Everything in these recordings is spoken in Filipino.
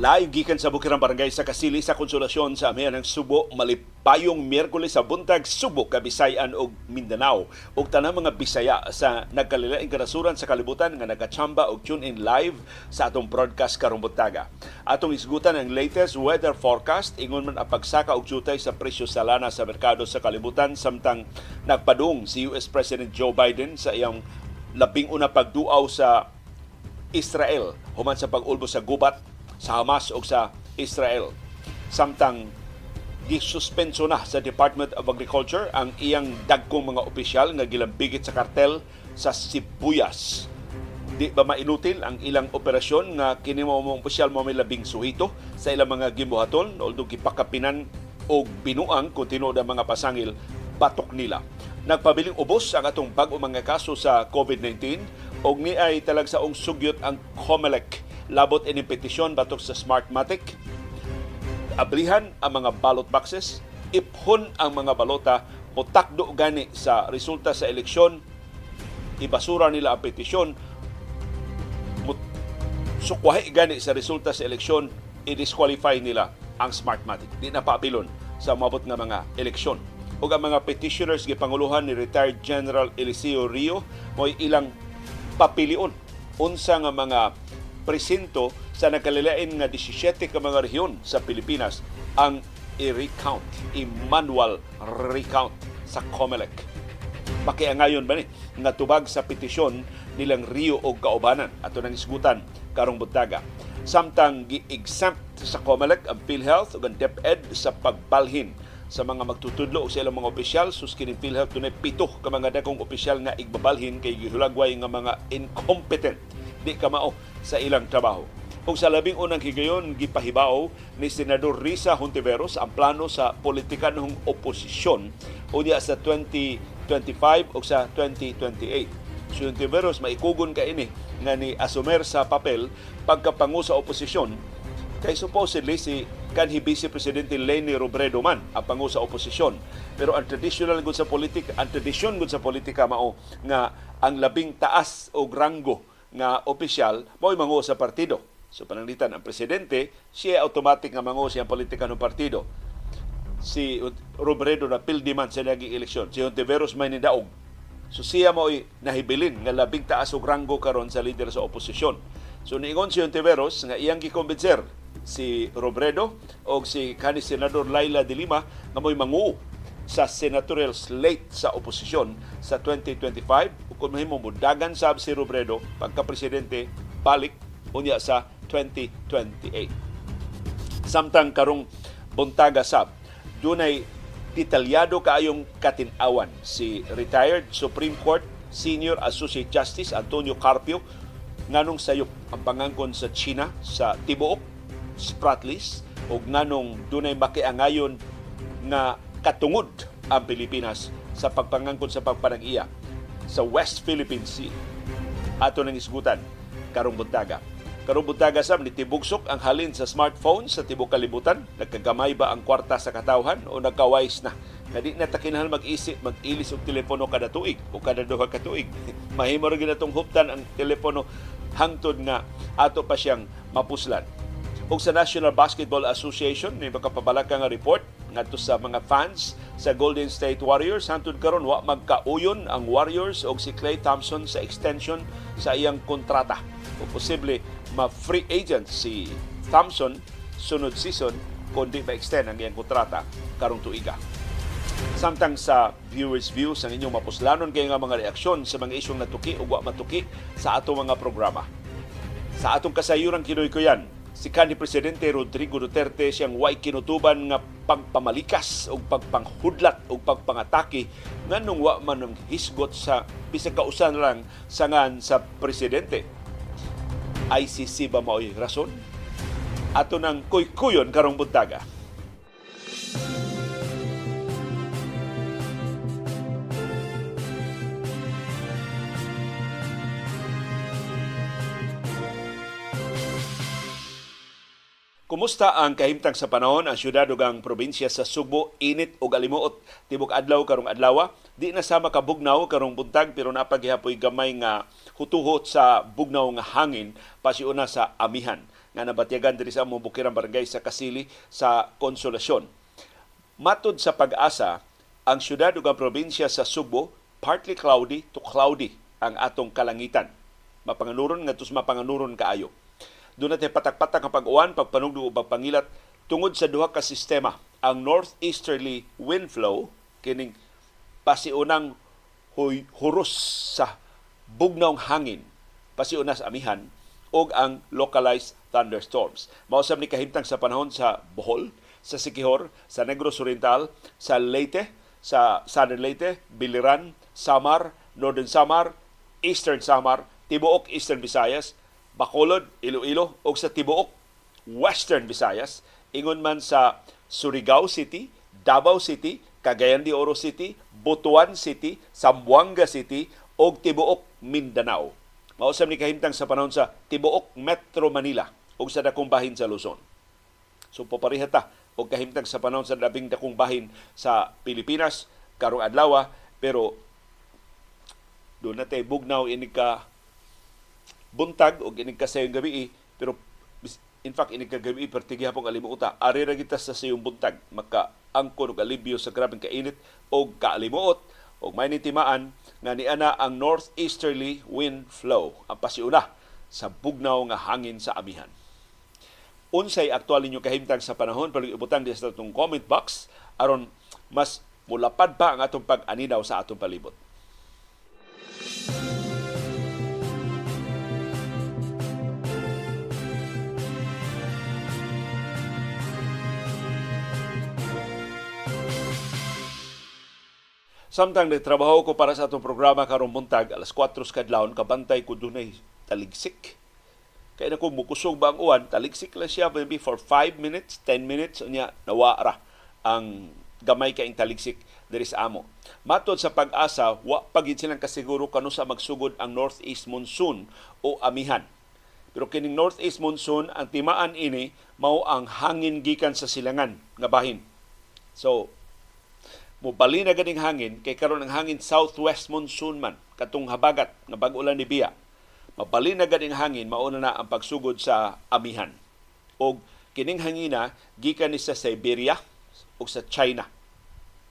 Live gikan sa Bukirang Barangay sa Kasili sa Konsolasyon sa Amihan ng Subo malipayong Miyerkules sa buntag Subo, Kabisayan ug Mindanao ug tanang mga Bisaya sa nagkalilaing kanasuran sa kalibutan nga nagachamba og tune in live sa atong broadcast karong buntaga. Atong isgutan ang latest weather forecast ingon man ang pagsaka og jutay sa presyo sa lana sa merkado sa kalibutan samtang nagpadung si US President Joe Biden sa iyang labing una pagduaw sa Israel human sa pag-ulbo sa gubat sa Hamas o sa Israel. Samtang gisuspenso na sa Department of Agriculture ang iyang dagkong mga opisyal nga gilambigit sa kartel sa Sibuyas. Di ba mainutil ang ilang operasyon nga kini mga opisyal mo may labing suhito sa ilang mga gibuhaton although gipakapinan o binuang kung tinuod ang mga pasangil batok nila. Nagpabiling ubos ang atong bag mga kaso sa COVID-19 og ni ay talag sa sugyot ang COMELEC labot ini petisyon batok sa Smartmatic. Ablihan ang mga ballot boxes, iphon ang mga balota, mutakdo gani sa resulta sa eleksyon, ibasura nila ang petisyon, sukwahi gani sa resulta sa eleksyon, i-disqualify nila ang Smartmatic. Di na pabilon sa mabot nga mga eleksyon. O ang mga petitioners gipanguluhan ni retired General Eliseo Rio mo'y ilang papilion unsa nga mga presinto sa nagkalilain nga 17 ka mga rehiyon sa Pilipinas ang i-recount, i-manual recount sa COMELEC. Pakiangayon ba ni nga tubag sa petisyon nilang Rio o Kaubanan ato nang isgutan karong buntaga. Samtang gi-exempt sa COMELEC ang PhilHealth ug ang DepEd sa pagbalhin sa mga magtutudlo sa ilang mga opisyal sus kini PhilHealth tunay pito ka mga dakong opisyal nga igbabalhin kay gihulagway nga mga incompetent di kamao sa ilang trabaho. Ug sa labing unang higayon gipahibao ni Senador Risa Hontiveros ang plano sa politika ng oposisyon unya sa 2025 o sa 2028. Si Hontiveros maikugon ka ini nga ni asumer sa papel pagkapangu sa oposisyon kay supposedly si kanhi Vice Presidente Leni Robredo man ang pangu sa oposisyon. Pero ang traditional gud sa politika, ang tradisyon gud sa politika mao nga ang labing taas o ranggo nga opisyal mo'y mangu sa partido. So pananglitan ang presidente, siya automatic nga mangu siyang politika ng partido. Si Robredo na pildi man sa naging eleksyon. Si Hontiveros may nidaog. So siya mo'y nahibilin nga labing taas og ranggo karon sa leader sa oposisyon. So niingon si Hontiveros nga iyang gikonbenser si Robredo o si kanis Senador Laila de Lima nga mo'y mangu sa senatorial slate sa oposisyon sa 2025 kung mahimo mudagan sab si Robredo pagka-presidente balik unya sa 2028. Samtang karong buntaga sab dunay detalyado kaayong katinawan si retired Supreme Court Senior Associate Justice Antonio Carpio nganong sayop ang pangangkon sa China sa tibuok Spratlys ug nganong dunay makiangayon nga katungod ang Pilipinas sa pagpangangkon sa pagpanag-iya sa West Philippine Sea. Ato nang isgutan karong buntaga. Karong buntaga sa nitibugsok ang halin sa smartphone sa tibok kalibutan. Nagkagamay ba ang kwarta sa katawhan o nagkawais na? Na takinahal mag-isip, mag-ilis og telepono kada tuig o kada duha ka tuig. Mahimo ra ginatong huptan ang telepono hangtod nga ato pa siyang mapuslan. Ug sa National Basketball Association ni makapabalaka nga report ngadto sa mga fans sa Golden State Warriors hangtod karon wa magkauyon ang Warriors og si Klay Thompson sa extension sa iyang kontrata o posible ma-free agent si Thompson sunod season kung di ma-extend ang iyang kontrata karong tuiga. Samtang sa viewers views ang inyong mapuslanon kay nga mga reaksyon sa mga isyong natuki o wa matuki sa ato mga programa. Sa atong kasayuran kinoy ko yan, si kanhi presidente Rodrigo Duterte siyang way kinutuban nga pagpamalikas o pagpanghudlat o pagpangatake nganong wa man ng hisgot sa bisag kausan lang sangan sa presidente. ICC ba mao'y rason? Ato nang kuy-kuyon karong buntaga. Kumusta ang kahimtang sa panahon ang syudad ug ang probinsya sa Subo init ug alimuot tibok adlaw karong adlaw di na sama ka bugnaw karong buntag pero napagihapoy gamay nga hutuhot sa bugnaw nga hangin pasiuna sa amihan nga nabatyagan diri sa among bukirang barangay sa Kasili sa Konsolasyon. Matod sa pag-asa, ang syudad ug ang probinsya sa Subo partly cloudy to cloudy ang atong kalangitan. Mapanganuron nga tus mapanganuron kaayo. Doon natin patak-patak ang pag-uwan, pagpanugdo o pagpangilat tungod sa duha ka sistema. Ang northeasterly wind flow, kining pasiunang huy, huros sa bugnawng hangin, pasiuna sa amihan, o ang localized thunderstorms. Mausap ni kahimtang sa panahon sa Bohol, sa Sikihor, sa Negros Oriental, sa Leyte, sa Southern Leyte, Biliran, Samar, Northern Samar, Eastern Samar, Tibuok, Eastern Visayas, Bacolod, Iloilo, o sa Tibuok, Western Visayas, ingon man sa Surigao City, Davao City, Cagayan de Oro City, Butuan City, Zamboanga City, o Tibuok, Mindanao. Mausap ni kahimtang sa panahon sa Tibuok, Metro Manila, o sa dakong bahin sa Luzon. So papariha ta og kahimtang sa panahon sa labing dakong bahin sa Pilipinas karong adlaw pero doon na tayo bugnaw ini ka buntag o ini ka sayong gabi pero in fact ini ka gabi pertigi hapong alimuota ari ra kita sa sayong buntag. Maka angkon og alibyo sa grabeng kainit o kaalimuot o may nitimaan nga niana ang northeasterly wind flow. Ang pasiuna sa bugnaw nga hangin sa amihan. Unsay aktual ninyo kahimtang sa panahon? Pero ibutang di sa atong comment box. Aron mas mulapad pa ang atong pag-aninaw sa atong palibot. Samtang nagtrabaho ko para sa atong programa karong buntag alas 4 kadlawon kabantay ko dunay taligsik kaya na kung mukusog ba ang uwan, taliksik lang siya maybe for 5 minutes, 10 minutes, unya nawara ang gamay kaing taliksik diri sa amo. Matod sa pag-asa, wa pagid silang kasiguro kano sa magsugod ang northeast monsoon o amihan. Pero kining northeast monsoon, ang timaan ini mao ang hangin gikan sa silangan nga bahin. So, mubali na ganing hangin kay karon ang hangin southwest monsoon man katong habagat nga bag-ulan ni Biya Mabalin na ganing hangin, mauna na ang pagsugod sa amihan. O kining hangina, gikan ni sa Siberia o sa China.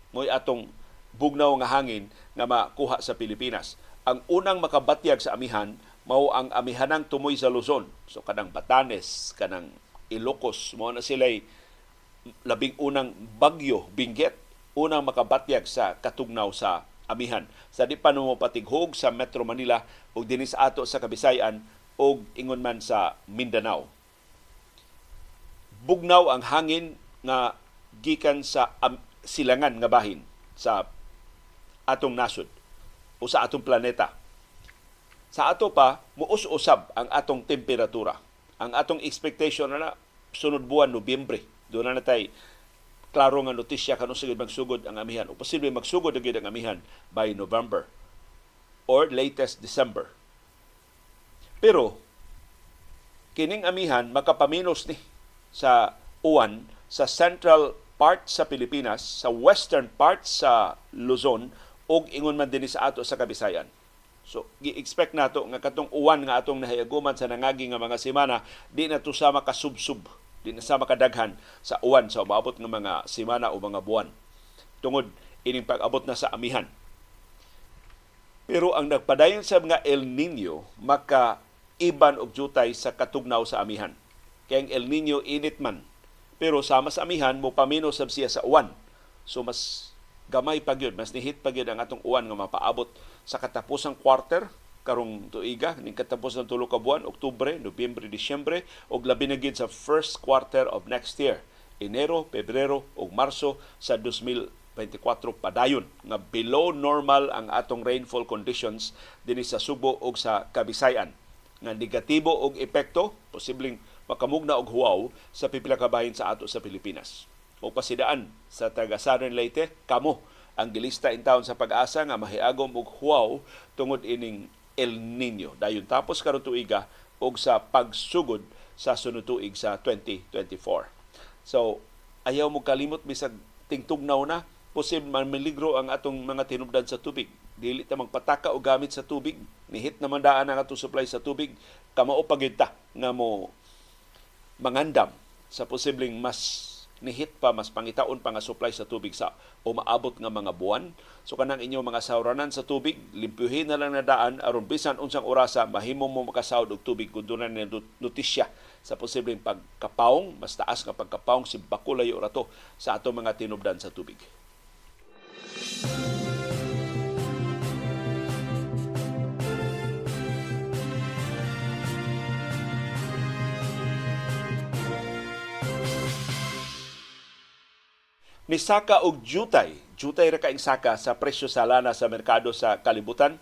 Mo'y atong bugnaw nga hangin nga makuha sa Pilipinas. Ang unang makabatyag sa amihan, mao ang amihanang tumoy sa Luzon. So kanang Batanes, kanang Ilocos, mao na sila'y labing unang bagyo, binggit, unang makabatyag sa katugnaw sa amihan sa di pa mo patighog sa Metro Manila ug dinhi sa ato sa Kabisayan ug ingon man sa Mindanao. Bugnaw ang hangin nga gikan sa um, silangan nga bahin sa atong nasod o sa atong planeta. Sa ato pa, muus-usab ang atong temperatura. Ang atong expectation na, na sunod buwan Nobyembre. Doon na natay klaro nga notisya kanu sigud magsugod ang amihan o posible magsugod na ang amihan by November or latest December. Pero kining amihan makapaminos ni sa uwan sa central part sa Pilipinas, sa western part sa Luzon ug ingon man dinhi sa ato sa Kabisayan. So, gi-expect nato nga katong uwan nga atong nahayaguman sa nangagi nga mga semana, di na to sa makasubsub di na sa makadaghan sa uwan sa umaabot ng mga semana o mga buwan tungod ining pag-abot na sa amihan. Pero ang nagpadayon sa mga El Nino maka iban og jutay sa katugnaw sa amihan. Kaya ang El Nino init man. Pero sama sa amihan mo pamino sab siya sa uwan. So mas gamay pa gyud, mas nihit pa gyud ang atong uwan nga mapaabot sa katapusang quarter karong tuiga ning katapos ng tulo ka buwan Oktubre, Nobyembre, Disyembre ug labi na sa first quarter of next year Enero, Pebrero ug Marso sa 2024 padayon nga below normal ang atong rainfall conditions dinhi sa Subo ug sa Kabisayan nga negatibo og epekto posibleng makamugna og huaw sa pipila ka bahin sa ato sa Pilipinas. O pasidaan sa taga Southern Leyte kamo ang gilista in town sa pag-asa nga mahiagom og huaw tungod ining El Nino. Dayon tapos karon tuiga og sa pagsugod sa sunod tuig sa 2024. So, ayaw mo kalimot bisag tingtugnaw na posible man meligro ang atong mga tinubdan sa tubig. Dili ta magpataka og gamit sa tubig. Nihit naman daan ang atong supply sa tubig. Kamao pagita nga mo mangandam sa posibleng mas nihit pa mas pangitaon pa nga supply sa tubig sa o maabot nga mga buwan so kanang inyong mga sawranan sa tubig limpyuhin na lang na daan aron bisan unsang orasa mahimo mo makasawd og tubig kun dunay na notisya sa posibleng pagkapaong mas taas nga pagkapaong si bakulayo rato sa ato mga tinubdan sa tubig. ni saka og jutay. Jutay ra kaing saka sa presyo sa lana sa merkado sa kalibutan.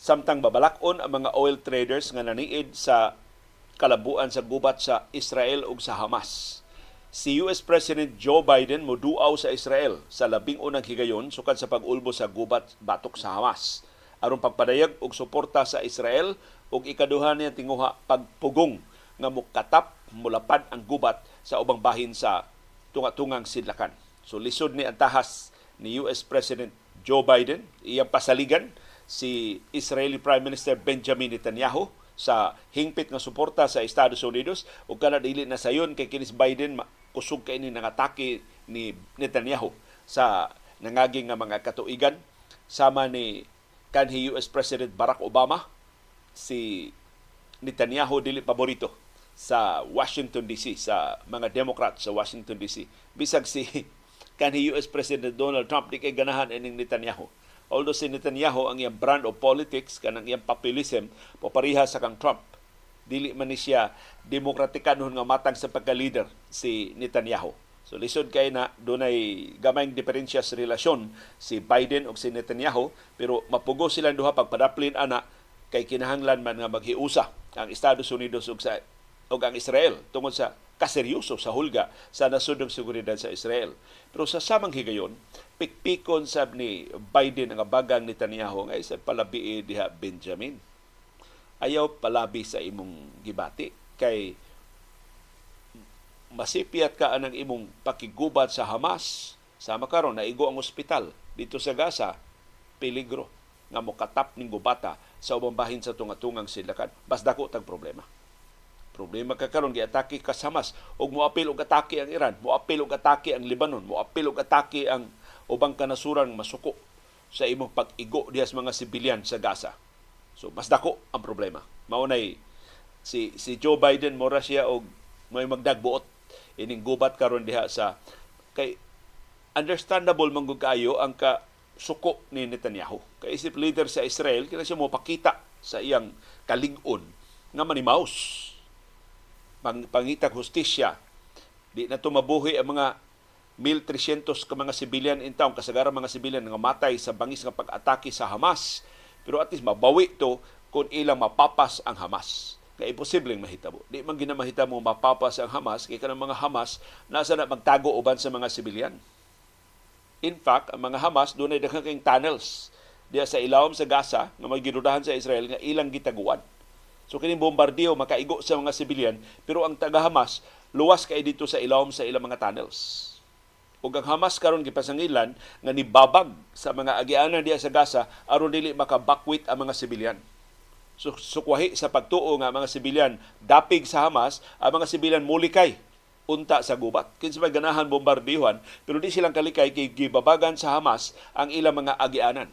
Samtang babalakon ang mga oil traders nga naniid sa kalabuan sa gubat sa Israel ug sa Hamas. Si US President Joe Biden moduaw sa Israel sa labing unang higayon sukad sa pag-ulbo sa gubat batok sa Hamas aron pagpadayag og suporta sa Israel ug ikaduha niya tinguha pagpugong nga mukatap mulapad ang gubat sa ubang bahin sa tunga-tungang sidlakan. So lisod ni antahas ni US President Joe Biden, iyang pasaligan si Israeli Prime Minister Benjamin Netanyahu sa hingpit nga suporta sa Estados Unidos. Ug kana dili na sayon kay kinis Biden kusog kay ni nangatake ni Netanyahu sa nangaging nga mga katuigan. Sama ni kanhi US President Barack Obama si Netanyahu dili paborito sa Washington DC sa mga Democrat sa Washington DC bisag si kanhi US President Donald Trump di kay ganahan ining Netanyahu. Although si Netanyahu ang iyang brand of politics kanang iyang populism papariha sa kang Trump. Dili man ni siya demokratikanon nga matang sa pagka-leader si Netanyahu. So lisod kay na dunay gamayng diferensya sa relasyon si Biden ug si Netanyahu pero mapugo silang duha pagpadaplin ana kay kinahanglan man nga maghiusa ang Estados Unidos ug sa ug ang Israel tungod sa kaseryoso sa hulga sa nasod ng seguridad sa Israel. Pero sa samang higayon, pikpikon sab ni Biden ang bagang ni Netanyahu nga isa palabi diha Benjamin. Ayaw palabi sa imong gibati kay masipiat ka anang imong pakigubat sa Hamas sama karon naigo ang ospital dito sa Gaza peligro nga mokatap ning gubata sa ubang bahin sa tunga-tungang silakan bas dako tag problema Problema ka karon giatake ka sa Hamas ug moapil og atake ang Iran, moapil og atake ang Lebanon, moapil og atake ang ubang kanasuran masuko sa imong pag-igo diha mga sibilyan sa Gaza. So mas dako ang problema. Mao nay si si Joe Biden mora siya og may magdagbuot ining gubat karon diha sa kay understandable man kayo ang ka suko ni Netanyahu. Kay isip leader sa Israel kina siya mo pakita sa iyang kalig-on nga manimaus pang, pangitag hustisya. Di na tumabuhi ang mga 1,300 ka mga sibilyan in town, kasagaran mga sibilyan nga matay sa bangis nga pag-atake sa Hamas. Pero at least mabawi to kung ilang mapapas ang Hamas. Kaya imposibleng mahitabo. Di man ginamahita mo mapapas ang Hamas, kaya kanang mga Hamas nasa na magtago uban sa mga sibilyan. In fact, ang mga Hamas doon ay daghang tunnels diya sa ilawom sa Gaza nga may ginudahan sa Israel nga ilang gitaguan So kini bombardiyo makaigo sa mga sibilyan pero ang taga Hamas luwas kay dito sa ilawom sa ilang mga tunnels. Ug ang Hamas karon gipasangilan nga nibabag sa mga agianan diya sa Gaza aron dili makabakwit ang mga sibilyan. So sukwahi sa pagtuo nga mga sibilyan dapig sa Hamas, ang mga sibilyan mulikay unta sa gubat. Kinsa may ganahan bombardiyohan pero di silang kalikay kay gibabagan sa Hamas ang ilang mga agianan.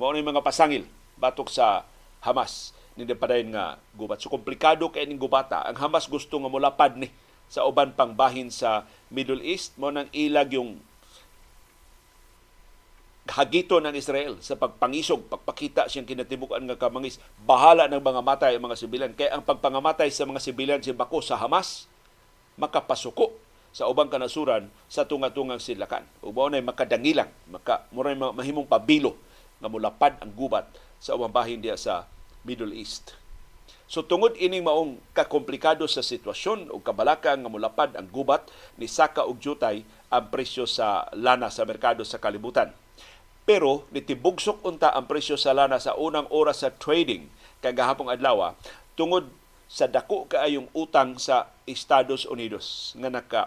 Mao ni mga pasangil batok sa Hamas ni padayon nga gubat. So komplikado kay ning gubata. Ang Hamas gusto nga mulapad ni sa uban pang bahin sa Middle East mo nang ilag yung hagito ng Israel sa pagpangisog, pagpakita siyang kinatibukan nga kamangis, bahala ng mga matay ang mga sibilan. Kaya ang pagpangamatay sa mga sibilan si Bako sa Hamas, makapasuko sa ubang kanasuran sa tunga-tungang silakan. Ubaw na makadangilang, maka, muray mahimong pabilo nga mulapad ang gubat sa ubang bahin diya sa Middle East. So tungod ining maong kakomplikado sa sitwasyon o kabalaka nga mulapad ang gubat ni Saka og Jutay ang presyo sa lana sa merkado sa kalibutan. Pero nitibugsok unta ang presyo sa lana sa unang oras sa trading kay gahapong adlaw tungod sa dako kaayong utang sa Estados Unidos nga naka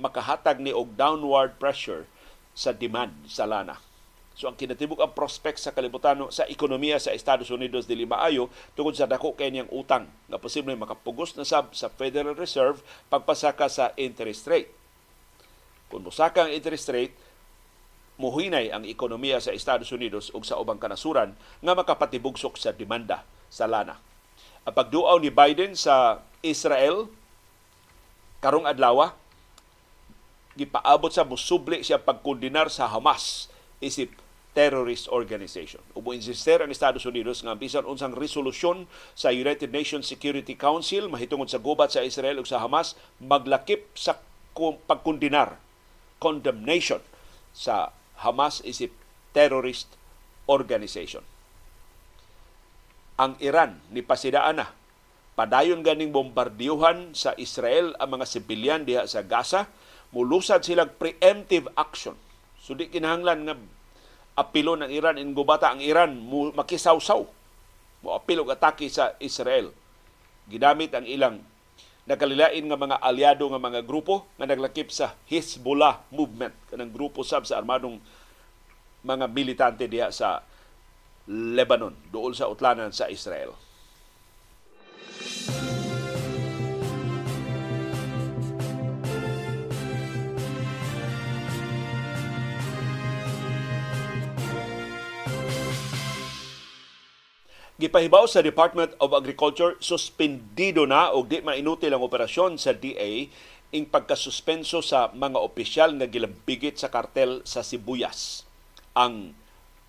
makahatag ni og downward pressure sa demand sa lana. So ang kinatibuk ang prospect sa kalibutan sa ekonomiya sa Estados Unidos dili maayo tungod sa dako kay niyang utang nga posible makapugos na sab sa Federal Reserve pagpasaka sa interest rate. Kung musaka ang interest rate, muhinay ang ekonomiya sa Estados Unidos ug sa ubang kanasuran nga makapatibugsok sa demanda sa lana. Ang pagduaw ni Biden sa Israel karong adlaw gipaabot sa musubli siya pagkondinar sa Hamas isip terrorist organization. Ubo insister ang Estados Unidos nga bisan unsang resolusyon sa United Nations Security Council mahitungod sa gubat sa Israel ug sa Hamas maglakip sa pagkondinar condemnation sa Hamas isip terrorist organization. Ang Iran ni pasidaan na padayon ganing bombardiyuhan sa Israel ang mga sibilyan diha sa Gaza mulusad silang preemptive action. So di kinahanglan nga apilo ng Iran in gubata ang Iran makisawsaw. Mo apilo atake sa Israel. Gidamit ang ilang nakalilain nga mga aliado nga mga grupo nga naglakip sa Hezbollah movement. Kanang grupo sab sa armadong mga militante diha sa Lebanon duol sa utlanan sa Israel. Gipahibaw sa Department of Agriculture, suspendido na o di mainutil ang operasyon sa DA ing pagkasuspenso sa mga opisyal nga gilambigit sa kartel sa Sibuyas. Ang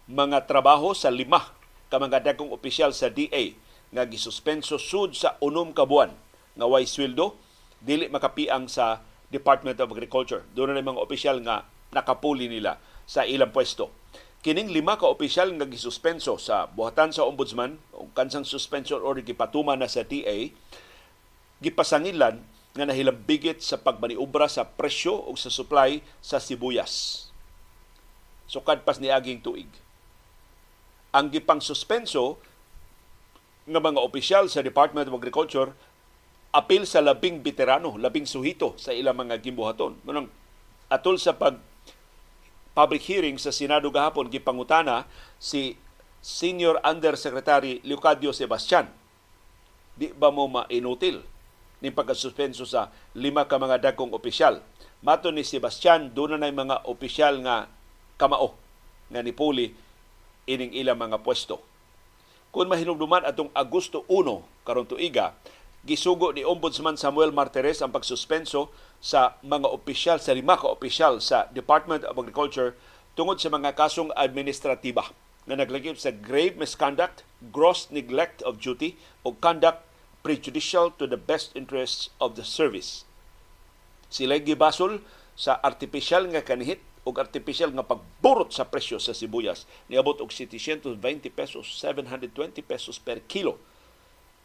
mga trabaho sa lima ka mga dagkong opisyal sa DA nga gisuspenso sud sa unom ka buwan nga way sweldo dili makapiang sa Department of Agriculture. Doon na mga opisyal nga nakapuli nila sa ilang pwesto kining lima ka opisyal nga gisuspenso sa buhatan sa ombudsman o kansang suspension order gipatuman na sa TA gipasangilan nga nahilambigit sa pagmaniobra sa presyo o sa supply sa sibuyas. Sukad pas ni aging tuig. Ang gipang suspenso nga mga opisyal sa Department of Agriculture apil sa labing veterano, labing suhito sa ilang mga gimbuhaton. Munang atol sa pag public hearing sa Senado gahapon gipangutana si Senior Undersecretary Leocadio Sebastian. Di ba mo mainutil ni pagkasuspenso sa lima ka mga dagkong opisyal? Mato ni Sebastian, doon na mga opisyal nga kamao nga nipuli ining ilang mga pwesto. Kung mahinumduman atong Agosto 1 karon tuiga, gisugo ni Ombudsman Samuel Martires ang pagsuspenso sa mga opisyal, sa lima ka opisyal sa Department of Agriculture tungod sa mga kasong administratiba na naglagip sa grave misconduct, gross neglect of duty o conduct prejudicial to the best interests of the service. Sila gibasol sa artificial nga kanihit o artificial nga pagburot sa presyo sa sibuyas niabot og 720 pesos, 720 pesos per kilo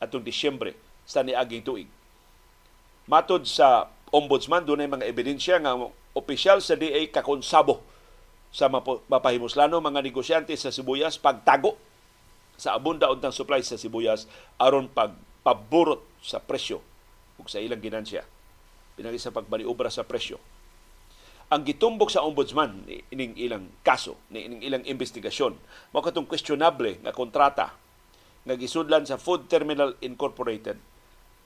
atong Disyembre sa niaging tuig. Matod sa ombudsman, doon ay mga ebidensya nga opisyal sa DA kakonsabo sa mapahimuslano mga negosyante sa sibuyas pagtago sa abunda untang supply sa sibuyas aron pagpaburot sa presyo ug sa ilang ginansya. Pinagi sa pagbaliobra sa presyo. Ang gitumbok sa ombudsman ining ilang kaso ni ining ilang investigasyon mao katong questionable nga kontrata nga gisudlan sa Food Terminal Incorporated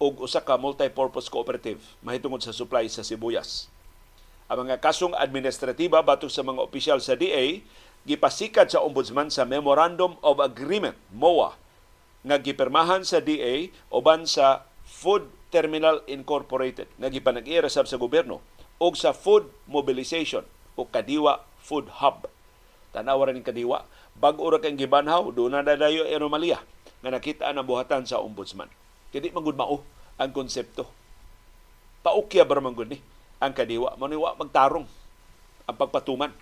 og usa ka multi-purpose cooperative mahitungod sa supply sa sibuyas. Ang mga kasong administratiba batok sa mga opisyal sa DA gipasikat sa ombudsman sa Memorandum of Agreement MOA nga gipirmahan sa DA uban sa Food Terminal Incorporated nga gipanag-iya sa gobyerno og sa Food Mobilization o Kadiwa Food Hub. Tanawa rin kadiwa, bag-o ra kang gibanhaw, doon na dayo anomalya nga nakita ang buhatan sa ombudsman. Kadi magud mao ang konsepto. Paukya ba man ni ang kadiwa maniwa magtarong ang pagpatuman.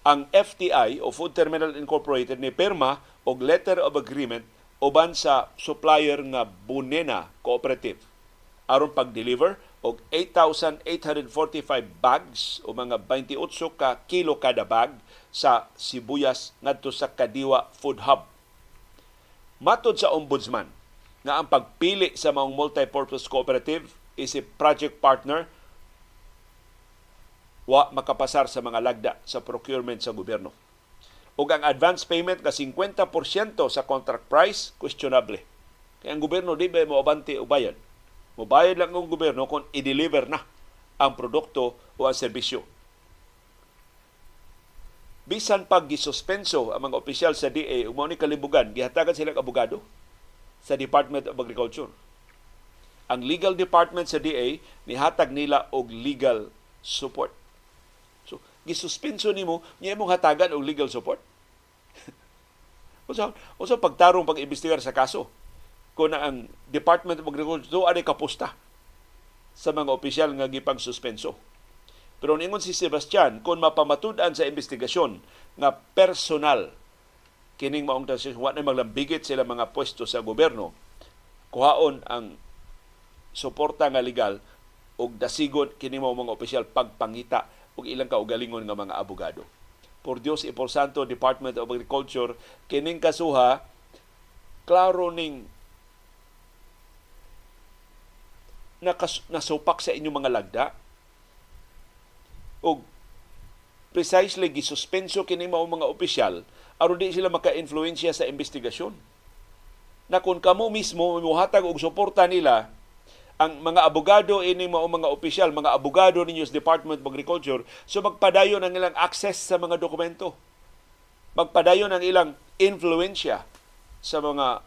Ang FTI o Food Terminal Incorporated ni perma og letter of agreement uban sa supplier nga Bunena Cooperative aron pag-deliver og 8,845 bags o mga 28 ka kilo kada bag sa sibuyas ngadto sa Kadiwa Food Hub. Matod sa ombudsman, nga ang pagpili sa mga multi-purpose cooperative is a project partner wa makapasar sa mga lagda sa procurement sa gobyerno. ug ang advance payment ka 50% sa contract price questionable. Kaya ang gobyerno di ba mo abante og bayad. Mobayad lang ang gobyerno kung i-deliver na ang produkto o ang serbisyo. Bisan pag gisuspenso ang mga opisyal sa DA ug mao ni kalibugan, gihatagan sila abogado sa Department of Agriculture. Ang legal department sa DA nihatag nila og legal support. So, gisuspenso nimo, niya imong hatagan og legal support. Unsa unsa pagtarong pag-imbestigar sa kaso? Kung ang Department of Agriculture ani kapusta sa mga opisyal nga gipang suspenso. Pero ningon si Sebastian, kung mapamatud-an sa investigasyon nga personal kining maong tasyon, wa na maglambigit sila mga pwesto sa gobyerno, kuhaon ang suporta nga legal og dasigon kini mo mga opisyal pagpangita og ilang kaugalingon nga mga abogado. Por Dios y por Santo Department of Agriculture kining kasuha klaro ning nakas, nasupak sa inyong mga lagda. Og precisely gisuspenso kini mao mga opisyal aron di sila maka-influensya sa investigasyon na kung kamo mismo muhatag og suporta nila ang mga abogado ini mao mga opisyal, mga abogado ninyo sa Department of Agriculture, so magpadayon ang ilang access sa mga dokumento. Magpadayon ang ilang influensya sa mga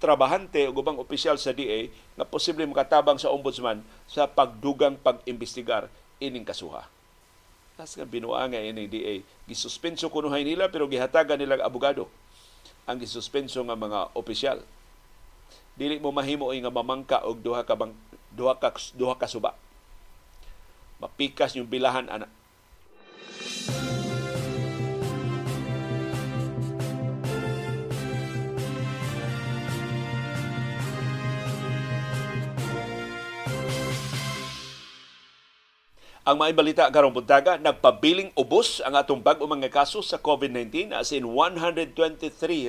trabahante o gubang opisyal sa DA na posible makatabang sa ombudsman sa pagdugang pag-imbestigar ining kasuha. Tas nga binuanga ini DA, gisuspenso kunuhay nila pero gihatagan nilang abogado ang gisuspenso nga mga opisyal dili mo mahimo nga mamangka og duha ka bang duha ka duha ka suba. Mapikas yung bilahan ana. Ang mga balita karong buntaga, nagpabiling ubos ang atong bag-o mga kaso sa COVID-19 as in 123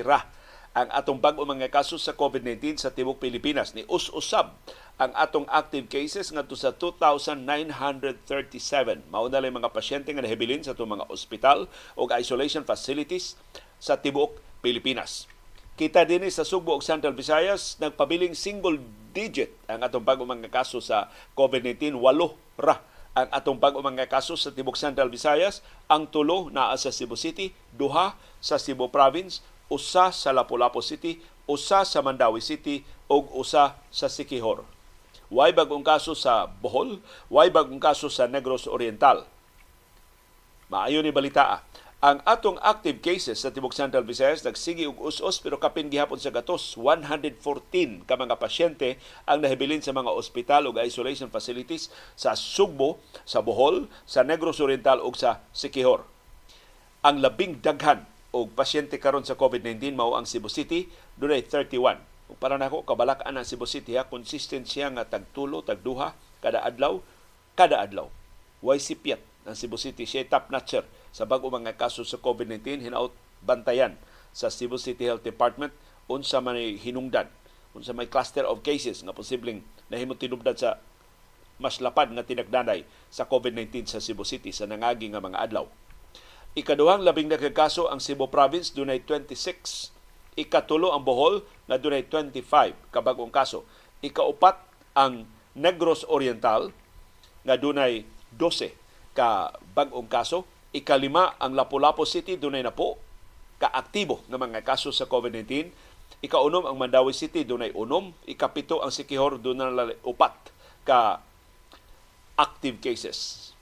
ra ang atong bag-o mga kaso sa COVID-19 sa tibok Pilipinas ni us-usab ang atong active cases ngadto sa 2,937. Mao na mga pasyente nga nahibilin sa atong mga ospital o isolation facilities sa tibok Pilipinas. Kita din sa Sugbo ug Central Visayas nagpabiling single digit ang atong bag-o mga kaso sa COVID-19 walo ra ang atong bag-o mga kaso sa tibok Central Visayas ang tulo naa sa Cebu City duha sa Cebu Province usa sa Lapu-Lapu City, usa sa Mandawi City ug usa sa Sikihor. Way bagong kaso sa Bohol, way bagong kaso sa Negros Oriental. Maayo ni balita ang atong active cases sa Tibok Central Visayas nagsigi og us-us pero kapin gihapon sa gatos 114 ka mga pasyente ang nahibilin sa mga ospital ug isolation facilities sa Sugbo, sa Bohol, sa Negros Oriental ug sa Sikihor. Ang labing daghan og pasyente karon sa COVID-19 mao ang Cebu City dunay 31. Ug para nako kabalakan ang Cebu City ha consistent siya nga tagtulo tagduha kada adlaw kada adlaw. Way sipyat ang Cebu City siya top notcher sa bag-o mga kaso sa COVID-19 hinaut bantayan sa Cebu City Health Department unsa man hinungdan unsa may cluster of cases nga posibleng nahimong tinubdan sa mas lapad nga tinagdanay sa COVID-19 sa Cebu City sa nangagi nga mga adlaw. Ikaduhang labing nagkakaso ang Cebu Province, dunay 26. Ikatulo ang Bohol, na dunay 25 kabagong kaso. Ikaupat ang Negros Oriental, nga dunay 12 ka bagong kaso. Ikalima ang Lapu-Lapu City, dunay na po kaaktibo ng mga kaso sa COVID-19. Ikaunom ang Mandawi City, dunay unom. Ikapito ang Sikihor, dunay upat ka active cases.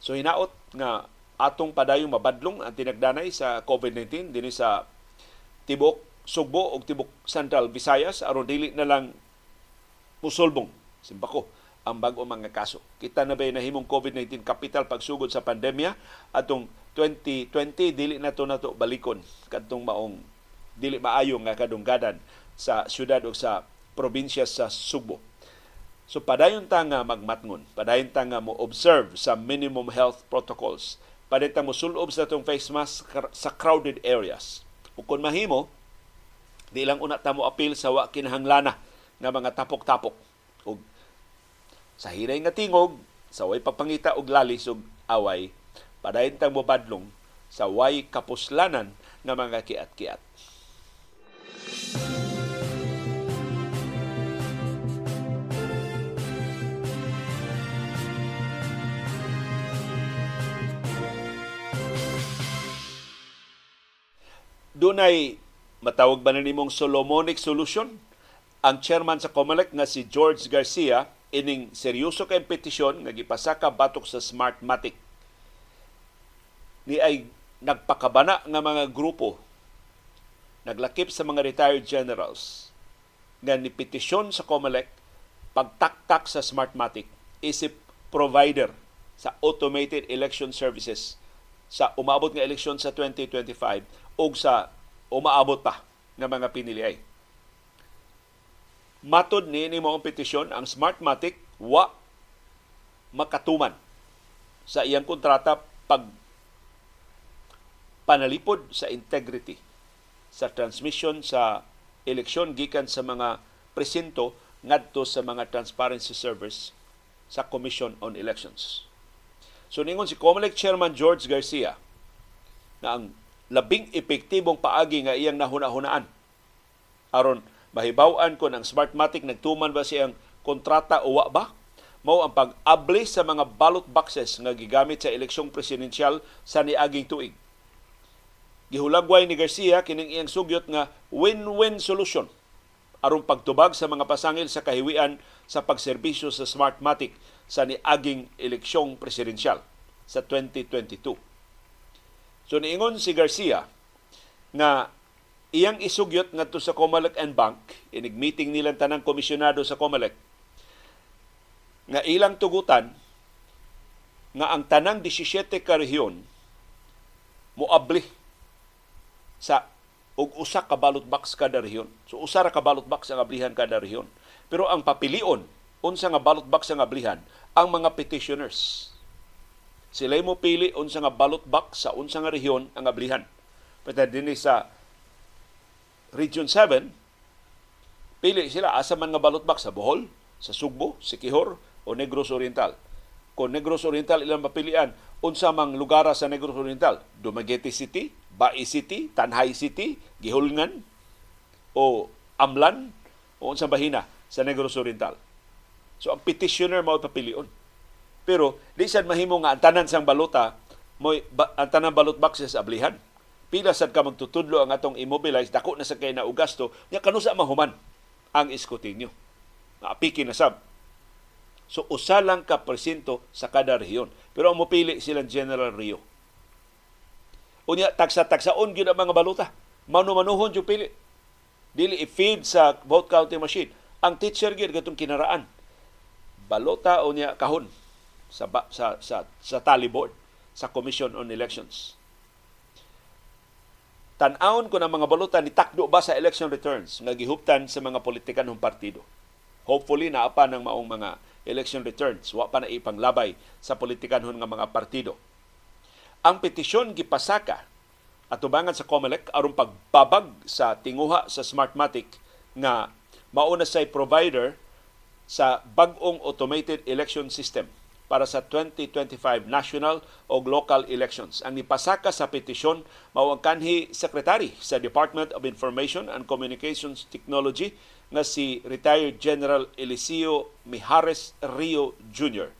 So hinaot nga atong padayong mabadlong ang tinagdanay sa COVID-19 dinhi sa tibok Sugbo ug tibok Central Visayas aron dili na lang musulbong simbako ang bag-o mga kaso. Kita na ba nahimong COVID-19 capital pagsugod sa pandemya atong 2020 dili na to nato balikon kadtong maong dili maayo nga kadunggadan sa syudad o sa probinsya sa Sugbo. So padayon ta nga magmatngon, padayon ta nga mo observe sa minimum health protocols padita mo sulob sa itong face mask sa crowded areas. O kung mahimo, di lang una ta mo appeal sa wa kinahanglana nga mga tapok-tapok. Sa hiray nga tingog, sa way pagpangita og lalis og away, padayon tang mo badlong sa way kapuslanan nga mga kiat-kiat. Dunay matawag ba na nimong Solomonic solution? Ang chairman sa COMELEC nga si George Garcia ining seryoso kay petisyon nga gipasaka batok sa Smartmatic. Ni ay nagpakabana nga mga grupo naglakip sa mga retired generals nga ni petisyon sa COMELEC pagtaktak sa Smartmatic isip provider sa automated election services sa umabot nga eleksyon sa 2025 o sa umaabot pa nga mga piniliay. Matod ni ni mga petisyon ang Smartmatic wa makatuman sa iyang kontrata pag panalipod sa integrity sa transmission sa eleksyon gikan sa mga presinto ngadto sa mga transparency servers sa Commission on Elections. So ningon si COMELEC Chairman George Garcia na ang labing epektibong paagi nga iyang nahuna-hunaan aron mahibaw-an ko ng Smartmatic nagtuman ba siyang kontrata o wa ba? Mao ang pag-abli sa mga ballot boxes nga gigamit sa eleksyong presidensyal sa niaging tuig. Gihulagway ni Garcia kining iyang sugyot nga win-win solution aron pagtubag sa mga pasangil sa kahiwian sa pagserbisyo sa Smartmatic sa niaging eleksyong presidensyal sa 2022. So niingon si Garcia nga iyang isugyot ngadto sa Comelec and Bank inig meeting nilang tanang komisyonado sa Comelec nga ilang tugutan nga ang tanang 17 ka rehiyon moabli sa og usa ka ballot box kada rehiyon. So usa ra ka ballot box ang ablihan kada rehiyon. Pero ang papilion unsa nga ballot box ang ablihan ang mga petitioners. Sila mo pili unsa nga ballot box sa unsa nga rehiyon ang ablihan. Pero dinhi sa Region 7, pili sila asa man nga ballot box sa Bohol, sa Sugbo, Sikihor o Negros Oriental. Kung Negros Oriental ilang mapilian, unsa mang lugar sa Negros Oriental, Dumaguete City, Bai City, Tanhay City, Gihulngan o Amlan o unsa bahina sa Negros Oriental. So ang petitioner mao papilion. Pero di sad mahimo nga ang tanan sang balota mo ang tanan balot boxes ablihan. Pila sad ka magtutudlo ang atong immobilize dako na sa kay na ugasto nya kanusa mahuman ang iskotinyo. Naapiki na sab. So usa lang ka porsyento sa kada rehiyon. Pero ang mopili silang General Rio. Unya tagsa-tagsaon gyud ang mga balota. Manu-manuhon yung pili. Dili i-feed sa vote counting machine. Ang teacher gyud gatong kinaraan balota o niya kahon sa sa sa, sa tally board sa Commission on Elections. Tan-aon ko ng mga balota ni takdo ba sa election returns nga gihuptan sa mga politikanong partido. Hopefully naapa ng maong mga election returns wa pa na ipanglabay sa politikanhon nga mga partido. Ang petisyon gipasaka atubangan sa COMELEC aron pagbabag sa tinguha sa Smartmatic nga mauna say provider sa bagong automated election system para sa 2025 national o local elections. Ang nipasaka sa petisyon mao ang kanhi sekretary sa Department of Information and Communications Technology nga si retired General Eliseo Mijares Rio Jr.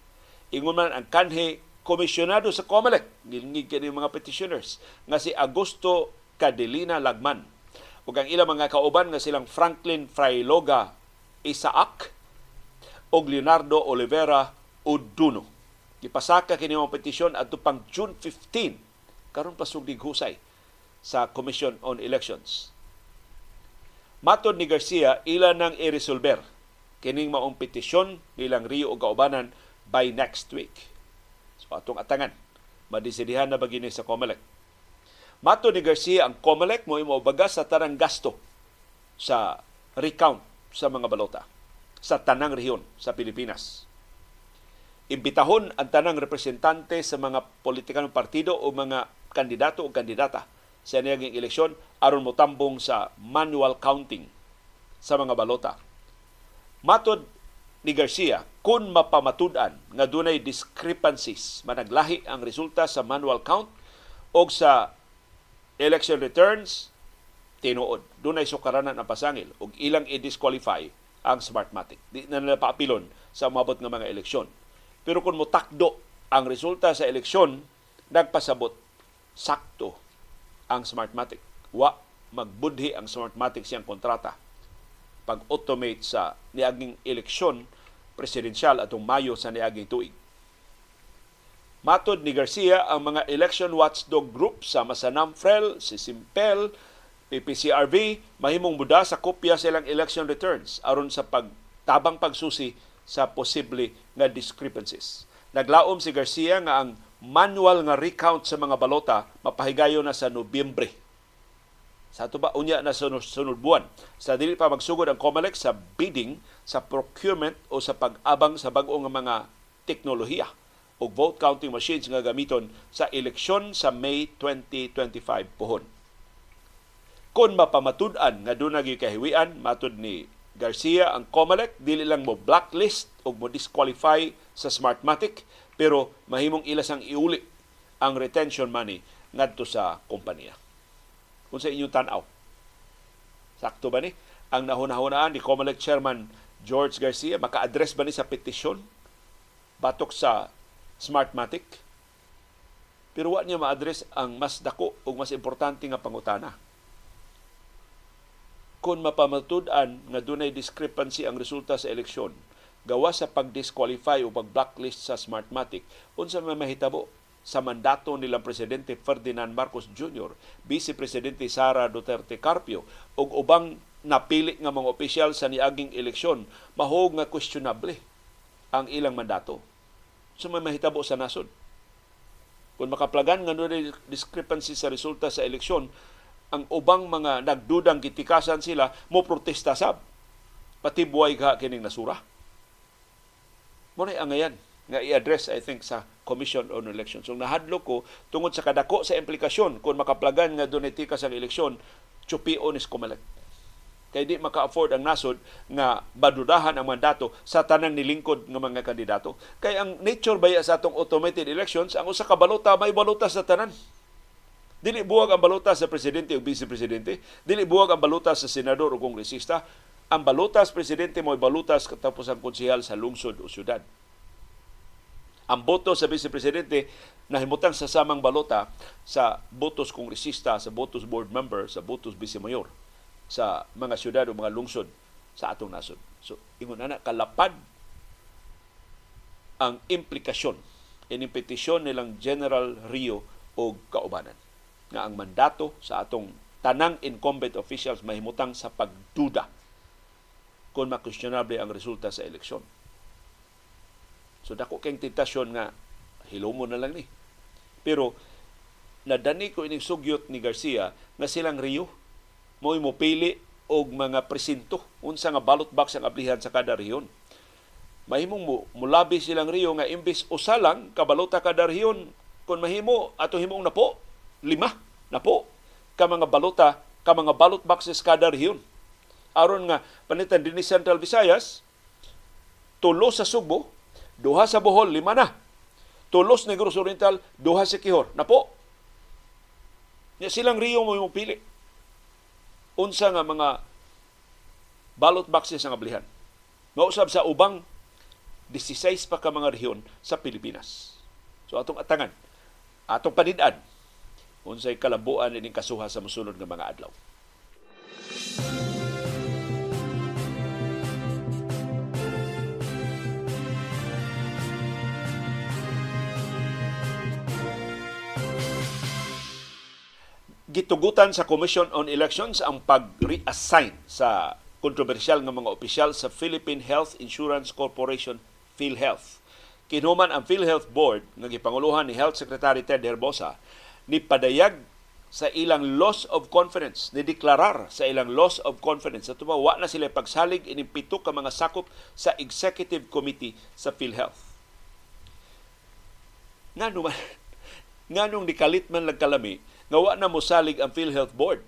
Ingon man ang kanhi komisyonado sa COMELEC, nilingig kini mga petitioners, nga si Augusto Cadelina Lagman. Ug ang ilang mga kauban nga silang Franklin Frailoga Isaac, og Leonardo Oliveira Uduno. Gipasaka kini mga petisyon adto pang June 15 karon pa sugdig husay sa Commission on Elections. Matod ni Garcia, ila nang i-resolver kining maong petisyon nilang Rio o Kaubanan by next week. So atong atangan, madisidihan na bagini sa COMELEC. Matod ni Garcia, ang COMELEC mo imo sa tarang gasto sa recount sa mga balota sa tanang rehiyon sa Pilipinas. Imbitahon ang tanang representante sa mga politikanong partido o mga kandidato o kandidata sa niyaging eleksyon aron motambong sa manual counting sa mga balota. Matod ni Garcia, kung mapamatud-an nga dunay discrepancies managlahi ang resulta sa manual count o sa election returns tinuod dunay sukaranan ang pasangil ug ilang i-disqualify ang Smartmatic. Di na nila paapilon sa mabot nga mga eleksyon. Pero kung mutakdo ang resulta sa eleksyon, nagpasabot sakto ang Smartmatic. Wa magbudhi ang Smartmatic siyang kontrata pag-automate sa niaging eleksyon presidensyal atong Mayo sa niaging tuig. Matod ni Garcia ang mga election watchdog group sa Masanam Frel, si Simpel, PPCRV mahimong muda sa kopya silang election returns aron sa pagtabang pagsusi sa posible nga discrepancies. Naglaom si Garcia nga ang manual nga recount sa mga balota mapahigayon na sa Nobyembre. Sa ato ba unya na sunod, sunod buwan sa dili pa magsugod ang COMELEC sa bidding sa procurement o sa pag-abang sa bag-o nga mga teknolohiya o vote counting machines nga gamiton sa eleksyon sa May 2025 pohon kung mapamatud-an nga doon nagikahiwian, matud ni Garcia, ang COMELEC, dili lang mo blacklist o mo disqualify sa Smartmatic, pero mahimong ilas ang iuli ang retention money ngadto sa kompanya. Kung sa inyong tanaw, sakto ba ni? Ang nahunahunaan ni COMELEC Chairman George Garcia, maka-address ba ni sa petisyon batok sa Smartmatic? Pero wa niya ma-address ang mas dako o mas importante nga pangutana kung mapamatud-an nga dunay discrepancy ang resulta sa eleksyon gawa sa pag-disqualify o pag-blacklist sa Smartmatic unsa may mahitabo sa mandato nilang Presidente Ferdinand Marcos Jr., Vice Presidente Sara Duterte Carpio ug ubang napili nga mga opisyal sa niaging eleksyon mahog nga questionable ang ilang mandato. So may mahitabo sa nasod. Kung makaplagan nga dunay discrepancy sa resulta sa eleksyon, ang ubang mga nagdudang gitikasan sila mo protesta sab pati buhay ka kining nasura mo na angayan nga i-address I think sa Commission on Elections. So nahadlo ko tungod sa kadako sa implikasyon kung makaplagan nga dunay tikas ang eleksyon, chupio ni Comelec. Kay di maka-afford ang nasod nga badudahan ang mandato sa tanang nilingkod nga mga kandidato. Kay ang nature baya sa atong automated elections, ang usa ka balota may balota sa tanan. Dili buwag ang balota sa presidente o vice presidente. Dili buwag ang balota sa senador o kongresista. Ang balutas presidente mo balutas katapos ang konsehal sa lungsod o syudad. Ang boto sa vice presidente nahimutang sa samang balota sa botos kongresista, sa botos board member, sa botos vice mayor sa mga syudad o mga lungsod sa atong nasod. So, ingon na kalapad ang implikasyon in petisyon nilang General Rio o kaubanan nga ang mandato sa atong tanang incumbent officials mahimutang sa pagduda kung makuestionable ang resulta sa eleksyon. So dako kay tentasyon nga hilomo na lang ni. Pero nadani ko ining sugyot ni Garcia nga silang Rio mo mo pili og mga presinto unsa nga ballot box ang ablihan sa kada rehiyon. Mahimong mo mulabi silang Rio nga imbis usa lang kabalota kada rehiyon kun mahimo ato himong napo lima na po ka mga balota, ka mga ballot boxes kada rehiyon. Aron nga panitan dinhi Central Visayas, tulo sa Sugbo, duha sa Bohol, lima na. Tulos Negros Oriental, duha sa Kihor. Na po. Silang riyo mo yung pili. Unsa nga mga ballot boxes ang ablihan. Mausab sa ubang 16 pa ka mga rehiyon sa Pilipinas. So atong atangan, atong panidad unsay kalabuan ining kasuha sa mosunod nga mga adlaw. gitugutan sa Commission on Elections ang pag-reassign sa kontrobersyal nga mga opisyal sa Philippine Health Insurance Corporation PhilHealth. Kinuman ang PhilHealth Board nga gipanguluhan ni Health Secretary Ted Herbosa ni padayag sa ilang loss of confidence, ni deklarar sa ilang loss of confidence. Sa tuba, wa na sila pagsalig ining pito ka mga sakop sa Executive Committee sa PhilHealth. Nga naman, nga nung nikalit man lang kalami, nga wa na mosalig ang PhilHealth Board.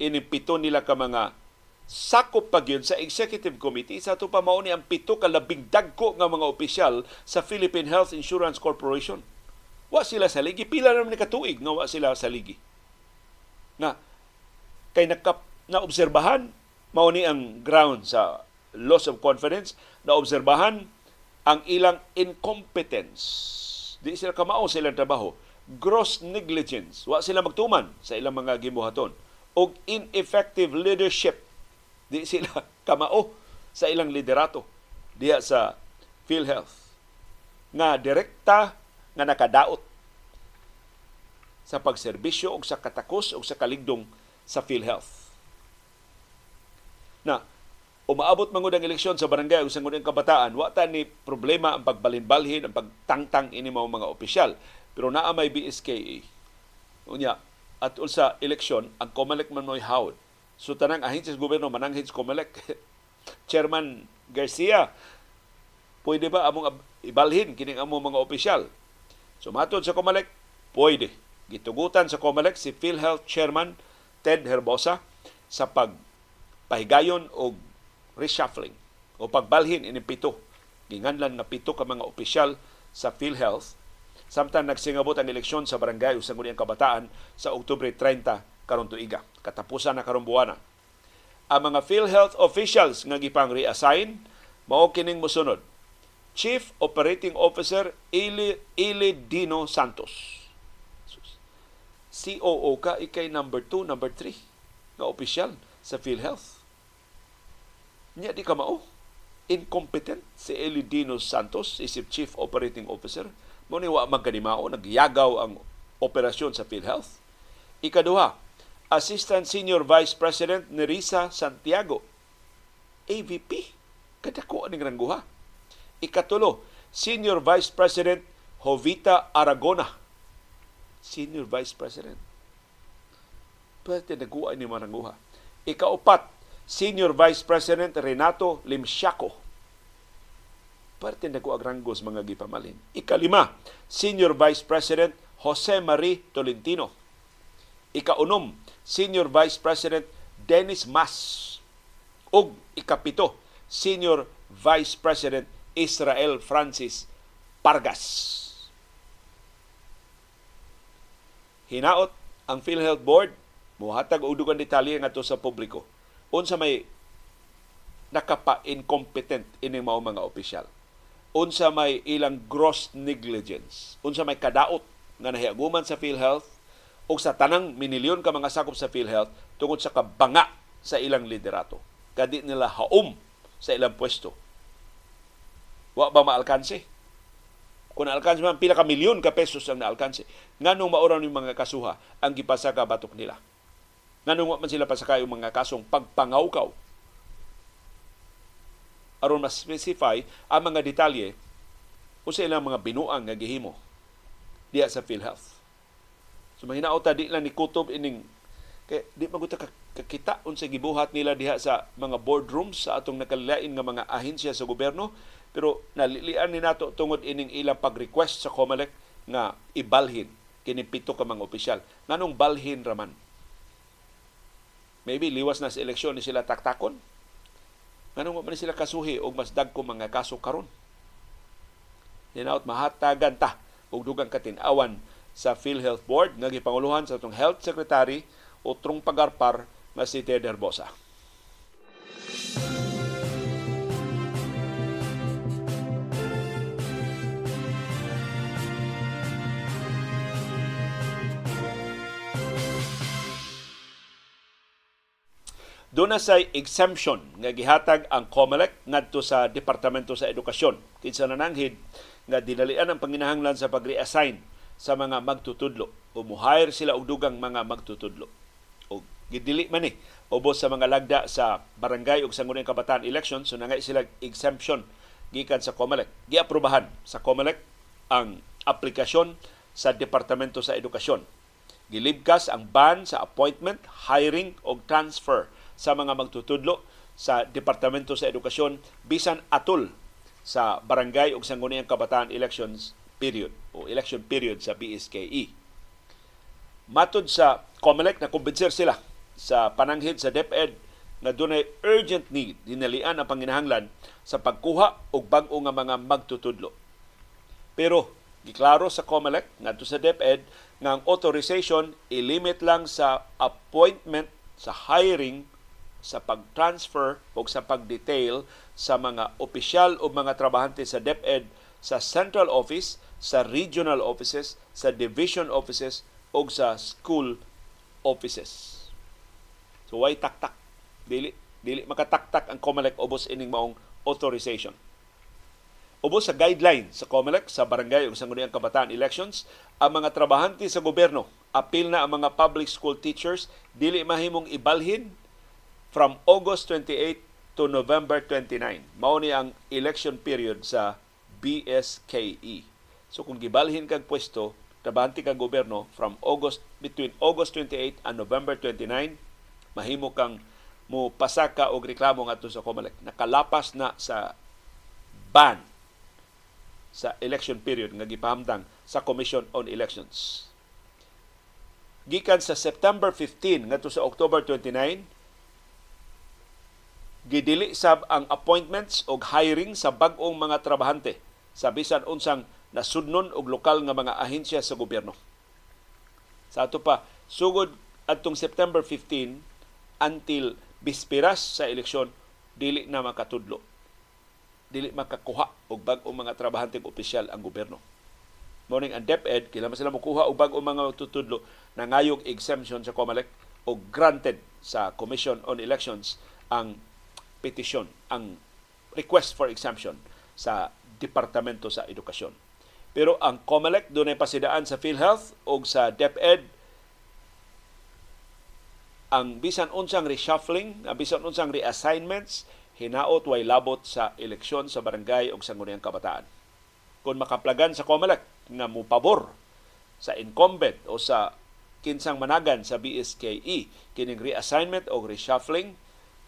Ining pito nila ka mga sakop pa yun sa Executive Committee sa ito pa mauni ang pito ka labing dagko nga mga opisyal sa Philippine Health Insurance Corporation Wa sila sa ligi. Pila naman ni katuig nga wa sila sa ligi. nga kay nakap na obserbahan mao ni ang ground sa loss of confidence na obserbahan ang ilang incompetence. Di sila kamao sa ilang trabaho. Gross negligence. Wa sila magtuman sa ilang mga gibuhaton. Og ineffective leadership. Di sila kamao sa ilang liderato diha sa PhilHealth. Nga direkta nga nakadaot sa pagserbisyo o sa katakos o sa kaligdong sa PhilHealth. Na, umaabot mangod ang eleksyon sa barangay o sa ngunang kabataan, wata ni problema ang pagbalinbalhin, ang pagtangtang ini mga opisyal. Pero naa may BSKA. Unya, at sa eleksyon, ang COMELEC man mo'y. So tanang ahensya sa gobyerno mananghid sa COMELEC. Chairman Garcia, pwede ba among ibalhin kining among mga opisyal? So matod sa COMELEC, pwede. Gitugutan sa COMELEC si PhilHealth Chairman Ted Herbosa sa pagpahigayon o reshuffling o pagbalhin ini pito. Ginganlan nga pito ka mga opisyal sa PhilHealth samtang nagsingabot ang eleksyon sa barangay sa kabataan sa Oktubre 30 karon tuiga. Katapusan na karon buwana. Ang mga PhilHealth officials nga gipang reassign mao kining mosunod. Chief Operating Officer Ili, Ili Dino Santos COO ka, ikay number 2, number 3 na opisyal sa PhilHealth. Niya di ka mao. Incompetent si Elidino Santos, isip Chief Operating Officer. Mo ni wa magkanimao, nagyagaw ang operasyon sa PhilHealth. Ikaduha, Assistant Senior Vice President Nerissa Santiago, AVP. Kadako aning rangguha. Ikatulo, Senior Vice President Jovita Aragona, Senior Vice President. Pwede naguha ni Maranguha. Ikaupat, Senior Vice President Renato Limsiaco. Parte na ko agranggos mga gipamalin. Ikalima, Senior Vice President Jose Marie Tolentino. Ikaunom, Senior Vice President Dennis Mas. Ug ikapito, Senior Vice President Israel Francis Pargas. hinaot ang PhilHealth Board muhatag og dugang detalye ngadto sa publiko. Unsa may nakapa-incompetent ini mao mga opisyal. Unsa may ilang gross negligence. Unsa may kadaot nga nahiaguman sa PhilHealth o sa tanang minilyon ka mga sakop sa PhilHealth tungod sa kabanga sa ilang liderato. Kadi nila haom sa ilang pwesto wa ba maalkanse kung naalkanse man pila ka milyon ka pesos ang naalkanse. Nganong mauraw ng mga kasuha ang gipasaka batok nila. Nganong man sila pasakay ang mga kasong pagpangawkaw. Aron mas specify ang mga detalye o sa ilang mga binuang nga gihimo diya sa PhilHealth. So mahinaot ta di lang ni kutob ining kay di maguta kakita unsa gibuhat nila diha sa mga boardrooms sa atong nakalilain nga mga ahensya sa gobyerno pero nalilian ni nato tungod ining ilang pag-request sa COMELEC nga ibalhin kini pito ka mga opisyal. Nganong balhin raman? Maybe liwas na sa eleksyon ni sila taktakon. Nganong man sila kasuhi og mas dagko mga kaso karon. Hinaut mahatagan ta og dugang katin-awan sa PhilHealth Board nga gipanguluhan sa atong Health Secretary o trung pagarpar na si Ted Herbosa. Doon na exemption nga gihatag ang COMELEC ngadto sa Departamento sa Edukasyon. Kinsa nananghid nga dinalian ang panginahanglan sa pag-reassign sa mga magtutudlo o muhire sila og dugang mga magtutudlo. O gidili man ni ubos sa mga lagda sa barangay ug sangguniang kabataan election so nangay sila exemption gikan sa COMELEC. Giaprobahan sa COMELEC ang aplikasyon sa Departamento sa Edukasyon. Gilibkas ang ban sa appointment, hiring o transfer sa mga magtutudlo sa Departamento sa Edukasyon bisan atol sa barangay ug sangguniang kabataan elections period o election period sa BSKE. Matod sa COMELEC na kumbinser sila sa pananghid sa DepEd na dunay urgent need dinalian ang panginahanglan sa pagkuha og bag-o nga mga magtutudlo. Pero giklaro sa COMELEC ngadto sa DepEd nga ang authorization ilimit lang sa appointment sa hiring sa pag-transfer o sa pag-detail sa mga opisyal o mga trabahante sa DepEd sa central office, sa regional offices, sa division offices o sa school offices. So why taktak? Dili dili makataktak ang COMELEC ubos ining maong authorization. Ubos sa guideline sa COMELEC sa barangay ug sangguniang kabataan elections, ang mga trabahante sa gobyerno apil na ang mga public school teachers dili mahimong ibalhin from August 28 to November 29. Mao ni ang election period sa BSKE. So kung gibalhin kag pwesto, trabahante kang gobyerno from August between August 28 and November 29, mahimo kang mo pasaka og reklamo ngadto sa COMELEC. Nakalapas na sa ban sa election period nga gipahamtang sa Commission on Elections. Gikan sa September 15 ngadto sa October 29, gidili sab ang appointments o hiring sa bag-ong mga trabahante sa bisan unsang nasudnon og lokal nga mga ahensya sa gobyerno. Sa ato pa, sugod adtong September 15 until bispiras sa eleksyon, dili na makatudlo dili makakuha og bag-ong mga trabahante opisyal ang gobyerno. Morning ang DepEd, kailangan sila makuha og bag-ong mga tutudlo na ngayog exemption sa COMELEC o granted sa Commission on Elections ang petition, ang request for exemption sa Departamento sa Edukasyon. Pero ang COMELEC doon ay pasidaan sa PhilHealth o sa DepEd ang bisan unsang reshuffling, ang bisan unsang reassignments, hinaot way labot sa eleksyon sa barangay o sangguniang kabataan. Kung makaplagan sa COMELEC nga mo pabor sa incumbent o sa kinsang managan sa BSKE kining reassignment o reshuffling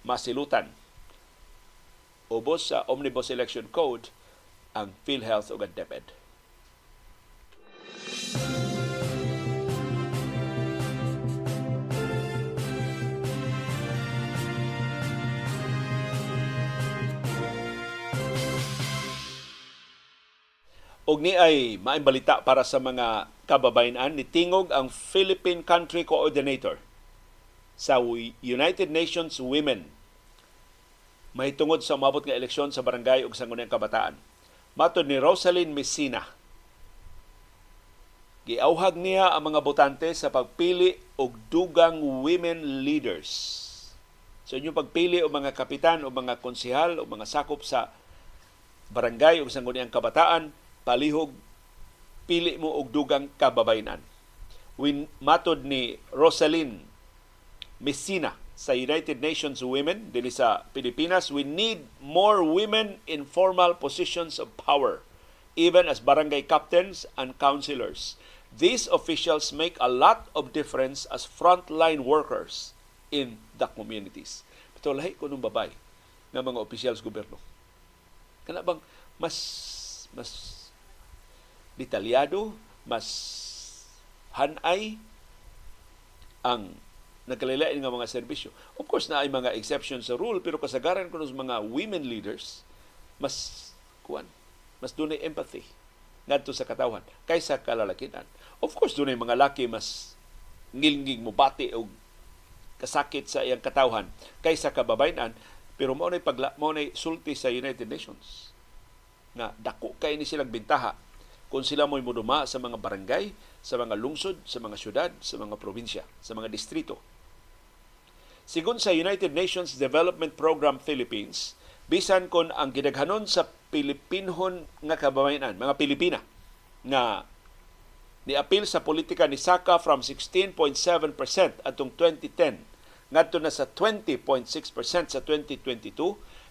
masilutan ubos sa Omnibus Election Code ang PhilHealth o ang DepEd. Og ni ay maimbalita para sa mga kababayan ni tingog ang Philippine Country Coordinator sa United Nations Women may tungod sa umabot nga eleksyon sa barangay ug sangguniang kabataan. Matod ni Rosalyn Messina, giauhag niya ang mga botante sa pagpili og dugang women leaders. So, inyong pagpili og mga kapitan o mga konsihal o mga sakop sa barangay ug sangguniang kabataan, palihog pili mo og dugang kababaynan. Win matod ni Rosalyn Messina sa United Nations Women dinhi sa Pilipinas, we need more women in formal positions of power, even as barangay captains and councilors. These officials make a lot of difference as frontline workers in the communities. Ito lahi ko nung babay ng mga opisyal sa gobyerno. Kana bang mas mas detalyado, mas hanay ang nagkalilain nga mga serbisyo. Of course, na ay mga exceptions sa rule, pero kasagaran ko ng mga women leaders, mas kuan, mas dunay empathy ngadto sa katawhan kaysa kalalakinan. Of course, dunay mga laki mas ngilngig mo bati og kasakit sa iyang katawhan kaysa kababayan pero mo nay pagla mo nay sulti sa United Nations nga dako kay ni silang bintaha kung sila mo'y muduma sa mga barangay, sa mga lungsod, sa mga syudad, sa mga probinsya, sa mga distrito. Sigun sa United Nations Development Program Philippines, bisan kon ang gidaghanon sa Pilipinhon nga kababayan, mga Pilipina, nga niapil sa politika ni Saka from 16.7% atong 2010 ngadto na sa 20.6% sa 2022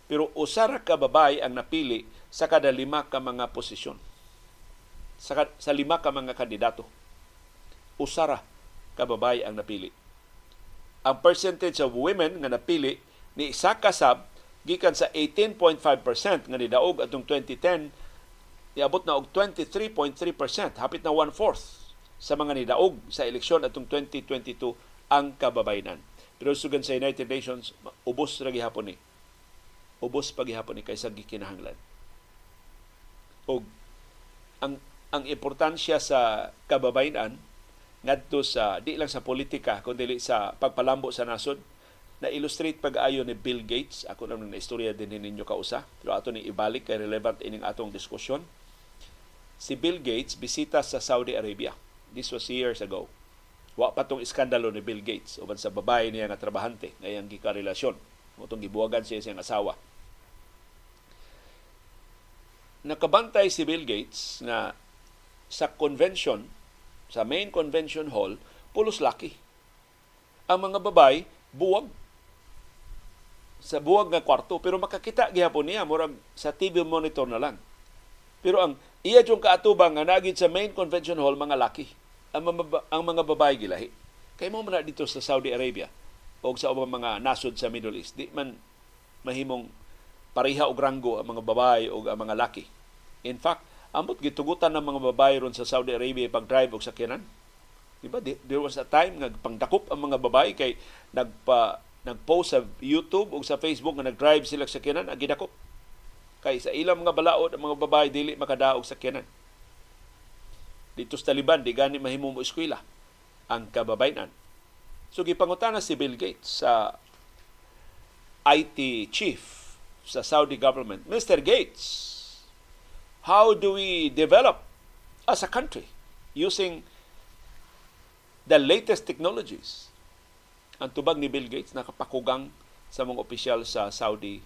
pero usara ka babay ang napili sa kada lima ka mga posisyon sa, sa lima ka mga kandidato. Usara ka babae ang napili. Ang percentage of women nga napili ni isa kasab gikan sa 18.5% nga nidaog atong 2010 niabot na og 23.3%, hapit na one-fourth sa mga nidaog sa eleksyon atong 2022 ang kababayanan. Pero sugan sa United Nations, ubos ra gihapon ni. Ubos pa gihapon ni kaysa gikinahanglan. Og ang ang importansya sa kababayan ngadto sa di lang sa politika kundi sa pagpalambo sa nasod. Na illustrate pag-ayo ni Bill Gates ako na na istorya din ninyo kausa pero ato ni ibalik kay relevant ining atong diskusyon. Si Bill Gates bisita sa Saudi Arabia. This was years ago. Wa pa tong iskandalo ni Bill Gates. Uban sa babae niya nga trabahante ngayang gikarelasyon. Motong gibuwagan siya siyang asawa. Nakabantay si Bill Gates na sa convention sa main convention hall, pulos laki. Ang mga babay, buwag. Sa buwag nga kwarto. Pero makakita gihapon niya, murag sa TV monitor na lang. Pero ang iya yung kaatubang nga nagid sa main convention hall, mga laki. Ang, mga, ang mga babae gilahi. Kay mo na dito sa Saudi Arabia o sa ubang mga nasod sa Middle East, di man mahimong pareha og ranggo ang mga babae o ang mga laki. In fact, Ambot gitugutan ng mga babae ron sa Saudi Arabia pag-drive og sakyanan. Di ba? There was a time nga pangdakop ang mga babae kay nagpa nagpost sa YouTube o sa Facebook nga nag-drive sila sa sakyanan, ang gidakop. Kay sa ilang mga balaod ang mga babae dili makadaog sa sakyanan. Dito sa Taliban, di gani mahimo mo eskwela ang kababayan. So gipangutana si Bill Gates sa IT chief sa Saudi government, Mr. Gates, how do we develop as a country using the latest technologies? Ang tubag ni Bill Gates nakapakugang sa mga opisyal sa Saudi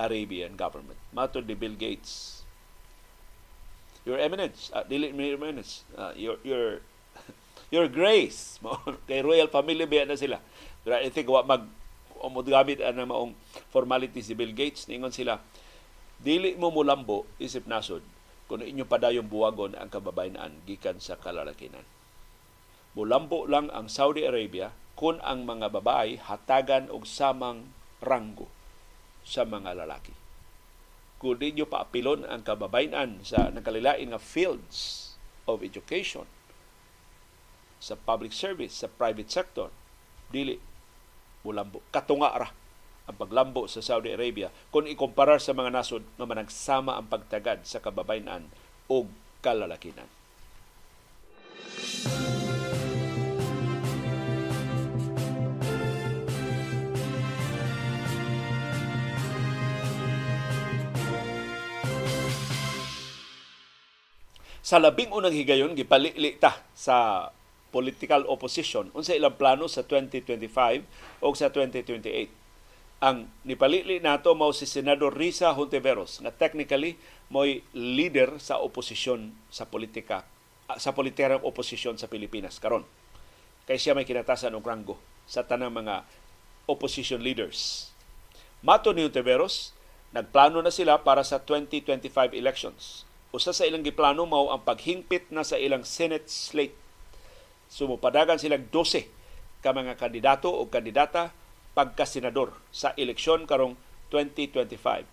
Arabian government. Mato ni Bill Gates, Your Eminence, uh, dili Your Eminence, uh, your, your, your Grace, kay royal family ba na sila. Pero I think wa mag umugamit ang maong formality si Bill Gates, ningon sila, dili mo mulambo isip nasod kung inyo padayong buwagon ang kababayan gikan sa kalalakinan. Mulambo lang ang Saudi Arabia kung ang mga babae hatagan og samang ranggo sa mga lalaki. Kung di nyo paapilon ang kababayan sa nakalilain nga fields of education, sa public service, sa private sector, dili mulambo. Katunga ra ang paglambo sa Saudi Arabia kung ikumparar sa mga nasod nga managsama ang pagtagad sa kababayan o kalalakinan. Sa labing unang higayon, gipalili ta sa political opposition unsa ilang plano sa 2025 o sa 2028 ang nipalili nato mao si Senador Risa Hontiveros nga technically mo'y leader sa oposisyon sa politika ah, sa politikang oposisyon sa Pilipinas karon. Kay siya may kinatasan og ranggo sa tanang mga opposition leaders. Mato ni Hontiveros, nagplano na sila para sa 2025 elections. Usa sa ilang giplano mao ang paghingpit na sa ilang Senate slate. Sumupadagan silang 12 ka mga kandidato o kandidata pagkasenador sa eleksyon karong 2025.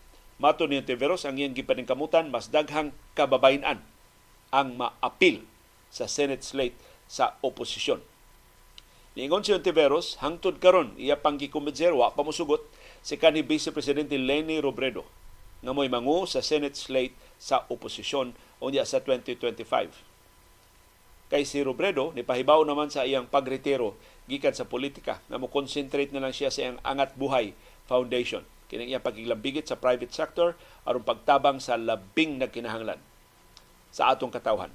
Mato ni Tiveros ang iyang gipaningkamutan mas daghang kababayan ang maapil sa Senate slate sa oposisyon. Niingon si Tiveros, hangtod karon iya pang gikumbinser wa pa mosugot si kanhi Vice Presidente Leni Robredo nga mo'y mangu sa Senate slate sa oposisyon unya sa 2025. Kay si Robredo, nipahibaw naman sa iyang pagretiro gikan sa politika nga mo concentrate na lang siya sa iyang Angat Buhay Foundation kining iyang pagiglambigit sa private sector aron pagtabang sa labing na kinahanglan sa atong katawhan.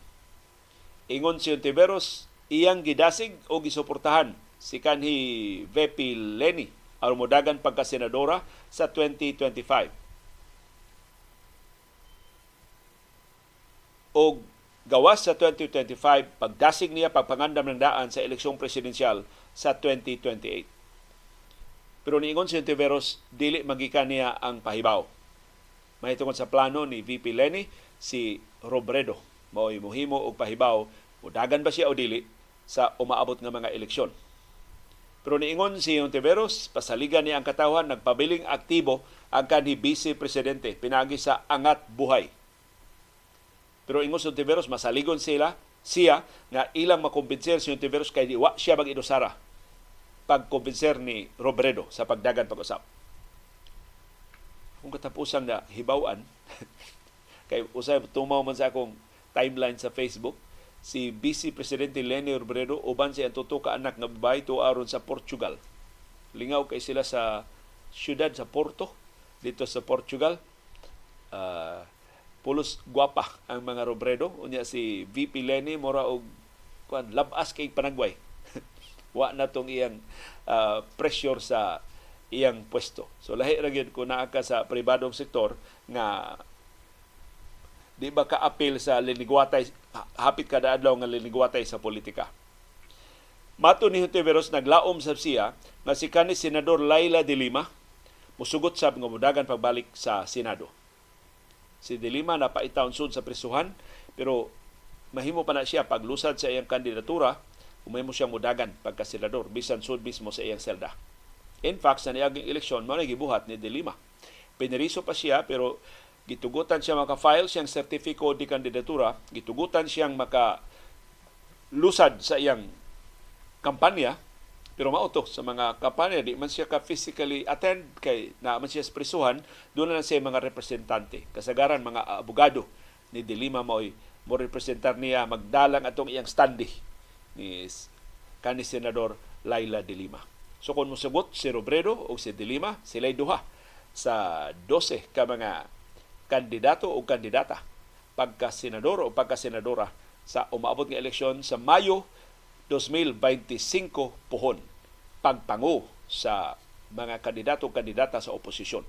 Ingon si Ontiveros, iyang gidasig o gisuportahan si kanhi VP Lenny aron modagan pagka senadora sa 2025. Og gawas sa 2025 pagdasig niya pagpangandam ng daan sa eleksyong presidensyal sa 2028. Pero niingon si Tiveros, dili magikan niya ang pahibaw. Mahitungod sa plano ni VP Lenny, si Robredo, mao'y muhimo og pahibaw, mudagan ba siya o dili sa umaabot nga mga eleksyon. Pero niingon si Tiveros, pasaligan niya ang katawan, nagpabiling aktibo ang kanhi Vice Presidente, pinagi sa angat buhay. Pero ingon si Tiveros, masaligon sila, siya nga ilang makumbinser si Tiveros kay di wa siya mag-inusara pagkumbinser ni Robredo sa pagdagan pag-usap. Kung katapusan na hibawan, kay usay tumaw man sa akong timeline sa Facebook, si Vice Presidente Leni Robredo uban siya tuto ka anak nga babae aron sa Portugal. Lingaw kay sila sa syudad sa Porto dito sa Portugal. Uh, pulos guwapa ang mga Robredo. Unya si VP Leni mora og kuan labas kay panagway. Wa na tong iyang uh, pressure sa iyang pwesto. So lahi ra gyud kung naa ka sa pribadong sektor nga di ba ka-appeal sa linigwatay hapit kada adlaw nga linigwatay sa politika. Mato ni Hontiveros naglaom sa siya nga si kanis senador Laila de Lima musugot sab nga mudagan pagbalik sa Senado. Si de Lima napaitaon sud sa prisuhan pero mahimo pa na siya paglusad sa iyang kandidatura umay siyang mudagan pagka senador bisan sud mismo sa iyang selda. In fact, sa niyaging eleksyon, mo gibuhat ni De Lima. Pineriso pa siya pero gitugutan siya maka-file siyang sertifiko di kandidatura, gitugutan siyang maka lusad sa iyang kampanya, pero mauto sa mga kampanya, di man siya ka physically attend kay na man siya prisuhan, doon na siya mga representante. Kasagaran mga abogado ni Dilima mo'y mo representar niya magdalang atong iyang standi ni kani senador Laila Dilima. So kung musugot si Robredo o si Dilima, sila'y duha sa 12 ka mga kandidato o kandidata pagka senador o pagka senadora sa umaabot nga eleksyon sa Mayo 2025 pohon pagpangu sa mga kandidato o kandidata sa oposisyon.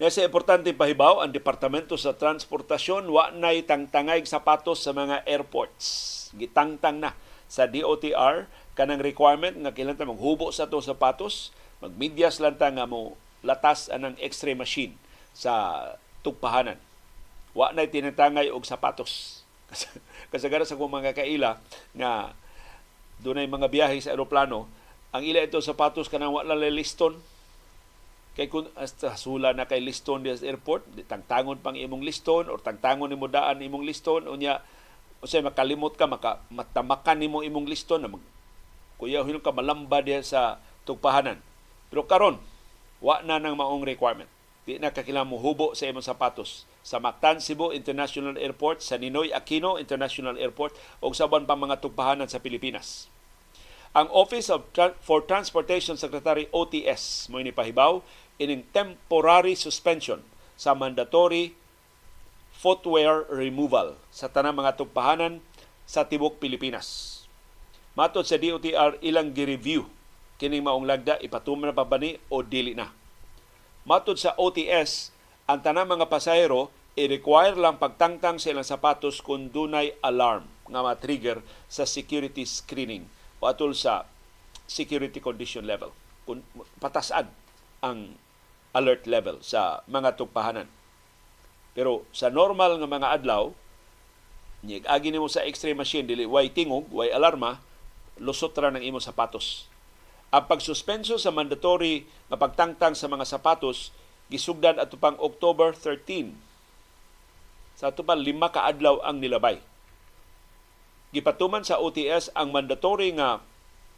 Nga sa importante pahibaw, ang Departamento sa Transportasyon wa nay tangtangay sapatos sa mga airports. Gitangtang na sa DOTR kanang requirement nga kailangan maghubo sa to sapatos, magmidyas lang ta nga mo latas anang X-ray machine sa tugpahanan. Wa nay tinatangay og sapatos. Kasagaran sa kong mga kaila nga dunay mga biyahe sa eroplano, ang ila ito sapatos kanang wala liston kay kung hasta sula na kay liston sa airport tangtangon pang imong liston or tangtangon nimo daan imong liston unya o say makalimot ka maka matamakan nimo imong liston na mag kuya hilong ka malamba diya sa tugpahanan. Pero karon wa na nang maong requirement. Di na kakailangan mo hubo sa imong sapatos. Sa Mactan Cebu International Airport sa Ninoy Aquino International Airport ug sa uban pa mga tugpahanan sa Pilipinas. Ang Office of Tra- for Transportation Secretary OTS mo ini pahibaw ining temporary suspension sa mandatory footwear removal sa tanang mga tugpahanan sa tibok Pilipinas. Matod sa DOTR ilang gi-review kining maong lagda ipatuman na pa ba o dili na. Matod sa OTS ang tanang mga pasahero i-require lang pagtangtang sa ilang sapatos kung dunay alarm nga ma-trigger sa security screening o atol sa security condition level. Kung patasan ang alert level sa mga tugpahanan. Pero sa normal nga mga adlaw, nyig agi nimo sa X-ray machine dili way tingog, way alarma, lusot ra ng imong sapatos. Ang pagsuspenso sa mandatory nga pagtangtang sa mga sapatos gisugdan ato pang October 13. Sa ato pa lima ka ang nilabay gipatuman sa OTS ang mandatory nga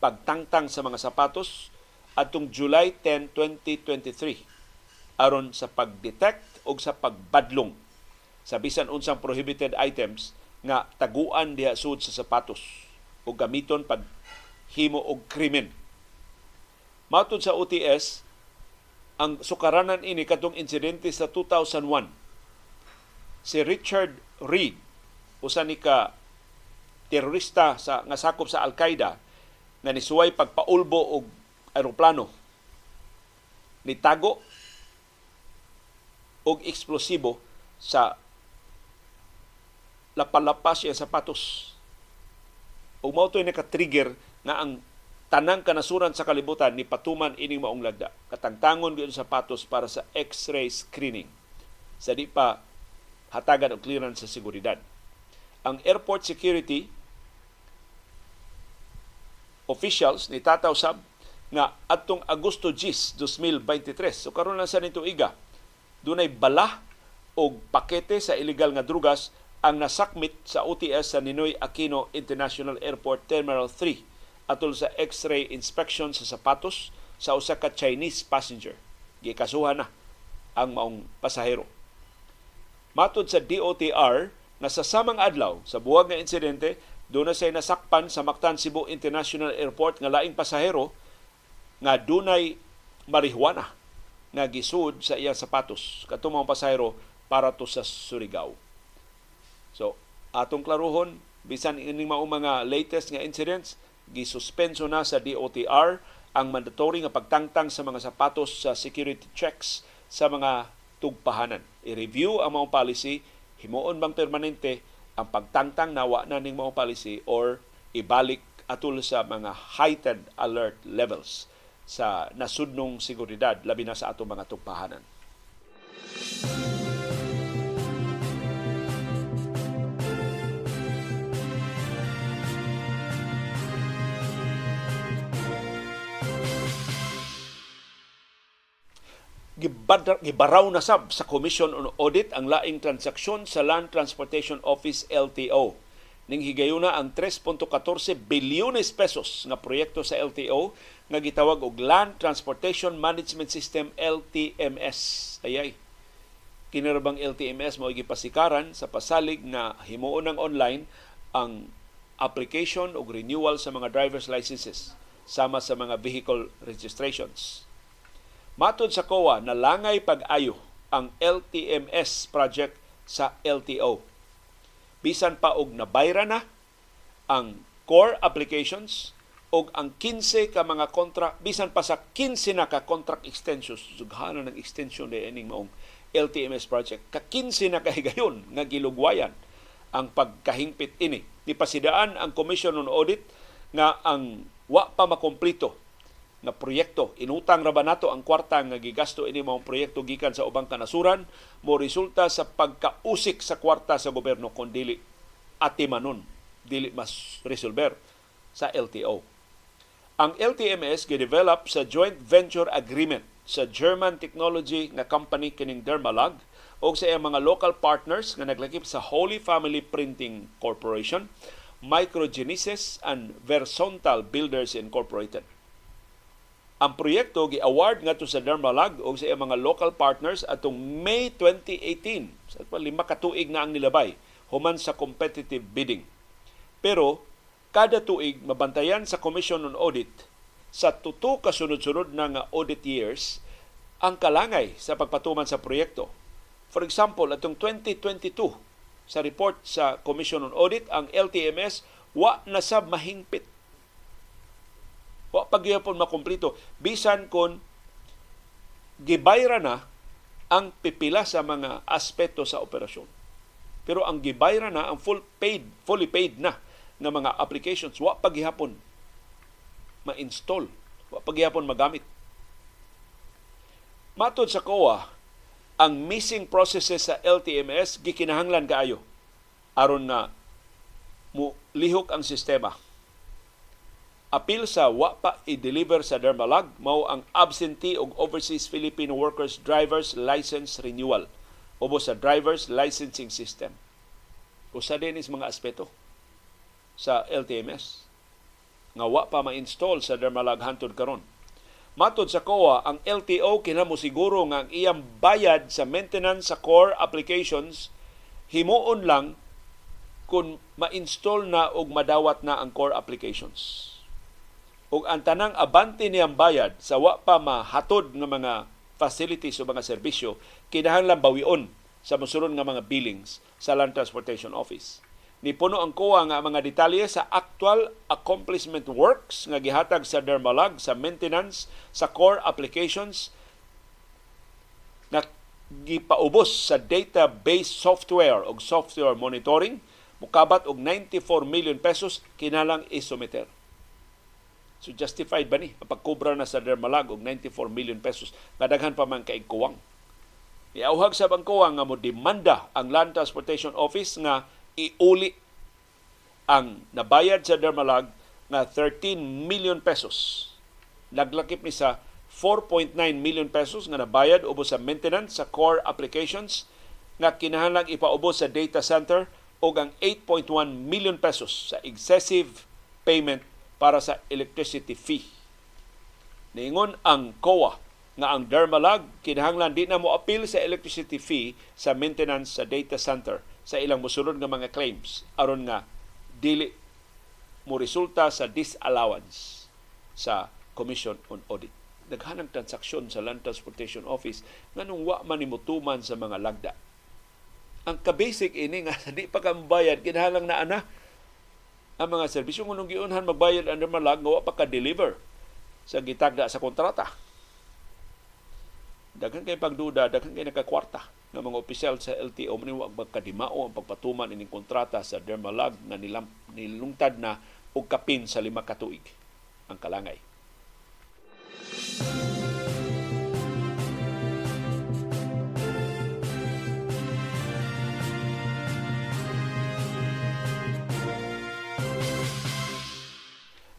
pagtangtang sa mga sapatos atong July 10, 2023 aron sa pagdetect o sa pagbadlong sa bisan unsang prohibited items nga taguan diha sud sa sapatos o gamiton pag himo og krimen. Matod sa OTS, ang sukaranan ini katong insidente sa 2001 si Richard Reed usa ni ka terorista sa nga sakop sa Al-Qaeda nga nisuway pagpaulbo og aeroplano nitago og eksplosibo sa lapalapas siya sapatos. Ug mao toy naka-trigger nga ang tanang kanasuran sa kalibutan ni patuman ining maong lagda. Katangtangon gyud sapatos para sa X-ray screening. Sa di pa hatagan og clearance sa seguridad. Ang airport security officials ni Tataw Sab nga atong Agosto 10, 2023. So karon lang sa nito iga, dunay bala o pakete sa illegal nga drugas ang nasakmit sa OTS sa Ninoy Aquino International Airport Terminal 3 atol sa X-ray inspection sa sapatos sa usa ka Chinese passenger. Gikasuhan na ang maong pasahero. Matod sa DOTR, na sa samang adlaw sa buwag nga insidente, doon na siya nasakpan sa Mactan Cebu International Airport nga laing pasahero nga dunay marihuana nga gisud sa iyang sapatos katumang pasahero para to sa Surigao. So, atong klaruhon bisan ining mao mga latest nga incidents gisuspenso na sa DOTR ang mandatory nga pagtangtang sa mga sapatos sa security checks sa mga tugpahanan. I-review ang mga policy himuon bang permanente ang pagtangtang nawa na ning mga policy or ibalik atul sa mga heightened alert levels sa nasudnong seguridad labi na sa atong mga tugpahanan. Gibaraw na sab sa Commission on Audit ang laing transaksyon sa Land Transportation Office LTO. Ning higayuna ang 3.14 bilyones pesos nga proyekto sa LTO nga gitawag og Land Transportation Management System LTMS. Ayay. Kinarabang LTMS mao gipasikaran sa pasalig na himuon ng online ang application o renewal sa mga driver's licenses sama sa mga vehicle registrations Matod sa COA, nalangay pag-ayo ang LTMS project sa LTO. Bisan pa og nabayra na ang core applications og ang 15 ka mga kontra bisan pa sa 15 na ka contract extensions sughana ng extension ni ining maong LTMS project ka 15 na kahigayon nga gilugwayan ang pagkahingpit ini ni pasidaan ang Commission on Audit nga ang wa pa makomplito nga proyekto. Inutang ra ba nato ang kwarta nga gigasto ini mga proyekto gikan sa ubang kanasuran mo resulta sa pagkausik sa kwarta sa gobyerno kun dili atimanon, dili mas resolver sa LTO. Ang LTMS gi-develop sa joint venture agreement sa German technology nga company kining Dermalog o sa iyang mga local partners nga naglakip sa Holy Family Printing Corporation, Microgenesis and Versontal Builders Incorporated. Ang proyekto gi-award ngadto sa Dermalag o sa mga local partners atong May 2018. Sa lima ka tuig na ang nilabay human sa competitive bidding. Pero kada tuig mabantayan sa Commission on Audit sa tuto ka sunod-sunod nga audit years ang kalangay sa pagpatuman sa proyekto. For example, atong 2022 sa report sa Commission on Audit, ang LTMS wa na sab mahingpit Wa pagyapon makumplito bisan kon gibayra na ang pipila sa mga aspeto sa operasyon. Pero ang gibayra na ang full paid, fully paid na nga mga applications wa paghihapon ma-install, wa paghihapon magamit. Matod sa COA, ang missing processes sa LTMS gikinahanglan kaayo aron na mo lihok ang sistema apil sa wa pa i-deliver sa Dermalag mao ang absentee og overseas Filipino workers drivers license renewal ubo sa driver's licensing system. Usa din is mga aspeto sa LTMS nga wa pa ma-install sa Dermalag hantod karon. Matod sa COA, ang LTO kinahanglan siguro nga ang iyang bayad sa maintenance sa core applications himuon lang kung ma-install na og madawat na ang core applications ug ang tanang abante niyang bayad sa wa pa mahatod nga mga facilities o mga serbisyo kinahanglan bawion sa mosunod nga mga billings sa Land Transportation Office. Nipuno ang kuha nga mga detalye sa actual accomplishment works nga gihatag sa Dermalag sa maintenance sa core applications na gipaubos sa database software o software monitoring mukabat og 94 million pesos kinalang isumiter. So justified ba ni pagkobra na sa Dermalag og 94 million pesos kadaghan pa man kay kuwang. Iauhag sa bangkuwang nga mo demanda ang Land Transportation Office nga iuli ang nabayad sa Dermalag nga 13 million pesos. Naglakip ni sa 4.9 million pesos nga nabayad ubos sa maintenance sa core applications nga kinahanglang ipaubos sa data center og ang 8.1 million pesos sa excessive payment para sa electricity fee. Niingon ang COA nga ang Dermalag kinahanglan di na mo appeal sa electricity fee sa maintenance sa data center sa ilang mosunod nga mga claims aron nga dili mo resulta sa disallowance sa Commission on Audit. Naghanang transaksyon sa Land Transportation Office nganong wa man nimutuman sa mga lagda. Ang ka-basic ini nga di pa ka bayad kinahanglan na ana ang mga serbisyo ngunong giunhan magbayad under malag nga pa ka-deliver sa gitagda sa kontrata. Daghan kay pagduda, daghan kay nakakwarta ng mga opisyal sa LTO mo wag magkadimao ang pagpatuman ining kontrata sa Dermalag nga nilam, nilungtad na og kapin sa lima ka tuig ang kalangay.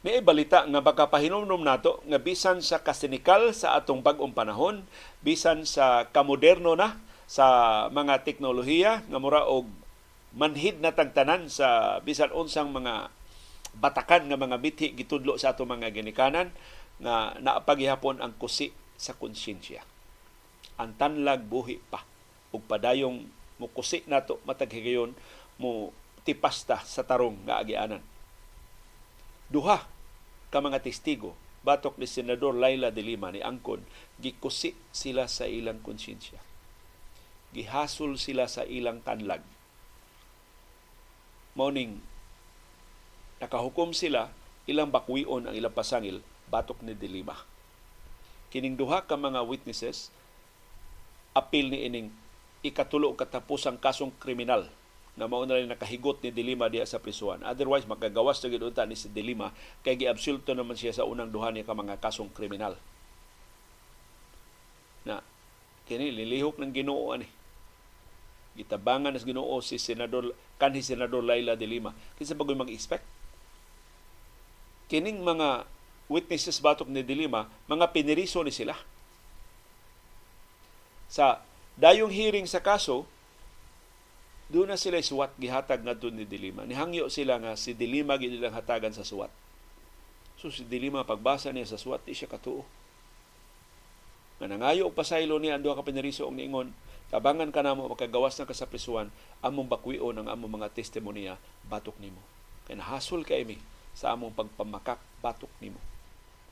May balita nga baka pahinumdum nato nga bisan sa kasinikal sa atong bag-ong panahon, bisan sa kamoderno na sa mga teknolohiya nga mura og manhid na tagtanan sa bisan unsang mga batakan nga mga bithi gitudlo sa atong mga ginikanan nga naapagihapon ang kusi sa konsyensya. Ang tanlag buhi pa ug padayong mo kusi nato matag higayon mo tipasta sa tarong nga agianan. Duha ka mga testigo batok ni Senador Laila de Lima ni Angkon gikusi sila sa ilang konsyensya. Gihasol sila sa ilang kanlag. Morning, nakahukom sila ilang bakwion ang ilang pasangil batok ni de Lima. Kining duha ka mga witnesses apil ni ining ikatulo katapusang kasong kriminal na mao na rin nakahigot ni Dilima diha sa prisuan. Otherwise, magagawas na gid ni si Dilima kay giabsulto naman siya sa unang duha niya ka mga kasong kriminal. Na kini lilihok ng Ginoo ani. Gitabangan as Ginoo si senador kanhi senador Laila de Lima. Kinsa bagoy mag-expect? Kining mga witnesses batok ni Dilima, mga piniriso ni sila. Sa dayong hearing sa kaso, doon na sila suwat gihatag ngadto ni Dilima. Nihangyo sila nga si Dilima gid hatagan sa suwat. So si Dilima pagbasa niya sa suwat di siya katuo. Nga nangayo og pasaylo niya ang ka pinariso og niingon, tabangan ka namo makagawas na ka sa prisuan among bakwion ang among mga testimonya batok nimo. Kay nahasol kay mi sa among pagpamakak batok nimo.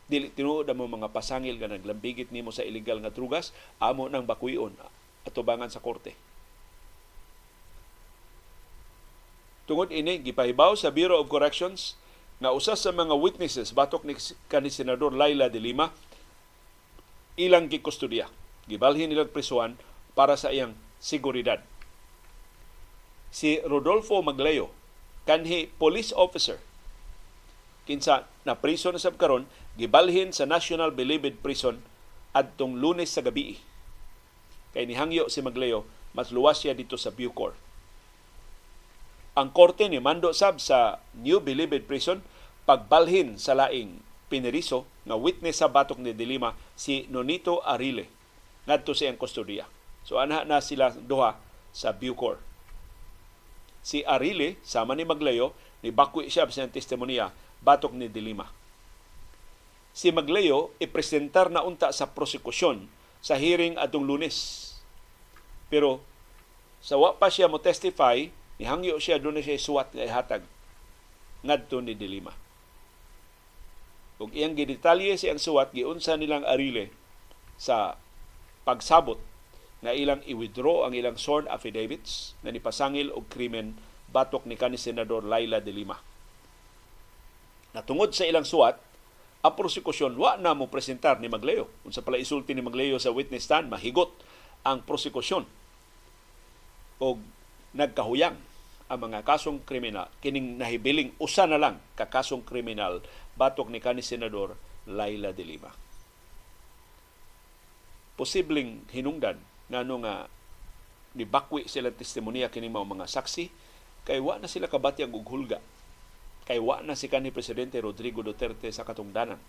Dili tinuod ang mga pasangil nga naglambigit nimo sa illegal nga drugas amo nang bakwion atubangan sa korte Tungod ini gipahibaw sa Bureau of Corrections nga usa sa mga witnesses batok ni kani senador Laila de Lima ilang gikustudya. Gibalhin nilang prisuan para sa iyang seguridad. Si Rodolfo Magleo, kanhi police officer, kinsa na prison na sab karon gibalhin sa National Bilibid Prison adtong Lunes sa gabi. Kay nihangyo si Magleo, mas luwas siya dito sa Bucor ang korte ni mando sab sa New Bilibid Prison pagbalhin sa laing pineriso nga witness sa batok ni Dilima si Nonito Arile ngadto siyang kustodiya. So ana na sila duha sa Bucor. Si Arile sama ni Maglayo ni bakwi siya sa testimonya batok ni Dilima. Si Maglayo ipresentar na unta sa prosekusyon sa hearing atong Lunes. Pero sa wa pa siya mo testify Nihangyo siya doon na siya suwat nga ihatag ngadto ni Dilima. Ug iyang gidetalye siyang suwat giunsa nilang arile sa pagsabot nga ilang i-withdraw ang ilang sworn affidavits na nipasangil og krimen batok ni kani senador Laila de Lima. Natungod sa ilang suwat, ang prosekusyon wa na mo presentar ni Magleo. Unsa pala isulti ni Magleo sa witness stand, mahigot ang prosekusyon. Og nagkahuyang ang mga kasong kriminal kining nahibiling usa na lang ka kasong kriminal batok ni kani senador Laila de Lima. Posibleng hinungdan ngano nga ni bakwi sila testimonya kini mga saksi kay wa na sila kabatyang og hulga. Kay wa na si kanhi presidente Rodrigo Duterte sa katungdanan.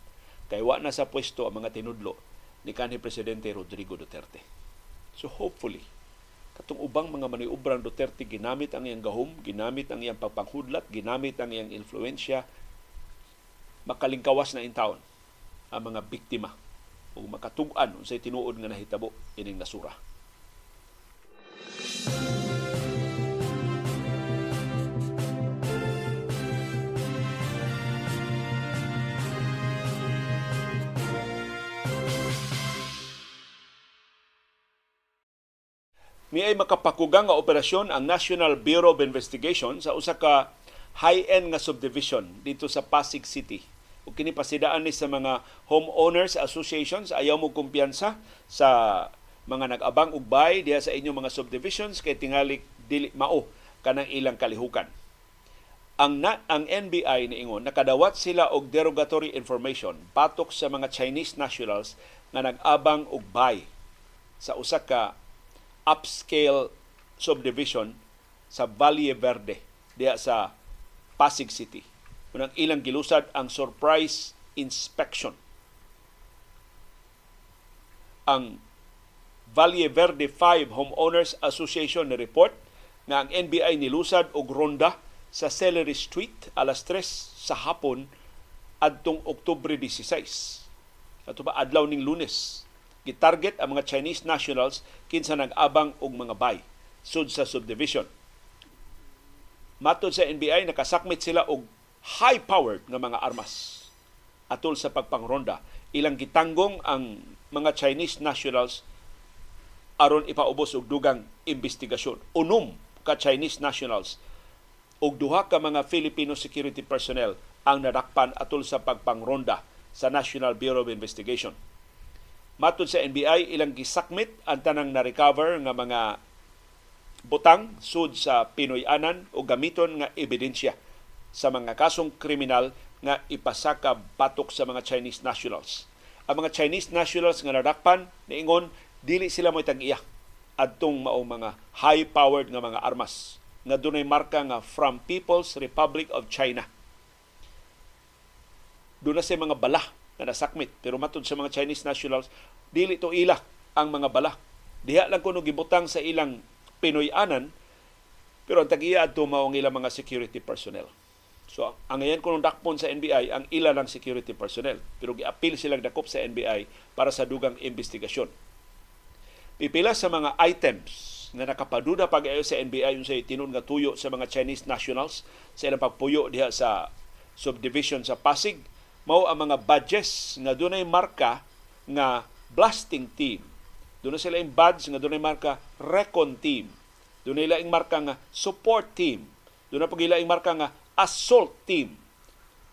Kay wa na sa pwesto ang mga tinudlo ni kanhi presidente Rodrigo Duterte. So hopefully Katong ubang mga maniubrang Duterte ginamit ang iyang gahom, ginamit ang iyang pagpanghudlat, ginamit ang iyang influensya makalingkawas na in town ang mga biktima o makatug-an unsay tinuod nga nahitabo ining nasura. Niay makapakugang nga operasyon ang National Bureau of Investigation sa usa ka high-end nga subdivision dito sa Pasig City. O kini pasidaan ni sa mga homeowners associations ayaw mo kumpiyansa sa mga nag-abang ugbay diha sa inyong mga subdivisions kay tingali dili mao kanang ilang kalihukan. Ang na, ang NBI niingon nakadawat sila og derogatory information patok sa mga Chinese nationals nga nag-abang ugbay sa usa ka upscale subdivision sa Valle Verde diya sa Pasig City. Unang ilang gilusad ang surprise inspection. Ang Valle Verde 5 Homeowners Association na report nga ang NBI nilusad og ronda sa Celery Street alas 3 sa hapon adtong Oktubre 16. Ato ba adlaw ning Lunes gitarget ang mga Chinese nationals kinsa nag-abang og mga bay sud sa subdivision. Matod sa NBI nakasakmit sila og high-powered nga mga armas atol sa pagpangronda. Ilang gitanggong ang mga Chinese nationals aron ipaubos og dugang investigasyon. Unom ka Chinese nationals og duha ka mga Filipino security personnel ang nadakpan atol sa pagpangronda sa National Bureau of Investigation Matod sa NBI, ilang gisakmit ang tanang na-recover nga mga butang sud sa Pinoy-anan o gamiton nga ebidensya sa mga kasong kriminal nga ipasaka batok sa mga Chinese nationals. Ang mga Chinese nationals nga nadakpan niingon dili sila mo tag-iya adtong mao mga high-powered nga mga armas nga dunay marka nga from People's Republic of China. Doon na sa mga bala na nasakmit. Pero matod sa mga Chinese nationals, dili to ila ang mga bala. Diha lang kuno gibutang sa ilang Pinoy-anan, pero ang tag-iya adto mao ang ilang mga security personnel. So ang ngayon kunong dakpon sa NBI ang ila lang security personnel, pero giapil silang dakop sa NBI para sa dugang investigasyon. Pipila sa mga items na nakapaduda pag sa NBI yung sa tinon nga tuyo sa mga Chinese nationals sa ilang pagpuyo diha sa subdivision sa Pasig mao ang mga badges nga dunay marka nga blasting team. Doon sila yung badge nga dunay marka recon team. Doon laing marka nga support team. Doon na pagilaing marka nga assault team.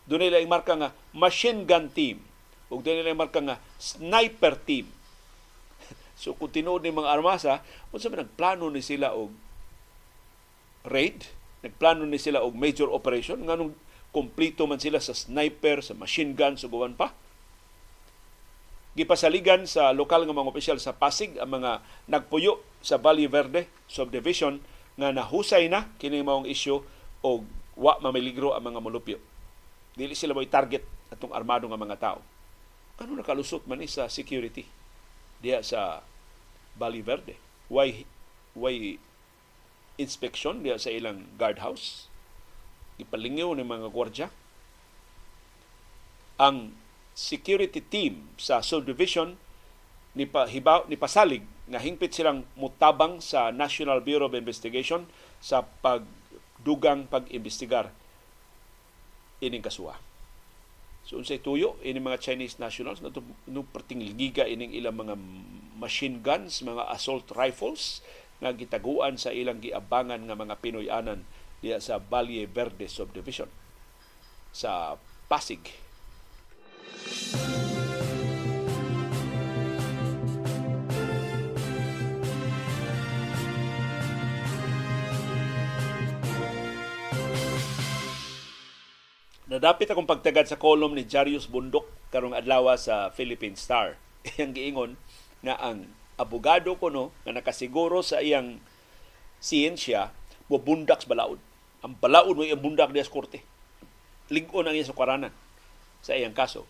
Doon laing marka nga machine gun team. Ug doon laing marka nga sniper team. so kung tinuod ni mga armasa, unsa man nagplano ni sila og raid, nagplano ni sila og major operation nganong Kompleto man sila sa sniper, sa machine gun, suguan pa. Gipasaligan sa lokal nga mga opisyal sa Pasig ang mga nagpuyo sa Valle Verde subdivision nga nahusay na kini maong isyu o wa mamiligro ang mga mulupyo. Dili sila mo'y target atong armado nga mga tao. Ano nakalusot man sa security diya sa Valle Verde? Why why inspection diya sa ilang guardhouse? ipalingaw ng mga gwardya. Ang security team sa subdivision ni pahibaw ni pasalig nga hingpit silang mutabang sa National Bureau of Investigation sa pagdugang pag-imbestigar ining kasuwa. So unsay tuyo ini mga Chinese nationals na no perting ligiga ining ilang mga machine guns, mga assault rifles nga gitaguan sa ilang giabangan nga mga Pinoy-anan diya sa Valle Verde Subdivision sa Pasig. Nadapit akong pagtagad sa kolom ni Jarius Bundok karong adlaw sa Philippine Star. Iyang giingon nga ang abogado ko no nga nakasiguro sa iyang siyensya mo bundak sa balaod ang balaod mo iyang bundak diya sa korte. Ligon ang iya sa kwaranan sa iyang kaso.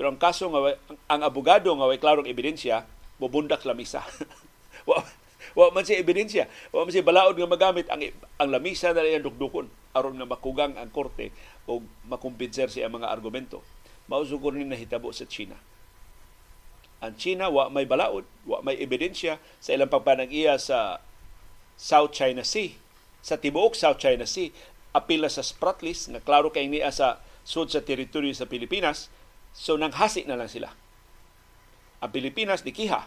Pero ang kaso nga ang, abogado nga way klarong ebidensya, mubundak lamisa. wa, Wa man siya ebidensya. Wa man siya balaod nga magamit ang ang lamisa na iyang dukdukon aron nga makugang ang korte o makumpinser siya mga argumento. Mao sugod ni nahitabo sa China. Ang China wa may balaod, wa may ebidensya sa ilang pagpanag-iya sa South China Sea. Sa tibuok South China Sea, apila sa Spratlys nga klaro kay niya sa sud sa teritoryo sa Pilipinas, so nang hasi na lang sila. Ang Pilipinas dikiha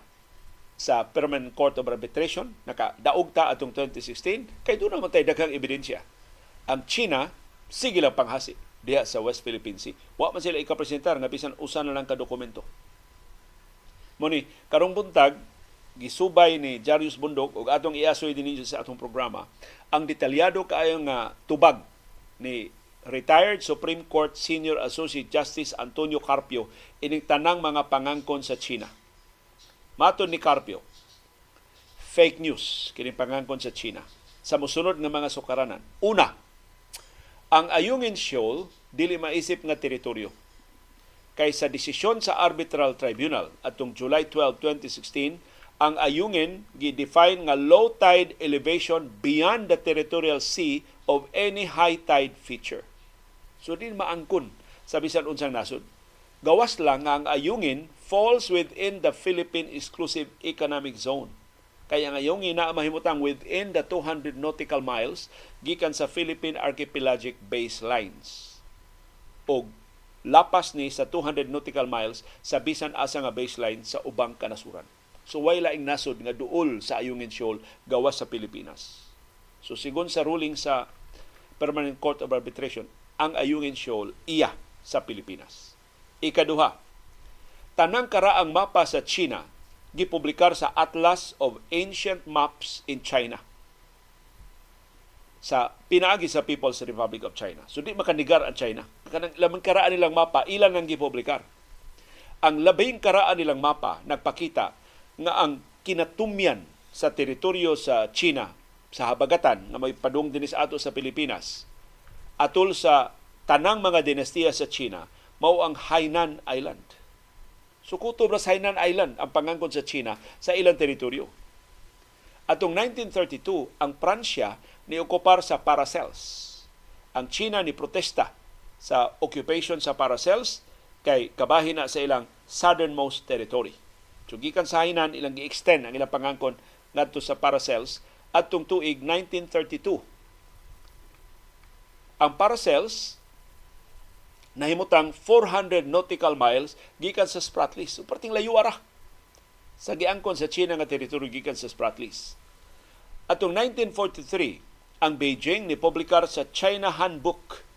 sa Permanent Court of Arbitration, nakadaog ta atong 2016, kay doon naman tayo daghang ebidensya. Ang China, sige lang panghasi diha sa West Philippine Sea. Wa man sila ikapresentar nga bisan usa na lang ka dokumento. Muni, karong buntag, gisubay ni Jarius Bundok ug atong iasoy dinhi sa atong programa ang detalyado kaayo nga tubag ni retired Supreme Court Senior Associate Justice Antonio Carpio ining tanang mga pangangkon sa China. Maton ni Carpio, fake news kining pangangkon sa China sa musunod nga mga sukaranan. Una, ang Ayungin Shoal dili maisip nga teritoryo kay sa desisyon sa Arbitral Tribunal atong July 12, 2016, ang ayungin gi-define nga low tide elevation beyond the territorial sea of any high tide feature. So din maangkon sa bisan unsang nasod. Gawas lang nga ang ayungin falls within the Philippine Exclusive Economic Zone. Kaya ang ayungin na mahimutang within the 200 nautical miles gikan sa Philippine Archipelagic Baselines. O lapas ni sa 200 nautical miles sa bisan asa nga baseline sa ubang kanasuran. So way laing nasod nga duol sa Ayungin Shoal gawas sa Pilipinas. So sigon sa ruling sa Permanent Court of Arbitration, ang Ayungin Shoal iya sa Pilipinas. Ikaduha, tanang karaang mapa sa China gipublikar sa Atlas of Ancient Maps in China sa pinaagi sa People's Republic of China. So di makanigar ang China. Kanang lamang karaan nilang mapa, ilan ang gipublikar. Ang labing karaan nilang mapa nagpakita nga ang kinatumyan sa teritoryo sa China sa habagatan na may padung dinis ato sa Pilipinas atol sa tanang mga dinastiya sa China mao ang Hainan Island. So kutob sa Hainan Island ang pangangkon sa China sa ilang teritoryo. Atong 1932, ang Pransya ni okupar sa Paracels. Ang China ni protesta sa occupation sa Paracels kay kabahin na sa ilang southernmost territory. So gikan sa Hainan ilang gi-extend ang ilang pangangkon ngadto sa Paracels atong tuig 1932. Ang Paracels nahimutang 400 nautical miles gikan sa Spratlys. So parting layo ara sa giangkon sa China nga teritoryo gikan sa Spratlys. Atong 1943, ang Beijing ni publikar sa China Handbook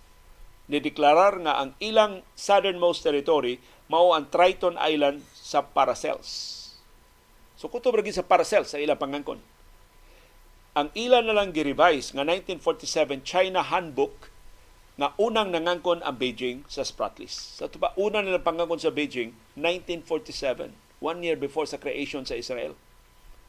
ni deklarar nga ang ilang southernmost territory mao ang Triton Island sa Paracels. So kutob ra sa Paracels sa ilang pangangkon. Ang ilan na lang gi-revise nga 1947 China Handbook nga unang nangangkon ang Beijing sa Spratlys. Sa tuba una nilang pangangkon sa Beijing 1947, one year before sa creation sa Israel.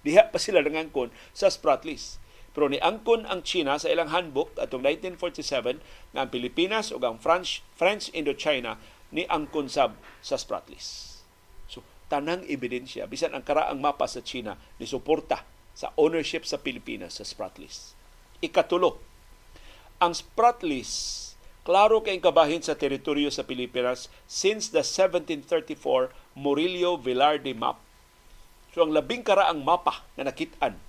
Diha pa sila nangangkon sa Spratlys. Pero ni angkon ang China sa ilang handbook atong 1947 nga ang Pilipinas ug ang French French Indochina ni angkon sab sa Spratlys. So tanang ebidensya bisan ang karaang mapa sa China ni suporta sa ownership sa Pilipinas sa Spratlys. Ikatulo, ang Spratlys klaro kay kabahin sa teritoryo sa Pilipinas since the 1734 Murillo Velarde map. So ang labing karaang mapa na nakitaan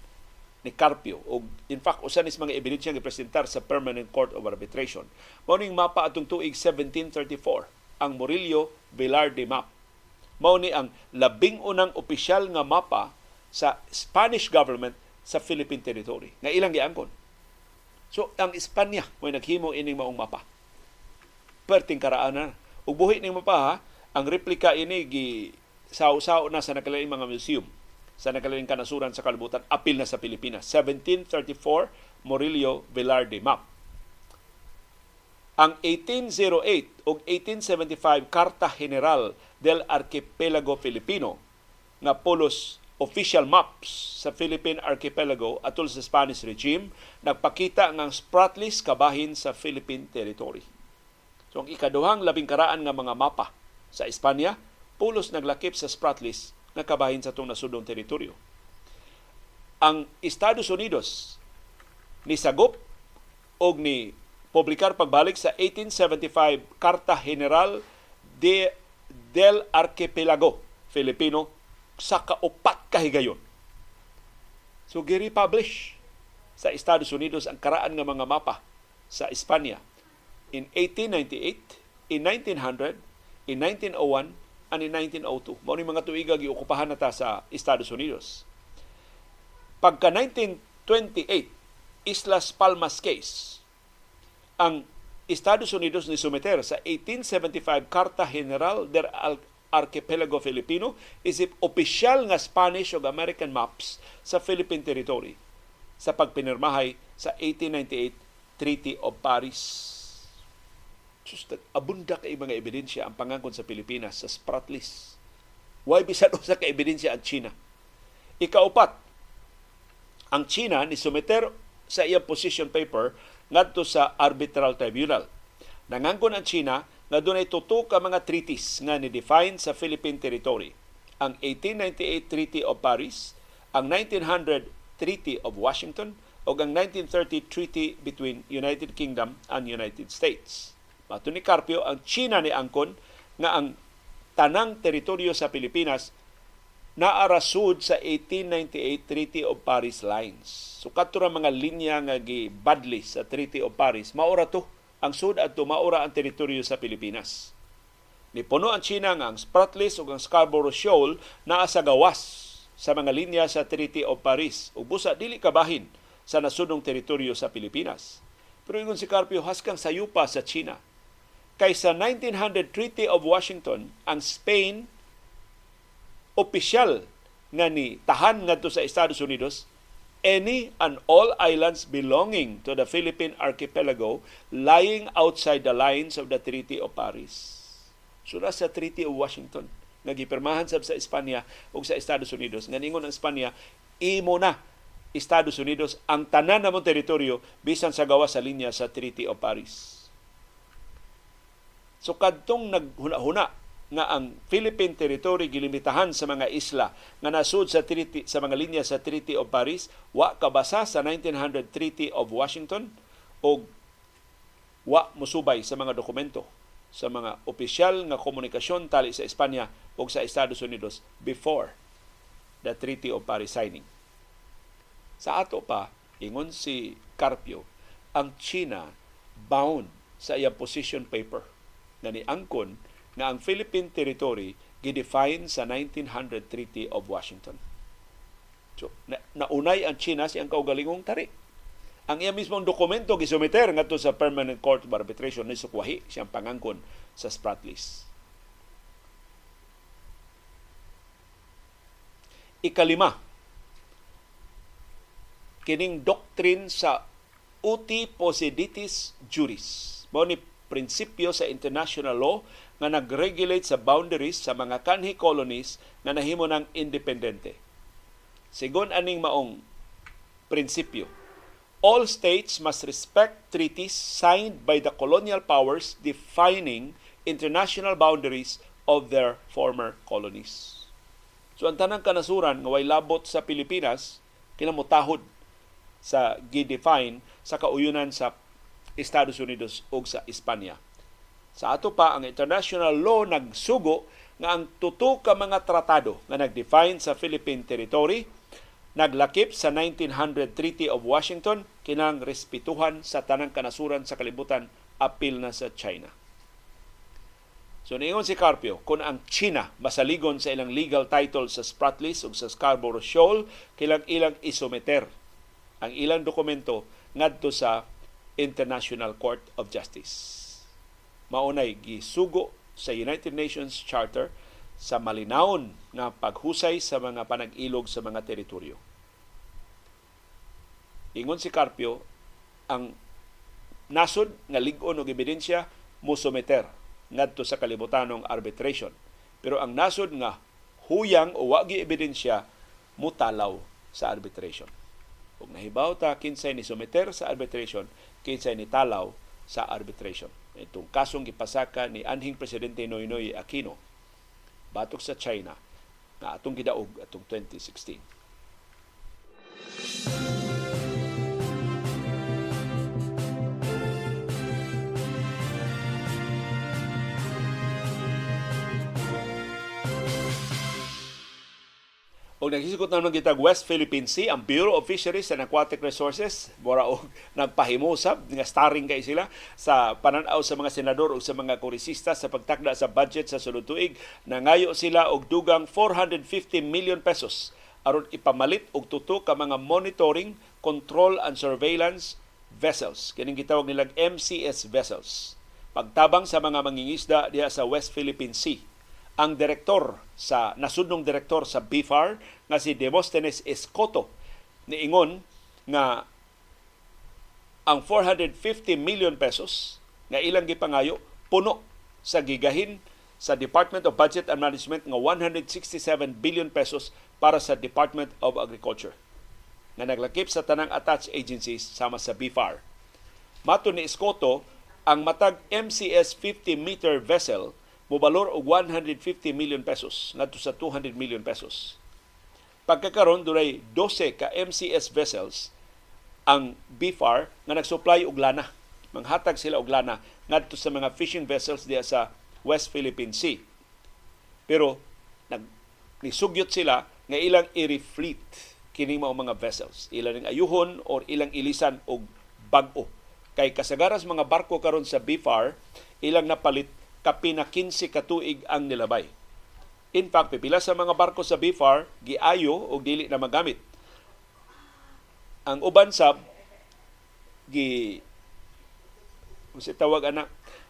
ni Carpio o in fact usa ni mga ebidensya nga presentar sa Permanent Court of Arbitration mao ning mapa atong tuig 1734 ang Murillo Velarde map. Mao ni ang labing unang opisyal nga mapa sa Spanish government sa Philippine territory. Nga ilang giangkon? So ang Espanya mo naghimo ining maong mapa perting karaanan ug buhi ning mapa ha ang replika ini gi saw-saw na sa nakalaing mga museum sa nagkalaing kanasuran sa kalibutan, apil na sa Pilipinas. 1734 Murillo Velarde map. Ang 1808 o 1875 Karta General del Archipelago Filipino nga pulos official maps sa Philippine Archipelago atol sa Spanish regime nagpakita nga Spratlys kabahin sa Philippine territory. So ang ikaduhang labing karaan nga mga mapa sa Espanya pulos naglakip sa Spratlys nga kabahin sa itong nasudong teritoryo. ang Estados Unidos ni sagop og ni publikar pagbalik sa 1875 Karta General de del Archipelago Filipino sa kaupat ka higayon. So gi-republish sa Estados Unidos ang karaan nga mga mapa sa Espanya in 1898, in 1900, in 1901, and in 1902. Mao ni mga tuiga giukupahan nata sa Estados Unidos. Pagka 1928, Islas Palmas case, ang Estados Unidos ni sumeter sa 1875 Carta General del Archipelago Filipino isip opisyal nga Spanish ug American maps sa Philippine territory sa pagpinirmahay sa 1898 Treaty of Paris. Just abunda kay mga ebidensya ang pangangkon sa Pilipinas sa Sprat list. Why bisan usa ka ebidensya ang China. Ikaupat, ang China ni sumeter sa iyang position paper ngadto sa arbitral tribunal. Nangangkon ang China nga dunay tuto ka mga treaties nga ni-define sa Philippine territory. Ang 1898 Treaty of Paris, ang 1900 Treaty of Washington o ang 1930 Treaty between United Kingdom and United States. Mato ni Carpio, ang China ni angkon nga ang tanang teritoryo sa Pilipinas naarasud sa 1898 Treaty of Paris lines. So kadto mga linya nga gibadli sa Treaty of Paris, maura to ang sud adto maura ang teritoryo sa Pilipinas. Ni puno ang China nga ang Spratlys ug ang Scarborough Shoal naa sa gawas sa mga linya sa Treaty of Paris ug busa dili kabahin sa nasudong teritoryo sa Pilipinas. Pero ingon si Carpio haskang sayupa sa China. Kaysa 1900 Treaty of Washington, ang Spain opisyal nga ni tahan ngadto sa Estados Unidos any and all islands belonging to the Philippine archipelago lying outside the lines of the Treaty of Paris. Sura sa Treaty of Washington nga gipirmahan sab sa Espanya ug sa Estados Unidos nga ningon ang Espanya imo na Estados Unidos ang tanan namong teritoryo bisan sa gawa sa linya sa Treaty of Paris. So kadtong naghuna-huna nga ang Philippine territory gilimitahan sa mga isla nga nasud sa treaty sa mga linya sa Treaty of Paris wa kabasa sa 1900 Treaty of Washington o wa musubay sa mga dokumento sa mga opisyal nga komunikasyon tali sa Espanya o sa Estados Unidos before the Treaty of Paris signing. Sa ato pa, ingon si Carpio, ang China bound sa iyang position paper na ni angkon nga ang Philippine territory gidefine sa 1900 Treaty of Washington. So, na, naunay ang China siyang kaugalingong tari. Ang iya mismong dokumento gisumiter ngadto sa Permanent Court of Arbitration ni sukwahi siyang pangangkon sa Spratlys. Ikalima, kining doctrine sa uti possiditis juris. Mao ni prinsipyo sa international law nga nag-regulate sa boundaries sa mga kanhi colonies na nahimo ng independente. Sigon aning maong prinsipyo, all states must respect treaties signed by the colonial powers defining international boundaries of their former colonies. So ang tanang kanasuran nga way labot sa Pilipinas kinamutahod sa gi-define sa kauyunan sa Estados Unidos ug sa Espanya. Sa ato pa, ang international law nagsugo nga ang tuto ka mga tratado nga nag-define sa Philippine territory naglakip sa 1900 Treaty of Washington kinang respetuhan sa tanang kanasuran sa kalibutan apil na sa China. So niingon si Carpio, kung ang China masaligon sa ilang legal title sa Spratlys ug sa Scarborough Shoal, kilang ilang isometer ang ilang dokumento ngadto sa International Court of Justice maunay gisugo sa United Nations Charter sa malinawon nga paghusay sa mga panag-ilog sa mga teritoryo. Ingon si Carpio, ang nasod nga lig-on og ebidensya mo ngadto sa kalibutanong arbitration. Pero ang nasod nga huyang o wagi ebidensya mutalaw sa arbitration. Kung nahibaw ta kinsay ni someter sa arbitration, kinsay ni talaw sa arbitration itong kasong gipasaka ni anhing presidente Noynoy Aquino batok sa China na atong gidaog atong 2016. Og naghisgot naman kita West Philippine Sea, ang Bureau of Fisheries and Aquatic Resources, mura og nagpahimusab nga starring kay sila sa pananaw sa mga senador o sa mga kongresista sa pagtakda sa budget sa sulod tuig. Nangayo sila og dugang 450 million pesos aron ipamalit og tuto ka mga monitoring, control and surveillance vessels. Kining gitawag nilang MCS vessels. Pagtabang sa mga mangingisda diha sa West Philippine Sea ang direktor sa nasudnong direktor sa BFAR nga si Demosthenes Escoto niingon nga ang 450 million pesos nga ilang gipangayo puno sa gigahin sa Department of Budget and Management nga 167 billion pesos para sa Department of Agriculture nga naglakip sa tanang attached agencies sama sa BFAR. Mato ni Escoto, ang matag MCS 50-meter vessel mobalor og 150 million pesos ngadto sa 200 million pesos. Pagkakaroon dunay 12 ka MCS vessels ang BFAR nga nagsupply og lana. Manghatag sila og lana ngadto sa mga fishing vessels diya sa West Philippine Sea. Pero nag nisugyot sila nga ilang i-refleet kini mao mga vessels. Ilang ayuhon or ilang ilisan og bag-o. Kay kasagaras mga barko karon sa BFAR, ilang napalit kapina 15 katuig ang nilabay. In fact, pipila sa mga barko sa BFAR giayo o dili na magamit. Ang uban sab gi si tawag ana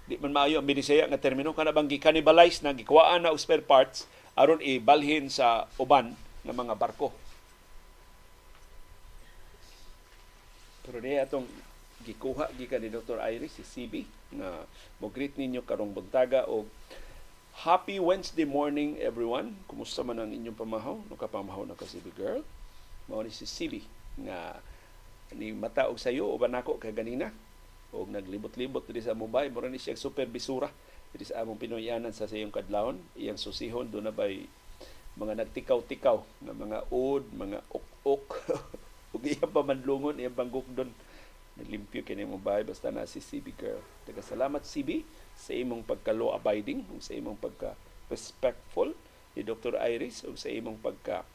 di man maayo ang binisaya nga termino kana bang gi-cannibalize na gikuhaan na og spare parts aron ibalhin sa uban ng mga barko. Pero di atong gikuha gikan ni Dr. Iris si CB nga mo greet ninyo karong buntaga og Happy Wednesday morning everyone. Kumusta man ang inyong pamahaw? Nakapamahaw na ka CB girl. Mao ni si CB nga ni mata og sayo uban nako kay ganina og naglibot-libot diri sa mobile mura ni siya superbisura diri sa among Pinoyanan sa sayong kadlawon iyang susihon do na bay mga nagtikaw-tikaw na mga od, mga ok-ok ug iyang pamanlungon iyang panggukdon Nalimpyo kini mo bahay basta na si CB girl. Taga salamat CB sa imong pagka law abiding ug sa imong pagka respectful ni Dr. Iris ug sa imong pagka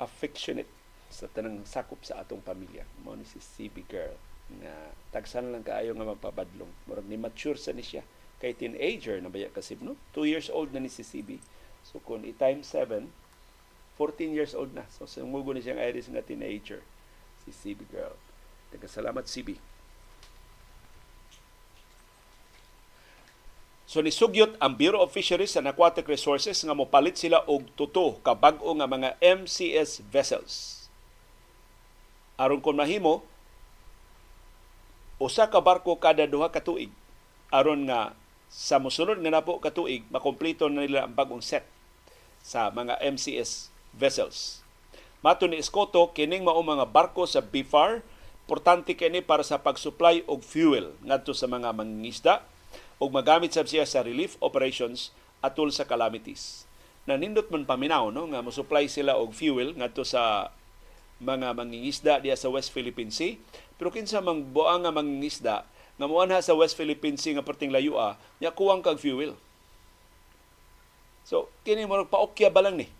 affectionate sa tanang sakop sa atong pamilya. Mao ni si CB girl nga tagsan lang kaayo nga magpabadlong. Murag ni mature sa ni siya kay teenager na baya kasib no? 2 years old na ni si CB. So kung i-time 7, 14 years old na. So sumugo ni siyang Iris nga teenager si CB girl. Nagkasalamat CB. So nisugyot ang Bureau of Fisheries and Aquatic Resources nga mopalit sila og tuto ka bag-o nga mga MCS vessels. Aron kon mahimo usa ka barko kada duha ka tuig aron nga sa mosunod nga napo ka tuig makompleto na nila ang bagong set sa mga MCS vessels. Mato ni Escoto kining mao mga barko sa BFAR Importante kini para sa pag-supply og fuel ngadto sa mga mangingisda ug magamit sab siya sa relief operations atol sa calamities. Nanindot man paminaw no nga mo-supply sila og fuel ngadto sa mga mangingisda diya sa West Philippine Sea. Pero kinsa mang buang nga mangingisda nga muanha sa West Philippine Sea nga perting layua, nya kuwang kag fuel. So, kini mo paokya ba lang ni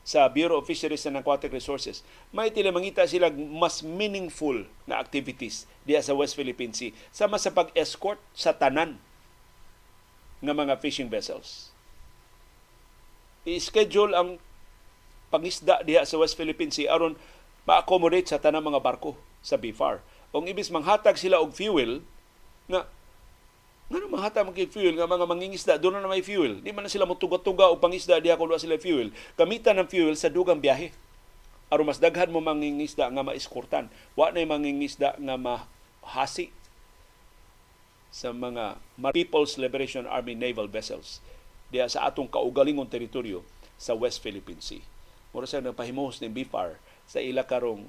sa Bureau of Fisheries and Aquatic Resources, may tila mangita sila mas meaningful na activities diya sa West Philippine Sea sama sa pag-escort sa tanan ng mga fishing vessels. I-schedule ang pangisda diya sa West Philippine Sea aron ma-accommodate sa tanang mga barko sa BFAR. Kung ibis manghatag sila og fuel nga nga mahata man fuel nga mga mangingisda doon na may fuel. Di man na sila motuga-tuga o pangisda diha kung sila fuel. Gamitan ng fuel sa dugang biyahe. Aron mas daghan mo mangingisda nga maiskortan. Wa na mangingisda nga mahasi sa mga People's Liberation Army naval vessels diya sa atong kaugalingong teritoryo sa West Philippine Sea. Mura sa nagpahimos ni BFAR sa ila karong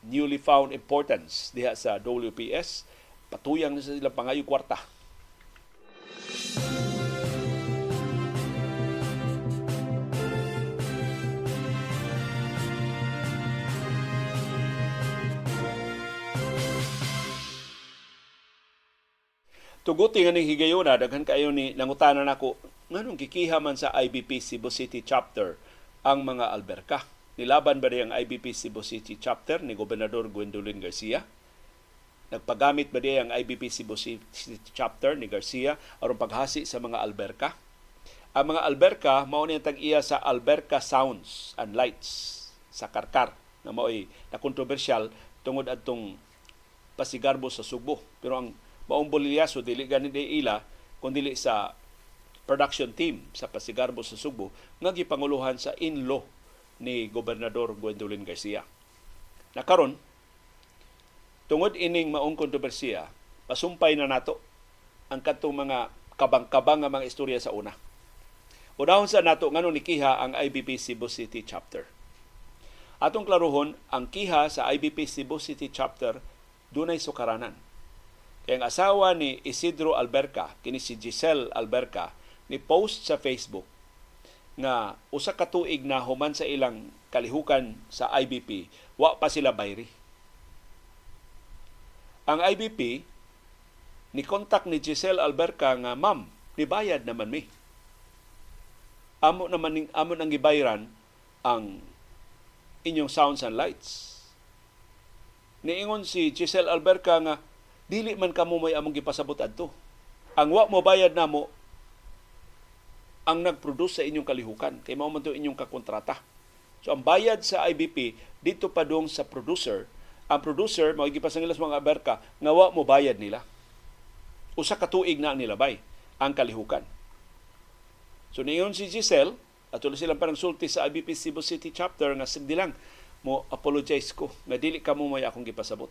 newly found importance diha sa WPS patuyang sa sila pangayo kwarta Tuguti nga ning higayuna daghan kayo ni nangutanan nako. Nganong kikiha man sa IBP Cebu City chapter ang mga alberka? Nilaban ba ang IBP Cebu City chapter ni Gobernador Gwendolyn Garcia? Nagpagamit ba ang IBP Cebu chapter ni Garcia aron paghasi sa mga alberka? Ang mga alberka mao ni tag-iya sa Alberca Sounds and Lights sa Karkar na mao'y na kontrobersyal tungod adtong pasigarbo sa Subo. Pero ang maong bolilyaso dili gani ila kun dili sa production team sa pasigarbo sa Subo nga gipanguluhan sa in-law ni Gobernador Gwendolyn Garcia. Nakaron, tungod ining maong kontrobersiya, pasumpay na nato ang katong mga kabang-kabang nga mga istorya sa una. Unahon sa nato ngano ni Kiha ang IBP Cebu City Chapter. Atong klaruhon, ang Kiha sa IBP Cebu City Chapter dunay sukaranan. Kaya ang asawa ni Isidro Alberca, kini si Giselle Alberca, ni post sa Facebook nga usa ka tuig na human sa ilang kalihukan sa IBP, wa pa sila bayri. Ang IBP ni kontak ni Giselle Alberca nga ma'am, nibayad naman mi. Amo naman amo nang gibayran ang inyong sounds and lights. Niingon si Giselle Alberca nga dili man kamo may among gipasabot adto. Ang wa mo bayad namo ang nag-produce sa inyong kalihukan. Kay mao man inyong kakontrata. So ang bayad sa IBP dito pa dong sa producer, ang producer mao gipasangilas mga aberka nga wa mo bayad nila. Usa ka tuig na ang nilabay ang kalihukan. So niyon si Giselle at silang parang sulti sa IBP Cebu City chapter nga sigdi lang mo apologize ko nga dili ka mo may akong gipasabot.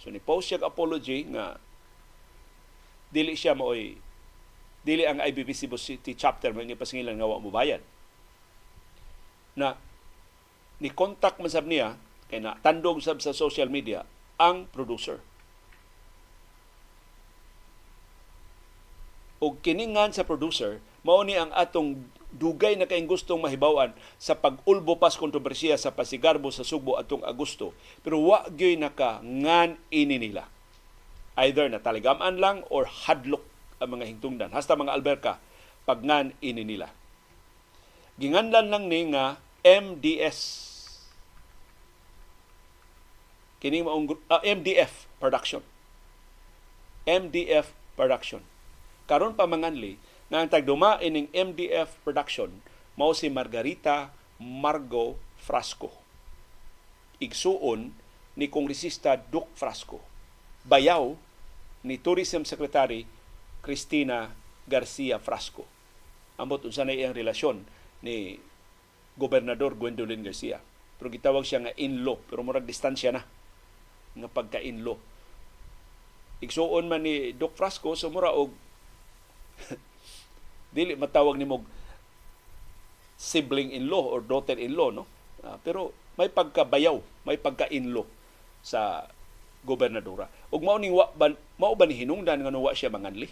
So ni post siya apology nga dili siya mo'y dili ang IBP Cebu City chapter mo pasingilan nga wa mo bayad. Na ni contact man sab niya kay na tandog sab sa social media ang producer. Og kiningan sa producer mao ni ang atong dugay na kayong gustong mahibawan sa pag-ulbo pas kontrobersiya sa pasigarbo sa Subo atong Agosto pero wa gyoy naka ngan ini nila either na taligaman lang or hadlok ang mga hingtungdan. Hasta mga alberka, pagngan ini nila. Ginganlan lang ni nga MDS. Kining maong uh, ah, MDF production. MDF production. Karon pa manganli nga ang tagduma ining MDF production mao si Margarita Margo Frasco. Igsuon ni Kongresista Duke Frasco. Bayaw ni Tourism Secretary Cristina Garcia Frasco. Ambot unsa na iyang relasyon ni Gobernador Gwendolyn Garcia. Pero gitawag siya nga in-law, pero murag distansya na nga pagka-in-law. Igsuon man ni Doc Frasco so mura og dili matawag ni mog sibling-in-law or daughter-in-law no. Uh, pero may pagkabayaw, may pagka-in-law sa gobernadora. Ug mao ning wa ban, mao ba ni hinungdan nga wa siya manganli?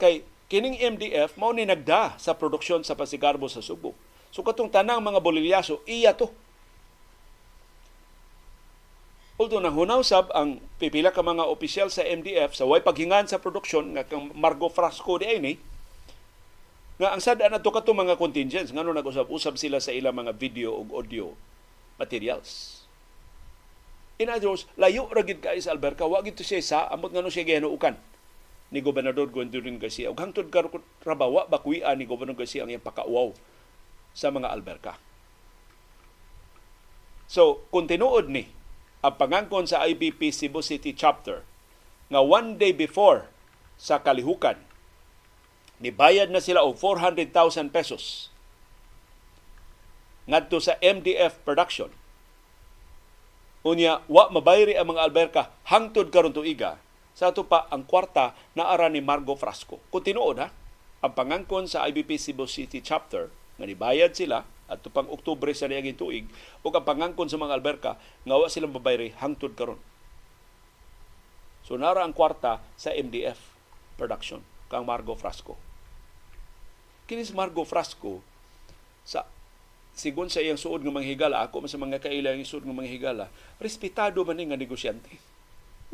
Kay kining MDF mao ni nagda sa produksyon sa Pasigarbo sa Subo. So katong tanang mga bolilyaso, iya to. Although nahunaw sab ang pipila ka mga opisyal sa MDF sa way paghingan sa produksyon nga kang Margo Frasco di ay ni, nga ang sada na to kato mga contingents ngano nag-usab-usab sila sa ilang mga video ug audio materials. In other words, layo ra gid kay sa Alberca, wa gid siya sa amot ngano siya gihanuukan ni Gobernador Gwendolyn Garcia. Ug hangtod karon rabawa bakuya ni Gobernador Garcia ang iyang pakauaw sa mga alberka. So, kung ni ang pangangkon sa IBP Cebu City Chapter nga one day before sa kalihukan, nibayad na sila og 400,000 pesos ngadto sa MDF production. Unya, wa mabayri ang mga alberka hangtod karon tuiga sa ato pa ang kwarta na ara ni Margo Frasco. Kung tinuod ha, ang pangangkon sa IBP Cebu City Chapter nga nibayad sila at pang Oktubre sa niyang tuig o ang pangangkon sa mga alberka nga wa silang babayri hangtod karon. So nara ang kwarta sa MDF production kang Margo Frasco. Kinis Margo Frasco sa sigon sa iyang suod ng mga higala, ako sa mga kaila yung suod ng mga higala, respetado man nga negosyante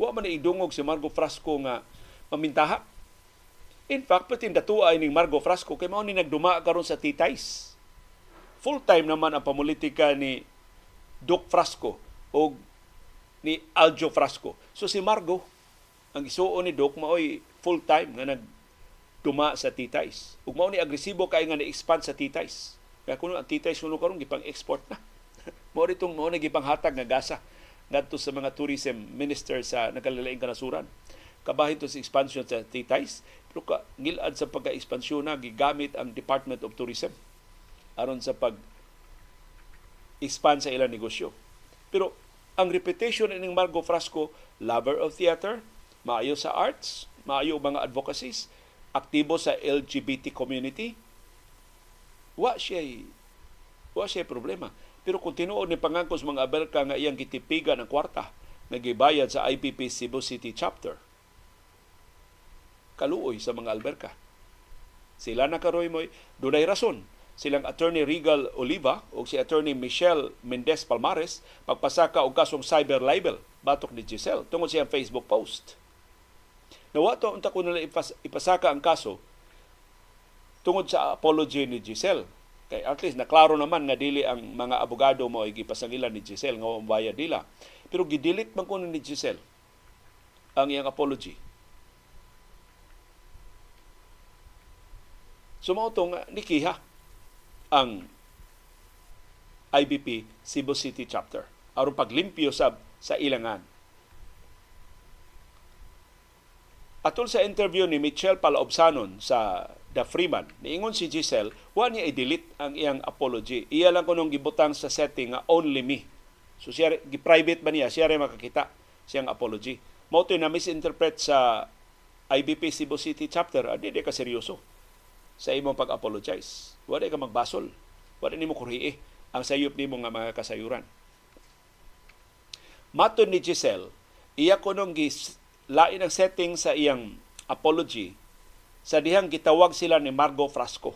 Wa man idungog si Margo Frasco nga mamintaha. In fact, pati datuay ni Margo Frasco kay mao ni nagduma karon sa titays. Full-time naman ang pamulitika ni Doc Frasco o ni Aljo Frasco. So si Margo, ang isuo ni Doc, maoy full-time nga nag tuma sa titays. Ug mao ni agresibo kay nga na-expand sa titays. Kaya kuno ang titays kuno karon gipang export na. mao ditong mao na gipang hatag nga gasa ngadto sa mga tourism minister sa nagkalalaing kanasuran. Kabahin to sa expansion sa titays, pero ngilad sa pagka-expansyon na gigamit ang Department of Tourism aron sa pag expand sa ilang negosyo. Pero ang reputation ni Margo Frasco, lover of theater, maayo sa arts, maayo mga advocacies, aktibo sa LGBT community, wa siya wa siya problema. Pero kung tinuod ni pangangkos mga Amerika nga iyang gitipigan ang kwarta nagibayad sa IPP Cebu City Chapter, kaluoy sa mga alberka. Sila na karoy mo, dunay rason silang attorney Regal Oliva o si attorney Michelle Mendez Palmares pagpasaka og kasong cyber libel batok ni Giselle tungod siyang Facebook post. Nawa to unta ko nila ipas, ipasaka ang kaso tungod sa apology ni Giselle. Kay at least naklaro naman nga dili ang mga abogado mo ay gipasangilan ni Giselle nga bayad nila. Pero gidilit man kuno ni Giselle ang iyang apology. Sumauto nga nikiha ang IBP Cebu City Chapter aron paglimpyo sa sa ilangan. Atol sa interview ni Michelle Palaobsanon sa The Freeman, niingon si Giselle, wa niya i-delete ang iyang apology. Iya lang ko nung gibutang sa setting nga only me. So siya, private ba niya, siya rin makakita siyang apology. Mao na misinterpret sa IBP Cebu City Chapter, ah, ka seryoso sa imong pag-apologize. Wala ka magbasol Wala nimo kurihi ang sayop nimo nga mga kasayuran. Maton ni Giselle, iya ko nung lain ang setting sa iyang apology sa dihang gitawag sila ni Margo Frasco.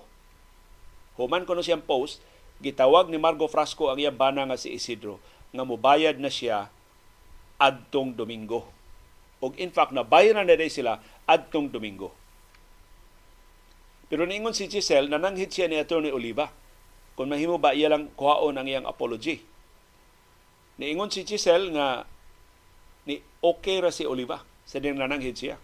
Human ko no siyang post, gitawag ni Margo Frasco ang iyang bana nga si Isidro nga mubayad na siya adtong Domingo. Og in fact, nabayaran na day sila adtong Domingo. Pero niingon si Giselle, nananghit siya ni Atty. Oliva kung mahimo ba iya lang kuhaon ang iyang apology. Niingon si Giselle nga ni okay ra si Oliva sa ding nananghid siya.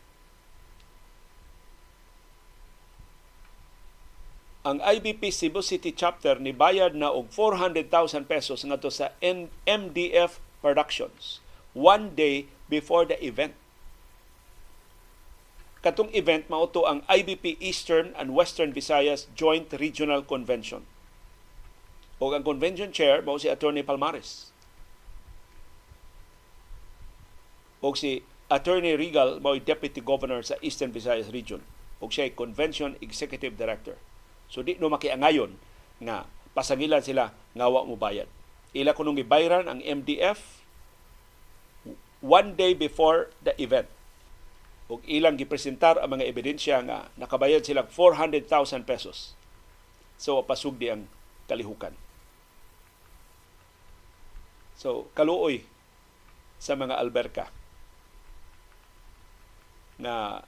Ang IBP Cebu City Chapter ni bayad na og 400,000 pesos ngadto sa MDF Productions one day before the event. Katong event mauto ang IBP Eastern and Western Visayas Joint Regional Convention o ang convention chair mao si Attorney Palmares. O si Attorney Regal mao deputy governor sa Eastern Visayas region. O siya convention executive director. So di no makiangayon nga pasangilan sila nga wa mo bayad. Ila kunong gibayran ang MDF one day before the event. O ilang gipresentar ang mga ebidensya nga nakabayad silang 400,000 pesos. So pasugdi ang kalihukan. So, kaluoy sa mga alberka na,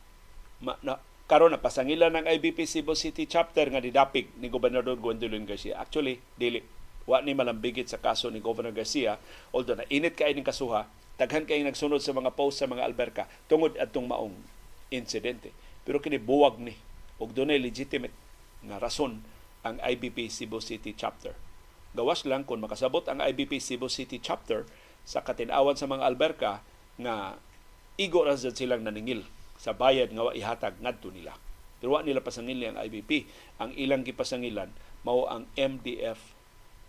ma, na karon na pasangilan ng IBP Cebu City chapter nga didapig ni Gobernador Gwendolyn Garcia. Actually, dili wa ni malambigit sa kaso ni Governor Garcia although na init kay ning kasuha daghan kay nagsunod sa mga post sa mga alberka tungod atong maong insidente pero kini buwag ni og dunay legitimate nga rason ang IBP Cebu City chapter Gawas lang kung makasabot ang IBP Cebu City Chapter sa katinawan sa mga alberka nga igo ra silang naningil sa bayad nga ihatag ngadto nila. Pero nila pasangil ang IBP. Ang ilang gipasangilan mao ang MDF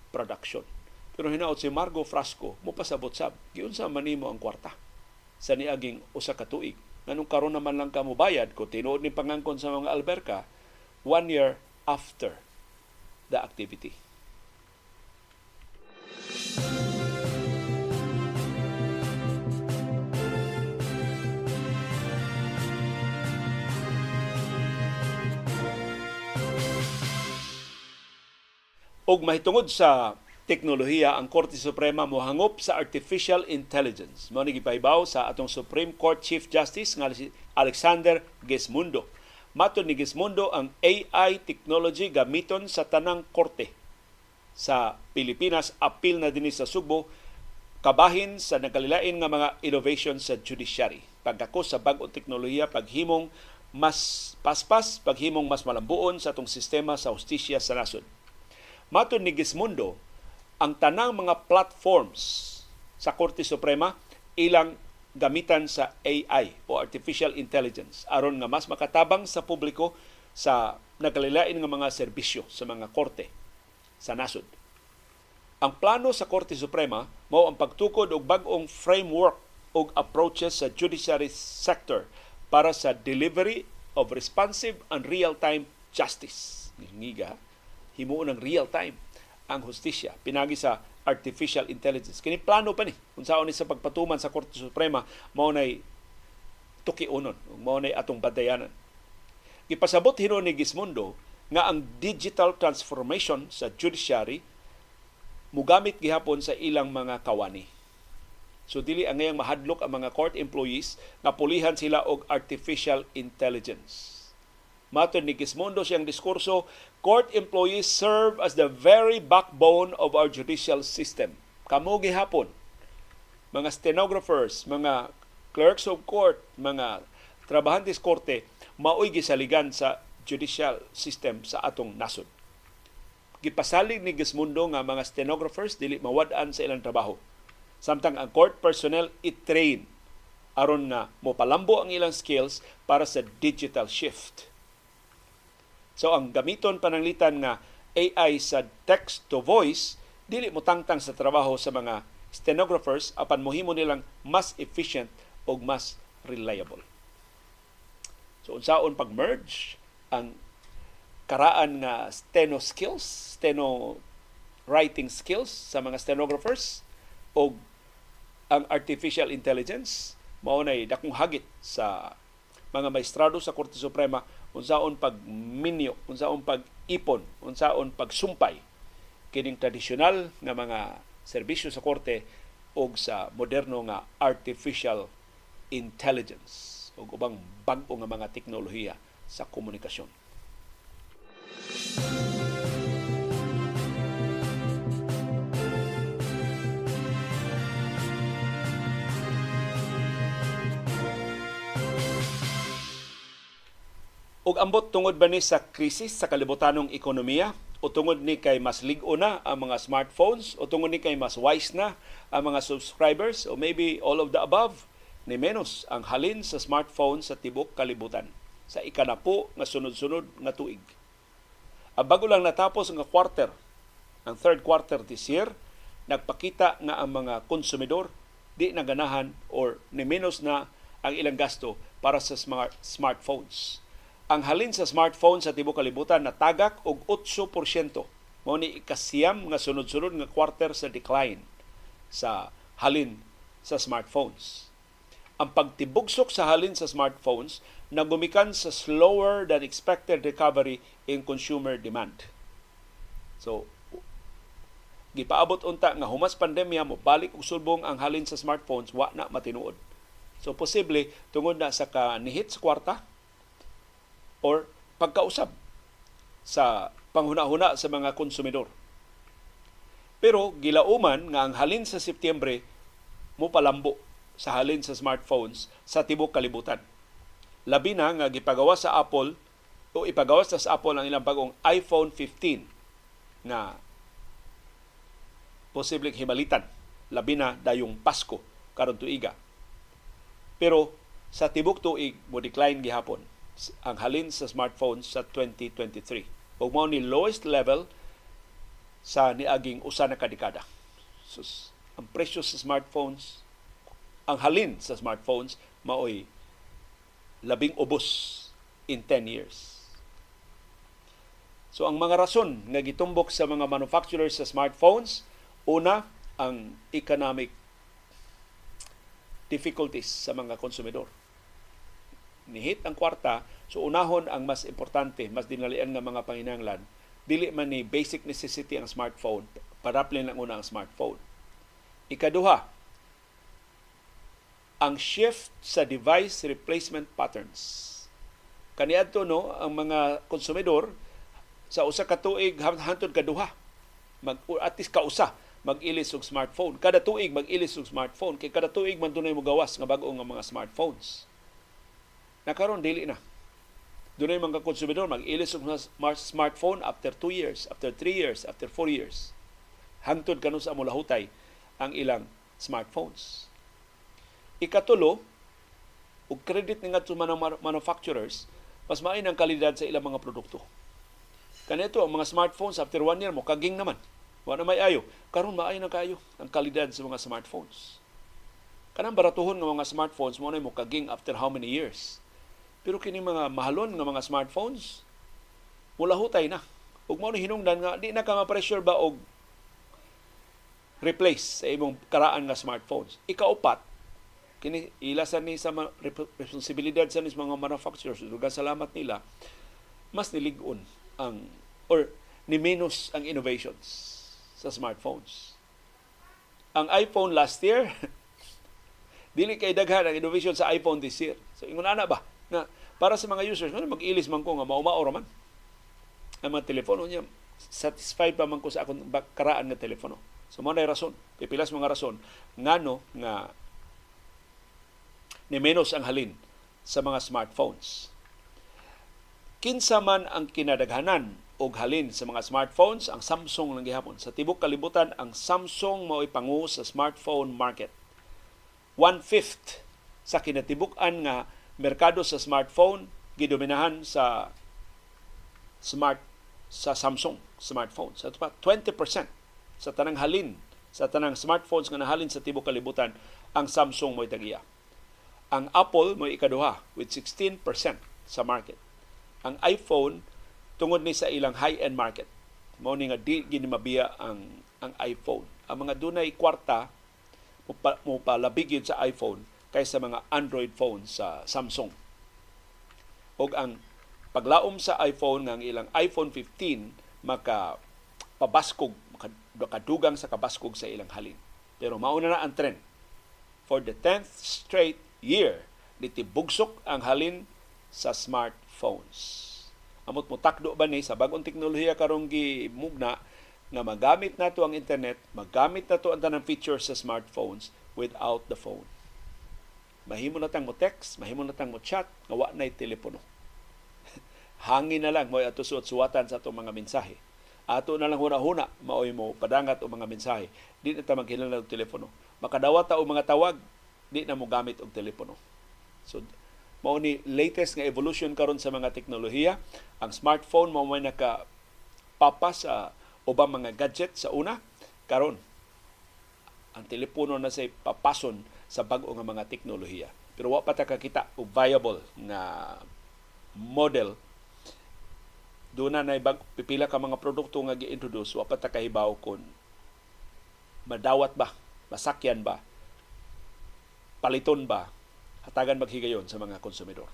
production. Pero hinaot si Margo Frasco mo pasabot sab giunsa manimo ang kwarta sa niaging usa ka tuig. Nganong karon naman lang ka mo bayad kung tinuod ni pangangkon sa mga alberka one year after the activity. Og mahitungod sa teknolohiya ang Korte Suprema mohangop sa artificial intelligence. Mao gipahibaw sa atong Supreme Court Chief Justice nga si Alexander Gesmundo. Mato ni Gesmundo ang AI technology gamiton sa tanang korte sa Pilipinas, apil na din sa Subo, kabahin sa nagkalilain nga mga innovation sa judiciary. Pagdako sa bagong teknolohiya, paghimong mas paspas, paghimong mas malambuon sa atong sistema sa hustisya sa nasod. Matod ni Gismundo, ang tanang mga platforms sa Korte Suprema ilang gamitan sa AI o artificial intelligence aron nga mas makatabang sa publiko sa nagkalilain nga mga serbisyo sa mga korte sa nasod. Ang plano sa Korte Suprema mao ang pagtukod og bag-ong framework og approaches sa judiciary sector para sa delivery of responsive and real-time justice. Ngiga, himuon ng real-time ang hustisya pinagi sa artificial intelligence. Kini plano pa ni kung saan ni sa pagpatuman sa Korte Suprema mao nay tukiunon, mao nay atong badayanan. Gipasabot hino ni Gismondo nga ang digital transformation sa judiciary mugamit gihapon sa ilang mga kawani. So dili ang mahadlok ang mga court employees nga pulihan sila og artificial intelligence. Mato ni Gismondo siyang diskurso, court employees serve as the very backbone of our judicial system. Kamo gihapon, mga stenographers, mga clerks of court, mga trabahantes korte, maoy gisaligan sa judicial system sa atong nasod. Gipasalig ni Gismundo nga mga stenographers dili mawad-an sa ilang trabaho. Samtang ang court personnel i-train aron nga mopalambo ang ilang skills para sa digital shift So ang gamiton pananglitan nga AI sa text to voice dili mo tangtang sa trabaho sa mga stenographers apan mohimo nilang mas efficient o mas reliable. So unsaon pag-merge ang karaan nga steno skills, steno writing skills sa mga stenographers o ang artificial intelligence mao nay dakong hagit sa mga maestrado sa Korte Suprema unsaon pagminyo, unsaon pag-ipon, unsaon pagsumpay kining tradisyonal nga mga serbisyo sa korte o sa moderno nga artificial intelligence o ubang bag-o nga mga teknolohiya sa komunikasyon. Ug ambot tungod ba ni sa krisis sa kalibutanong ekonomiya? O tungod ni kay mas ligo na ang mga smartphones? O tungod ni kay mas wise na ang mga subscribers? O maybe all of the above? Ni menos ang halin sa smartphone sa tibok kalibutan. Sa ikanapo nga sunod-sunod nga tuig. Ang bago lang natapos nga quarter, ang third quarter this year, nagpakita nga ang mga konsumidor di naganahan or ni menos na ang ilang gasto para sa smart smartphones ang halin sa smartphone sa tibuok kalibutan natagak og 8%. Mao ni ikasiyam nga sunod-sunod nga quarter sa decline sa halin sa smartphones. Ang pagtibugsok sa halin sa smartphones nagumikan sa slower than expected recovery in consumer demand. So, gipaabot unta nga humas pandemya mo balik og sulbong ang halin sa smartphones wa na matinuod. So posible tungod na sa kanihit sa kwarta or pagkausap sa panghuna-huna sa mga konsumidor. Pero gilauman nga ang halin sa Setyembre mo palambo sa halin sa smartphones sa tibok kalibutan. Labi na nga gipagawa sa Apple o ipagawas sa Apple ang ilang bagong iPhone 15 na posibleng himalitan labi na dayong Pasko karon tuiga. Pero sa tibok tuig mo decline gihapon ang halin sa smartphones sa 2023. Ug mao ni lowest level sa niaging usa na kadekada. So, ang presyo sa smartphones, ang halin sa smartphones maoy labing ubos in 10 years. So ang mga rason nga gitumbok sa mga manufacturers sa smartphones, una ang economic difficulties sa mga konsumidor nihit ang kwarta, so unahon ang mas importante, mas dinalian nga mga panginahanglan, dili man ni basic necessity ang smartphone, paraplin lang una ang smartphone. Ikaduha, ang shift sa device replacement patterns. Kaniadto no ang mga konsumidor sa usa ka tuig hantod kaduha mag at least kausa mag-ilis og smartphone. Kada tuig mag-ilis og smartphone kay kada tuig man dunay mo gawas nga bag-o nga mga smartphones. Nakaron dili na. Dunay mga konsumidor mag-ilis og smartphone after 2 years, after 3 years, after 4 years. Hangtod kanu sa mulahutay ang ilang smartphones. Ikatulo, og credit nga sa mga manufacturers, mas maay ang kalidad sa ilang mga produkto. Kanito, ang mga smartphones after one year mo, kaging naman. Wala na may ayo. Karon maayo na kayo ang kalidad sa mga smartphones. Kanang baratuhon ng mga smartphones mo na mo kaging after how many years. Pero kini mga mahalon nga mga smartphones, mula hutay na. Ug mo hinungdan nga di na ka ma-pressure ba og replace sa imong karaan nga smartphones. Ikaupat, kini ilasan ni sa responsibilidad sa mga manufacturers dugang salamat nila mas niligon ang or ni minus ang innovations sa smartphones. Ang iPhone last year, dili kay daghan ang innovation sa iPhone this year. So ingon ana ba na para sa mga users, ano mag-ilis man ko nga mao-mao man ang mga telepono niya satisfied pa man ko sa akong karaan nga telepono. So mo na rason, pipilas mga rason ngano nga ni menos ang halin sa mga smartphones. Kinsa man ang kinadaghanan og halin sa mga smartphones ang Samsung lang gihapon. Sa tibok kalibutan ang Samsung mao ipangu sa smartphone market. One-fifth sa kinatibuk-an nga merkado sa smartphone gidominahan sa smart sa Samsung smartphones. Sa 20% sa tanang halin sa tanang smartphones nga nahalin sa tibok kalibutan ang Samsung mo tagiya. Ang Apple mo ikaduha with 16% sa market. Ang iPhone tungod ni sa ilang high-end market. Mao ni nga di gini mabiya ang ang iPhone. Ang mga dunay kwarta mo palabig sa iPhone kaysa mga Android phone sa Samsung. Og ang paglaom sa iPhone ang ilang iPhone 15 maka pabaskog makadugang sa kabaskog sa ilang halin. Pero mauna na ang trend. For the 10th straight year, nitibugsok ang halin sa smartphones amot mo takdo ba ni sa bagong teknolohiya karong gimugna nga magamit nato ang internet, magamit nato ang tanang features sa smartphones without the phone. Mahimo na tang mo text, mahimo na tang mo chat, nga wa nay telepono. Hangin na lang mo ato suwat-suwatan sa atong mga mensahe. Ato na lang huna-huna maoy mo padangat o mga mensahe. Di na ta maghinala og telepono. Makadawat ta og mga tawag, di na mo gamit og telepono. So mao ni latest nga evolution karon sa mga teknolohiya. Ang smartphone mao may naka papa sa ubang mga gadget sa una karon ang telepono na say papason sa bag-o nga mga teknolohiya. Pero wa pa ta kakita og viable nga model doon na bag, pipila ka mga produkto nga gi-introduce wa pa ta kahibaw kon madawat ba masakyan ba paliton ba hatagan maghigayon sa mga konsumidor.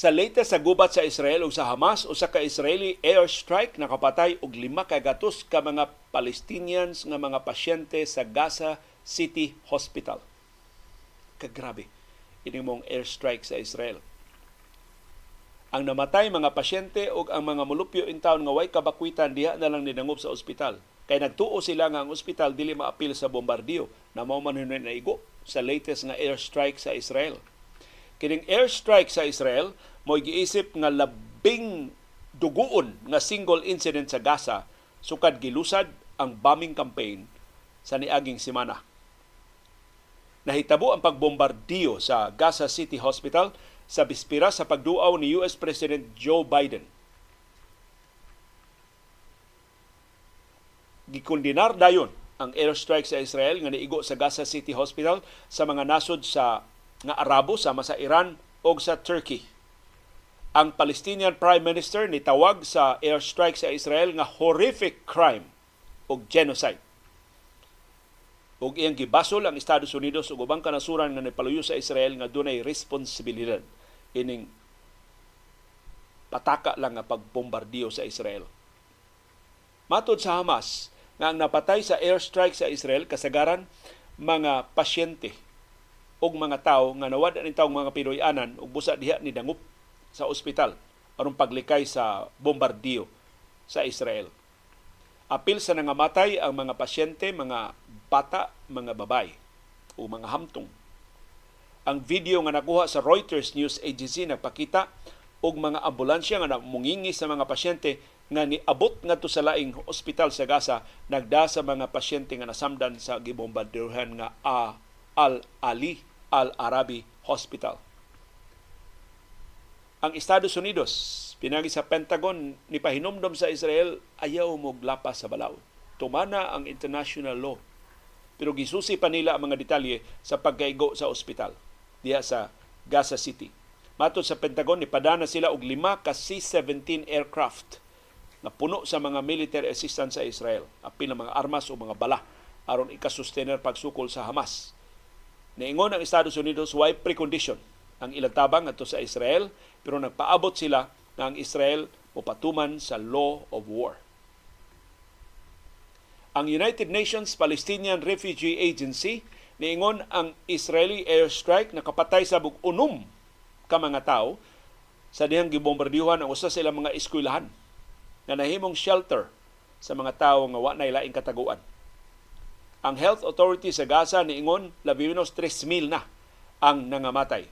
Sa latest sa gubat sa Israel ug sa Hamas usa ka Israeli airstrike nakapatay og lima ka gatos ka mga Palestinians nga mga pasyente sa Gaza City Hospital. Kagrabe ini mong airstrike sa Israel. Ang namatay mga pasyente o ang mga mulupyo in town nga way kabakwitan diha na lang ninangop sa ospital. Kay nagtuo sila nga ang ospital dili maapil sa bombardiyo na mao man na igo sa latest nga airstrike sa Israel. Kining airstrike sa Israel mo giisip nga labing duguon nga single incident sa Gaza sukad gilusad ang bombing campaign sa niaging semana nahitabo ang pagbombardiyo sa Gaza City Hospital sa bispira sa pagduaw ni US President Joe Biden. Gikondinar dayon ang airstrike sa Israel nga niigo sa Gaza City Hospital sa mga nasod sa nga Arabo sama sa Iran o sa Turkey. Ang Palestinian Prime Minister nitawag sa airstrike sa Israel nga horrific crime o genocide. Ug iyang gibasol ang Estados Unidos ug ubang kanasuran nga nipaluyo sa Israel nga dunay responsibilidad. Ining pataka lang nga pagbombardiyo sa Israel. Matod sa Hamas, nga ang napatay sa airstrike sa Israel kasagaran mga pasyente og mga tawo nga nawad ni taong mga Pinoy-anan ug busa diha ni dangup sa ospital aron paglikay sa bombardiyo sa Israel. Apil sa nangamatay ang mga pasyente, mga bata, mga babay o mga hamtong. Ang video nga nakuha sa Reuters News Agency nagpakita og mga ambulansya nga namungingi sa mga pasyente nga niabot ngadto sa laing ospital sa Gaza nagda sa mga pasyente nga nasamdan sa gibombardiyohan nga Al Ali Al Arabi Hospital. Ang Estados Unidos pinagi sa Pentagon ni pahinomdom sa Israel ayaw mo lapas sa balaw. Tumana ang international law. Pero gisusi pa nila ang mga detalye sa pagkaigo sa ospital diya sa Gaza City. Matod sa Pentagon, nipadana sila og lima ka C-17 aircraft na puno sa mga military assistance sa Israel. Apil ng mga armas o mga bala aron ikasustener pagsukol sa Hamas. Niingon ang Estados Unidos why precondition ang ilang tabang ato sa Israel pero nagpaabot sila na ang Israel patuman sa law of war. Ang United Nations Palestinian Refugee Agency niingon ang Israeli airstrike nakapatay sa bug unom ka mga tao sa dihang gibombardiyohan ang usa sa ilang mga eskwelahan nga nahimong shelter sa mga tawo nga wa nay laing kataguan. Ang health authority sa Gaza niingon labi menos 3,000 na ang nangamatay.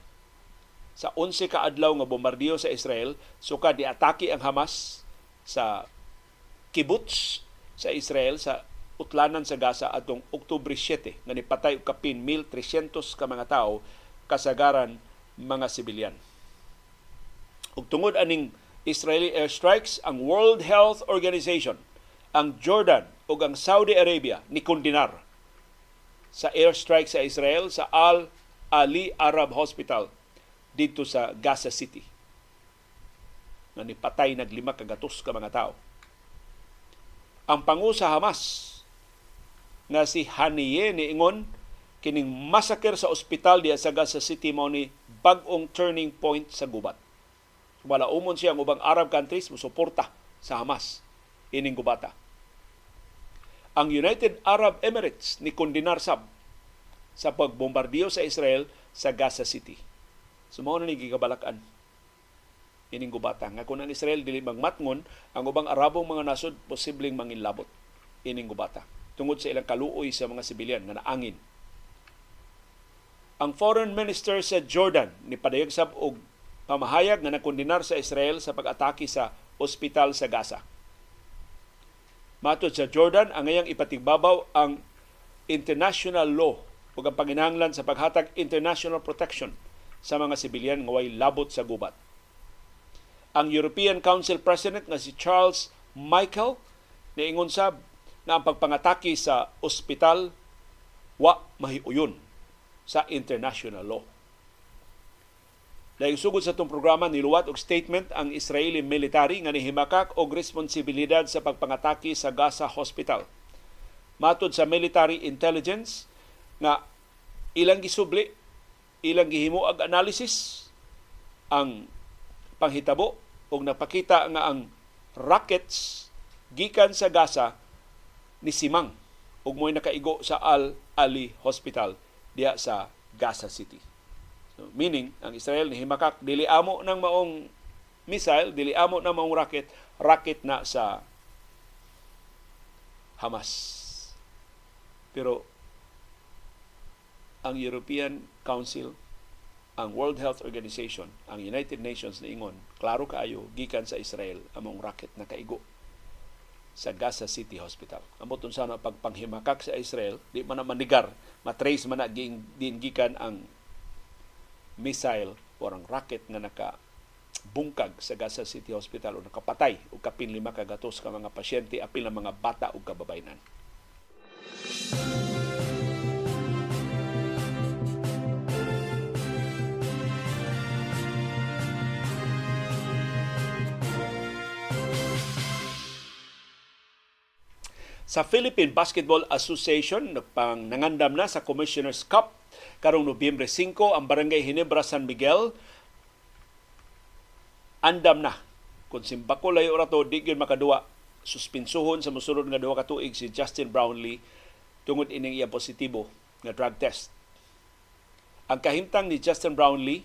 Sa 11 ka adlaw nga bombardiyo sa Israel, suka di atake ang Hamas sa kibbutz sa Israel sa utlanan sa Gaza atong Oktubre 7 nga nipatay og kapin 1,300 ka mga tawo kasagaran mga sibilyan. Ug tungod aning Israeli airstrikes, ang World Health Organization, ang Jordan o ang Saudi Arabia ni kondinar sa airstrike sa Israel sa Al Ali Arab Hospital dito sa Gaza City. Na nipatay naglima kagatos ka mga tao. Ang pangu sa Hamas nga si Haniye ni Ingon kining massacre sa ospital diya sa Gaza City mao ni bag-ong turning point sa gubat wala umon siya ang ubang Arab countries musuporta sa Hamas ining gubata. Ang United Arab Emirates ni kondinar sab sa pagbombardiyo sa Israel sa Gaza City. Sumo na ni gigabalakan. Ining gubata nga kung ang Israel dili magmatngon ang ubang Arabong mga nasod posibleng mangilabot. Ining gubata tungod sa ilang kaluoy sa mga sibilyan nga naangin. Ang foreign minister sa Jordan ni padayag sab og pamahayag nga nakondinar sa Israel sa pag-atake sa ospital sa Gaza. Matod sa Jordan, ang ngayang ipatigbabaw ang international law o ang panginahanglan sa paghatag international protection sa mga sibilyan nga way labot sa gubat. Ang European Council President nga si Charles Michael niingon sab na ang pagpangatake sa ospital wa mahiuyon sa international law. Dahil sugod sa itong programa, niluwat og statement ang Israeli military nga nihimakak og responsibilidad sa pagpangatake sa Gaza Hospital. Matod sa military intelligence nga ilang gisubli, ilang gihimo ag analysis ang panghitabo og napakita nga ang rockets gikan sa Gaza ni Simang ug mo'y nakaigo sa Al Ali Hospital diya sa Gaza City. So, meaning, ang Israel ni himakak dili amo ng maong missile, dili amo ng maong rocket, rocket na sa Hamas. Pero ang European Council, ang World Health Organization, ang United Nations na ingon, klaro kaayo gikan sa Israel among rocket na kaigo sa Gaza City Hospital. Amot sana pagpanghimakak sa Israel, di man na manigar, matrace man na gikan ang missile o ang rocket nga naka bungkag sa Gaza City Hospital o nakapatay o kapin lima kagatos ka mga pasyente apil ng mga bata o kababaynan. Sa Philippine Basketball Association, pang nangandam na sa Commissioner's Cup karong Nobyembre 5 ang Barangay Hinebra San Miguel andam na kung simbako layo ra to di gyud makaduwa suspensuhon sa mosunod nga duha ka tuig si Justin Brownlee tungod ining iya positibo nga drug test. Ang kahimtang ni Justin Brownlee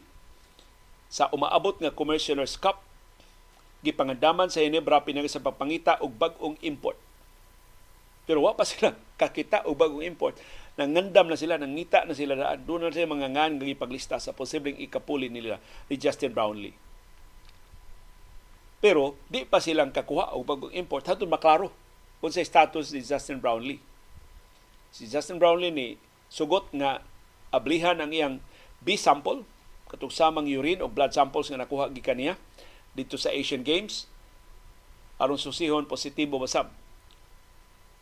sa umaabot nga Commissioner's Cup gipangandaman sa Hinebra pinagi sa pagpangita og bag-ong import. Pero wa pa sila kakita og bag-ong import. Nangandam na sila, nangita na sila daan. Doon na sila mga ngan nga ipaglista sa posibleng ikapuli nila ni Justin Brownlee. Pero di pa silang kakuha og bagong import hatun maklaro kung sa status ni Justin Brownlee. Si Justin Brownlee ni sugot nga ablihan ang iyang B sample katong samang urine o blood samples nga nakuha gikan niya dito sa Asian Games aron susihon positibo basab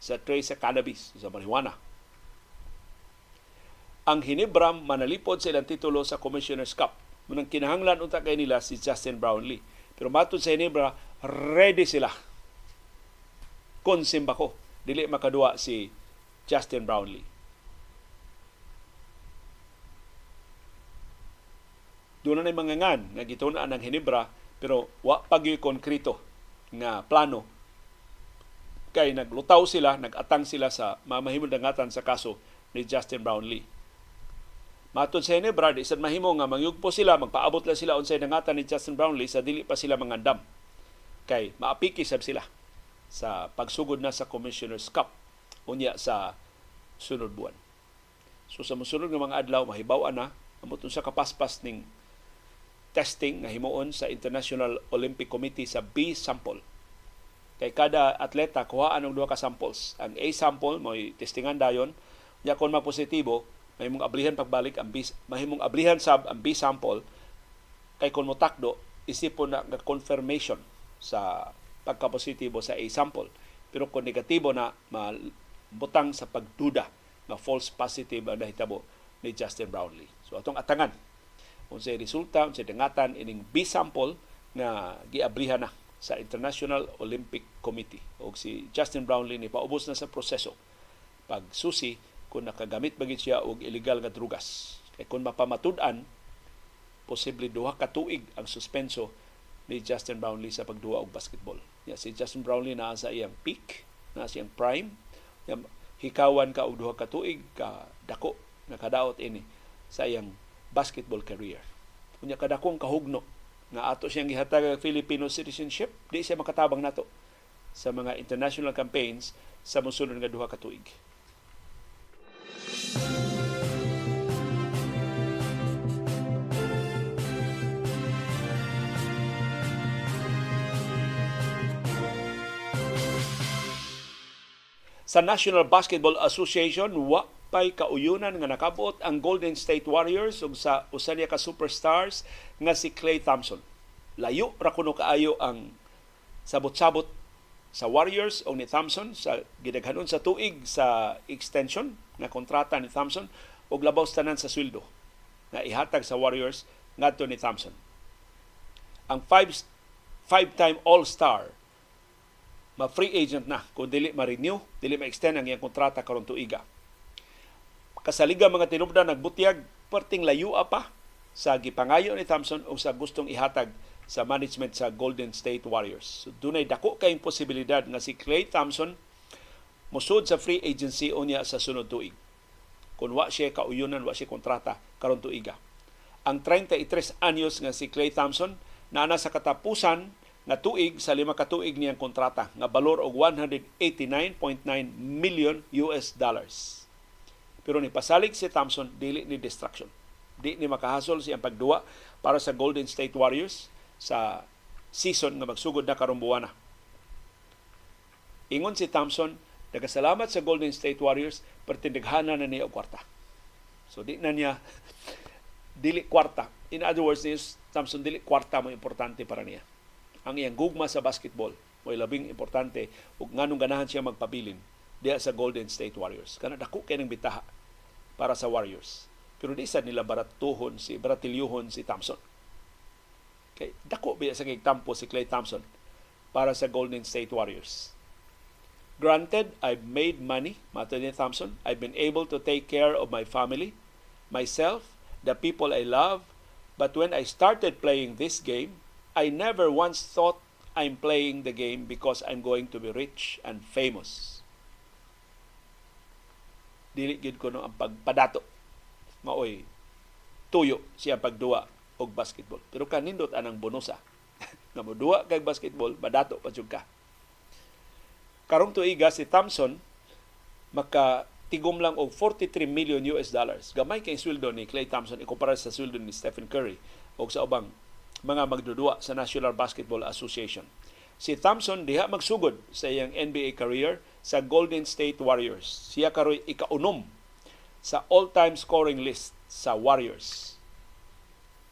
sa trace sa cannabis sa marijuana. Ang Hinebram manalipod sa ilang titulo sa Commissioner's Cup. Munang kinahanglan unta kay nila si Justin Brownlee pero matod sa Hinebra, ready sila. Kung simbako, dili makadua si Justin Brownlee. Doon na mga ngan nga gitunaan ng Hinebra pero wa pagyoy konkreto nga plano kay naglutaw sila, nagatang sila sa mamahimong dangatan sa kaso ni Justin Brownlee. Matod sa Hinebra, di sad mahimo nga mangyugpo sila, magpaabot lang sila unsay nangatan ni Justin Brownlee sa dili pa sila mangandam. Kay maapiki sab sila sa pagsugod na sa Commissioner's Cup unya sa sunod buwan. So sa mosunod nga mga adlaw mahibaw na amot sa kapaspas ning testing nga himuon sa International Olympic Committee sa B sample. Kay kada atleta kuhaan og duha ka samples. Ang A sample mo testingan dayon, nya kon mapositibo, mahimong ablihan pagbalik ang B, mahimong ablihan sab ang B sample kay kon mo takdo isipon na nga confirmation sa pagka-positibo sa A sample. Pero kung negatibo na butang sa pagduda na false positive ang nahitabo ni Justin Brownlee. So atong atangan unsay resulta unsay dangatan ining B sample nga giablihan na sa International Olympic Committee o si Justin Brownlee ni paubos na sa proseso pagsusi kung nakagamit bagit siya og illegal nga drugas. Kay kung mapamatud-an, posible duha ka tuig ang suspenso ni Justin Brownlee sa pagduwa og basketball. Ya, si Justin Brownlee naa sa iyang peak, naa sa iyang prime. Ya, hikawan ka og duha ka tuig ka dako nakadaot ini sa iyang basketball career. Kunya kadakong kahugno nga ato siyang gihatag og Filipino citizenship, di siya makatabang nato sa mga international campaigns sa mosunod nga duha ka tuig. Sa National Basketball Association, wa pay kauyunan nga nakabot ang Golden State Warriors ug sa usa ka superstars nga si Klay Thompson. Layo ra kuno kaayo ang sabot-sabot sa Warriors o ni Thompson sa gidaghanon sa tuig sa extension na kontrata ni Thompson ug labaw tanan sa sweldo na ihatag sa Warriors ngadto ni Thompson. Ang five five-time All-Star ma free agent na kung dili ma-renew, dili ma-extend ang iyang kontrata karon tuiga. Kasaliga mga tinubdan nagbutyag perting layo pa sa gipangayo ni Thompson o sa gustong ihatag sa management sa Golden State Warriors. So, dunay dako kay posibilidad nga si Klay Thompson musud sa free agency unya sa sunod tuig. Kung wa siya kauyunan, wa siya kontrata karon tuiga. Ang 33 anyos nga si Klay Thompson naana sa katapusan nga tuig sa lima ka tuig niyang kontrata nga balor og 189.9 million US dollars. Pero ni pasalig si Thompson dili ni distraction. Di ni makahasol siyang pagduwa para sa Golden State Warriors sa season nga magsugod na karong buwana. Ingon si Thompson, nagasalamat sa Golden State Warriors, pertindighana na niya og kwarta. So di na niya dili kwarta. In other words, ni Thompson dili kwarta mo importante para niya. Ang iyang gugma sa basketball mo labing importante ug nganong ganahan siya magpabilin diya sa Golden State Warriors. Kana dako kay ng bitaha para sa Warriors. Pero di sad nila baratuhon si baratilyuhon si Thompson Kay dako biya sa tampo si Clay Thompson para sa Golden State Warriors. Granted, I've made money, mato ni Thompson. I've been able to take care of my family, myself, the people I love. But when I started playing this game, I never once thought I'm playing the game because I'm going to be rich and famous. Dili gid ko no ang pagpadato. Maoy tuyo siya pagduwa og basketball. Pero kanindot anang bonusa. nga moduwa kay basketball, badato pa jud ka. Karong tuiga si Thompson maka tigom lang og 43 million US dollars. Gamay kay sweldo ni Clay Thompson ikumpara sa sweldo ni Stephen Curry o sa ubang mga magdudua sa National Basketball Association. Si Thompson diha magsugod sa iyang NBA career sa Golden State Warriors. Siya karoy ikaunom sa all-time scoring list sa Warriors.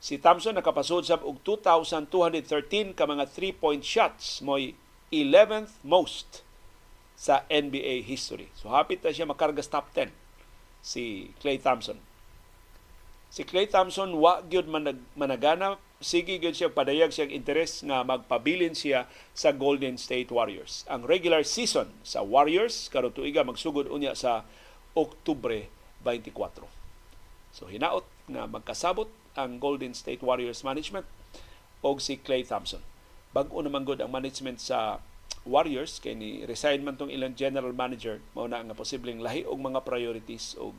Si Thompson nakapasod sa og 2,213 ka mga three-point shots mo'y 11th most sa NBA history. So hapit na siya makarga top 10 si Clay Thompson. Si Clay Thompson wa gyud managana sige gyud siya padayag siyang interes nga magpabilin siya sa Golden State Warriors. Ang regular season sa Warriors karon tuiga magsugod unya sa Oktubre 24. So hinaot nga magkasabot ang Golden State Warriors management og si Clay Thompson. Bag-o naman gud ang management sa Warriors kay ni resign man tong ilang general manager mao na nga posibleng lahi og mga priorities og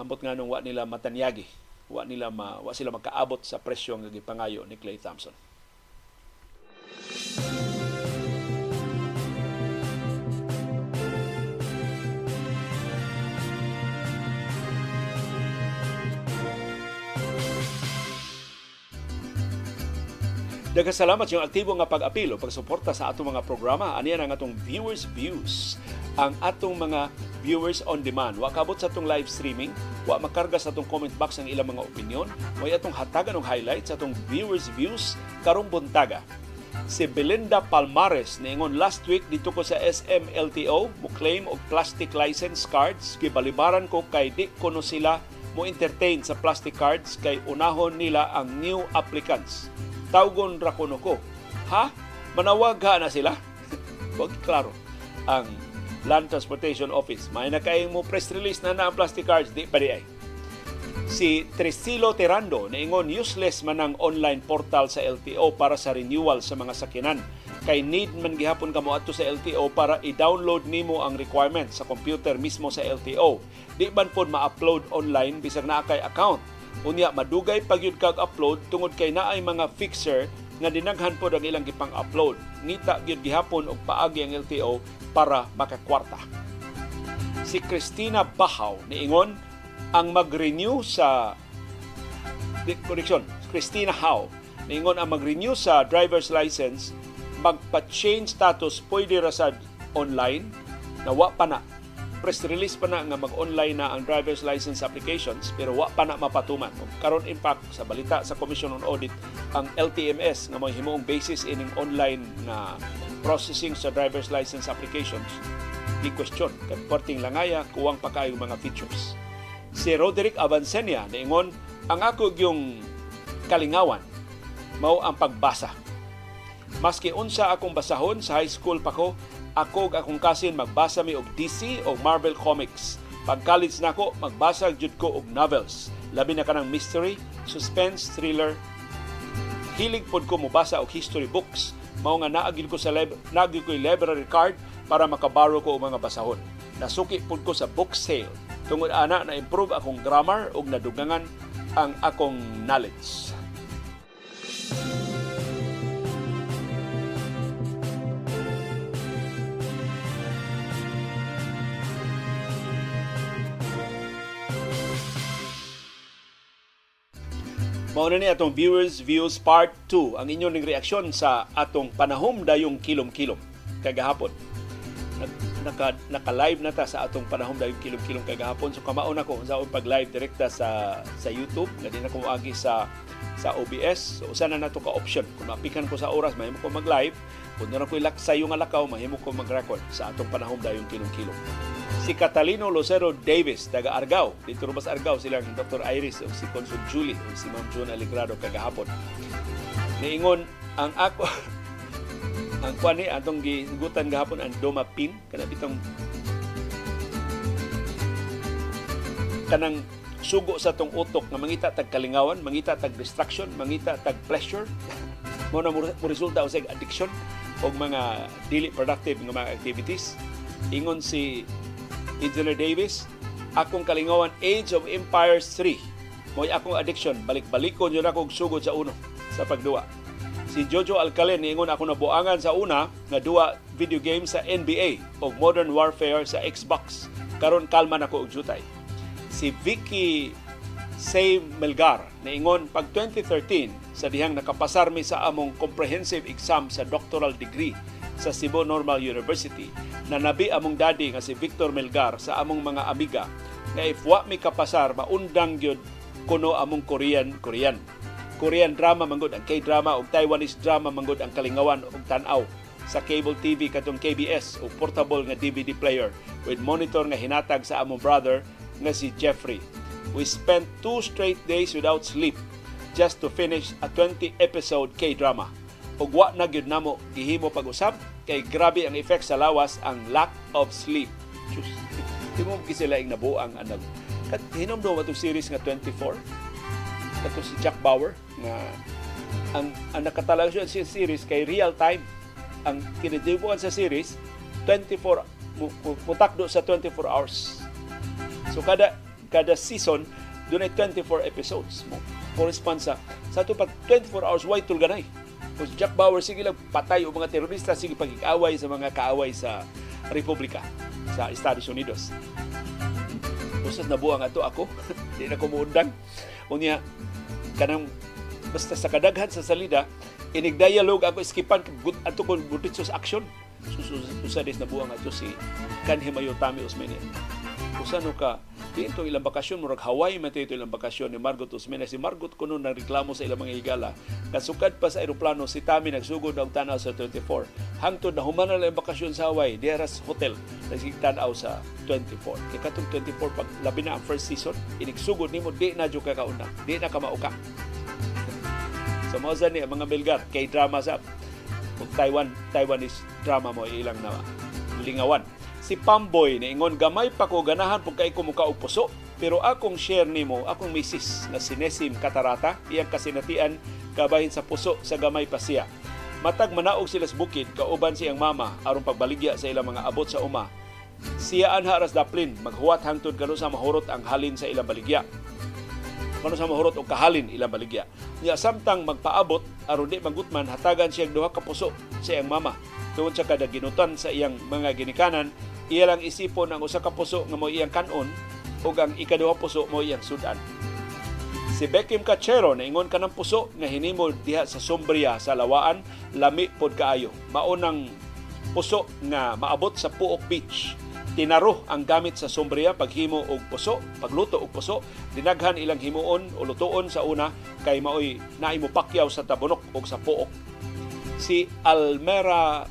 ambot nga nung wa nila matanyagi wa nila ma, wa sila makaabot sa presyo nga gipangayo ni Clay Thompson. Daghang yung aktibo nga pag-apilo, pagsuporta sa atong mga programa. Ani ang atong viewers views. Ang atong mga viewers on demand. Wa kabot sa atong live streaming, wa makarga sa atong comment box ang ilang mga opinion, may atong hatagan ng highlights sa atong viewers views karong buntaga. Si Belinda Palmares niingon last week dito ko sa SMLTO mo claim og plastic license cards gibalibaran ko kay di ko no sila mo entertain sa plastic cards kay unahon nila ang new applicants tawgon ra kuno ko. Ha? Manawag ha na sila? Wag klaro. Ang Land Transportation Office. May na mo press release na na ang plastic cards. Di pa di ay. Si Trisilo Terando naingon useless man ang online portal sa LTO para sa renewal sa mga sakinan. Kay need man gihapon kamo adto sa LTO para i-download nimo ang requirement sa computer mismo sa LTO. Di man pod ma-upload online bisag naa kay account Unya madugay pagyud kag upload tungod kay naay mga fixer nga dinaghan pod ang ilang gipang upload. Ngita gyud gihapon og paagi ang LTO para makakwarta. Si Christina Bahaw niingon ang mag-renew sa correction, Christina How niingon ang mag-renew sa driver's license magpa-change status pwede ra sad online na wa pa na press release pa na nga mag-online na ang driver's license applications pero wa pa na mapatuman. Karon in fact sa balita sa Commission on Audit ang LTMS nga may himuong basis ining online na processing sa driver's license applications di question kay porting langaya kuwang pa kayo mga features. Si Roderick Avancenia niingon ang ako yung kalingawan mao ang pagbasa. Maski unsa akong basahon sa high school pa ko, ako akong kasin magbasa mi og DC o Marvel Comics. Pag college na ako, magbasa jud ko og novels. Labi na kanang mystery, suspense, thriller. Hilig pod ko mobasa og history books. Mao nga naagil ko sa lib- naagil ko library card para makabaro ko og mga basahon. Nasuki pod ko sa book sale. Tungod ana na improve akong grammar ug nadugangan ang akong knowledge. Mao na ni atong viewers views part 2 ang inyong reaksyon sa atong panahom dayong kilom-kilom kagahapon. Naka, naka-live na ta sa atong panahom dayong kilom-kilom kagahapon. So kamaon ako sa pag-live direkta sa sa YouTube nga di na ko agi sa sa OBS. So usa na nato ka option. Kung mapikan ko sa oras mahimo ko mag-live, kung na ko ilak yung alakaw mahimo ko mag-record sa atong panahom dayong kilom-kilom si Catalino Lucero Davis, taga Argao. Dito Rubas Argao silang Dr. Iris o si Consul Julie o si Ma'am June Aligrado kagahapon. Niingon ang ako ang kuan ni atong gigutan gahapon ang Doma Pin kana bitong kanang sugo sa tong utok nga mangita tag kalingawan, mangita tag distraction, mangita tag pleasure. mo na mo resulta sa addiction o mga dili productive nga mga activities. Ingon si Engineer Davis, akong kalingawan Age of Empires 3. Mo'y akong addiction, balik-balikon yun akong sugod sa uno sa pagduwa. Si Jojo Alcalen niingon ako na buangan sa una nga duwa video game sa NBA o Modern Warfare sa Xbox. Karon kalma na ko og jutay. Si Vicky Say Melgar niingon pag 2013 sa dihang nakapasar mi sa among comprehensive exam sa doctoral degree sa Cebu Normal University na nabi among daddy nga si Victor Melgar sa among mga amiga nga if wa mi kapasar maundang gyud kuno among Korean Korean. Korean drama manggod ang K-drama ug Taiwanese drama manggod ang kalingawan ug tan-aw sa cable TV katong KBS o portable nga DVD player with monitor nga hinatag sa among brother nga si Jeffrey. We spent two straight days without sleep just to finish a 20 episode K-drama. Ug wa na gyud namo gihimo pag-usab kay grabe ang effect sa lawas ang lack of sleep. Diyos, di mo sila ang nabuang anag. Kat hinom do atong series nga 24 kato si Jack Bauer nga ang, ang nakatalag siya sa series kay real time ang kinidibuan sa series 24 mutakdo sa 24 hours so kada kada season doon ay 24 episodes mo. Correspond sa sa ito pa 24 hours why tulganay? Kung si Jack Bauer sige lang patay o mga terorista sige pagkikaway sa mga kaaway sa Republika sa Estados Unidos. Usas na buang ato ako. Di na ko muundang. Unya kanang basta sa kadaghan sa salida inig dialogue ako iskipan ato kon butitsos action sususadis na buang ato si Kanhimayo Tami Usmenes usano ka dito ilang bakasyon murag Hawaii man ito ilang bakasyon. Ni Margot Usmenes si Margot kuno nang reklamo sa ilang mga higala. Kasukad pa sa eroplano si Tami nagsugod og tanaw sa 24 hangtod na human na bakasyon sa Hawaii diaras hotel nagsigtanaw sa 24 kay katong 24 pag labi na ang first season inigsugod nimo di na jud ka kauna di na ka mauka. So, mga ni mga Belgar kay drama sa Taiwan Taiwanese drama mo ilang na lingawan si Pamboy ni ingon gamay pa ko ganahan pug kay ko muka og puso pero akong share nimo akong misis na si Nesim Katarata iyang kasinatian kabahin sa puso sa gamay pa siya. Matag manaog sila sa bukid kauban siyang mama aron pagbaligya sa ilang mga abot sa uma. Siya anha ras daplin maghuwat hangtod kanu sa mahurot ang halin sa ilang baligya. Kanu sa mahurot og kahalin ilang baligya. Niya samtang magpaabot aron di magutman hatagan siya duha ka puso sa iyang mama. Tungod sa kada ginutan sa iyang mga ginikanan iya lang isipon ang usa ka puso nga mo iyang kanon ug ang ikaduha puso mo iyang sudan. Si Beckham Cachero ingon ka ng puso nga hinimo diha sa Sombria sa Lawaan, lami pod kaayo. Maunang puso nga maabot sa Puok Beach. Tinaro ang gamit sa Sombria paghimo og puso, pagluto og puso, dinaghan ilang himuon o lutuon sa una kay maoy naimo pakyaw sa tabunok og sa Puok. Si Almera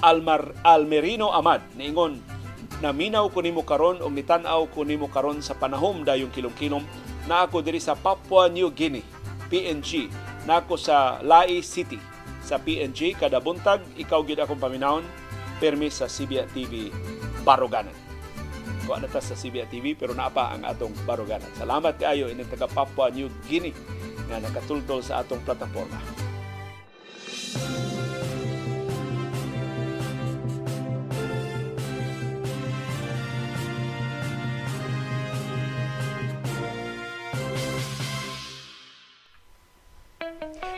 Almar Almerino Amad niingon naminaw ko nimo karon og nitan-aw ko nimo karon sa panahom dayong kilom-kilom. Na ako diri sa Papua New Guinea PNG na ako sa Lai City sa PNG kada buntag ikaw gid akong paminawon permis sa CBA TV Baruganan. Ko na ta sa CBA TV pero naapa ang atong Baruganan. Salamat kaayo ining taga Papua New Guinea nga nakatultol sa atong plataporma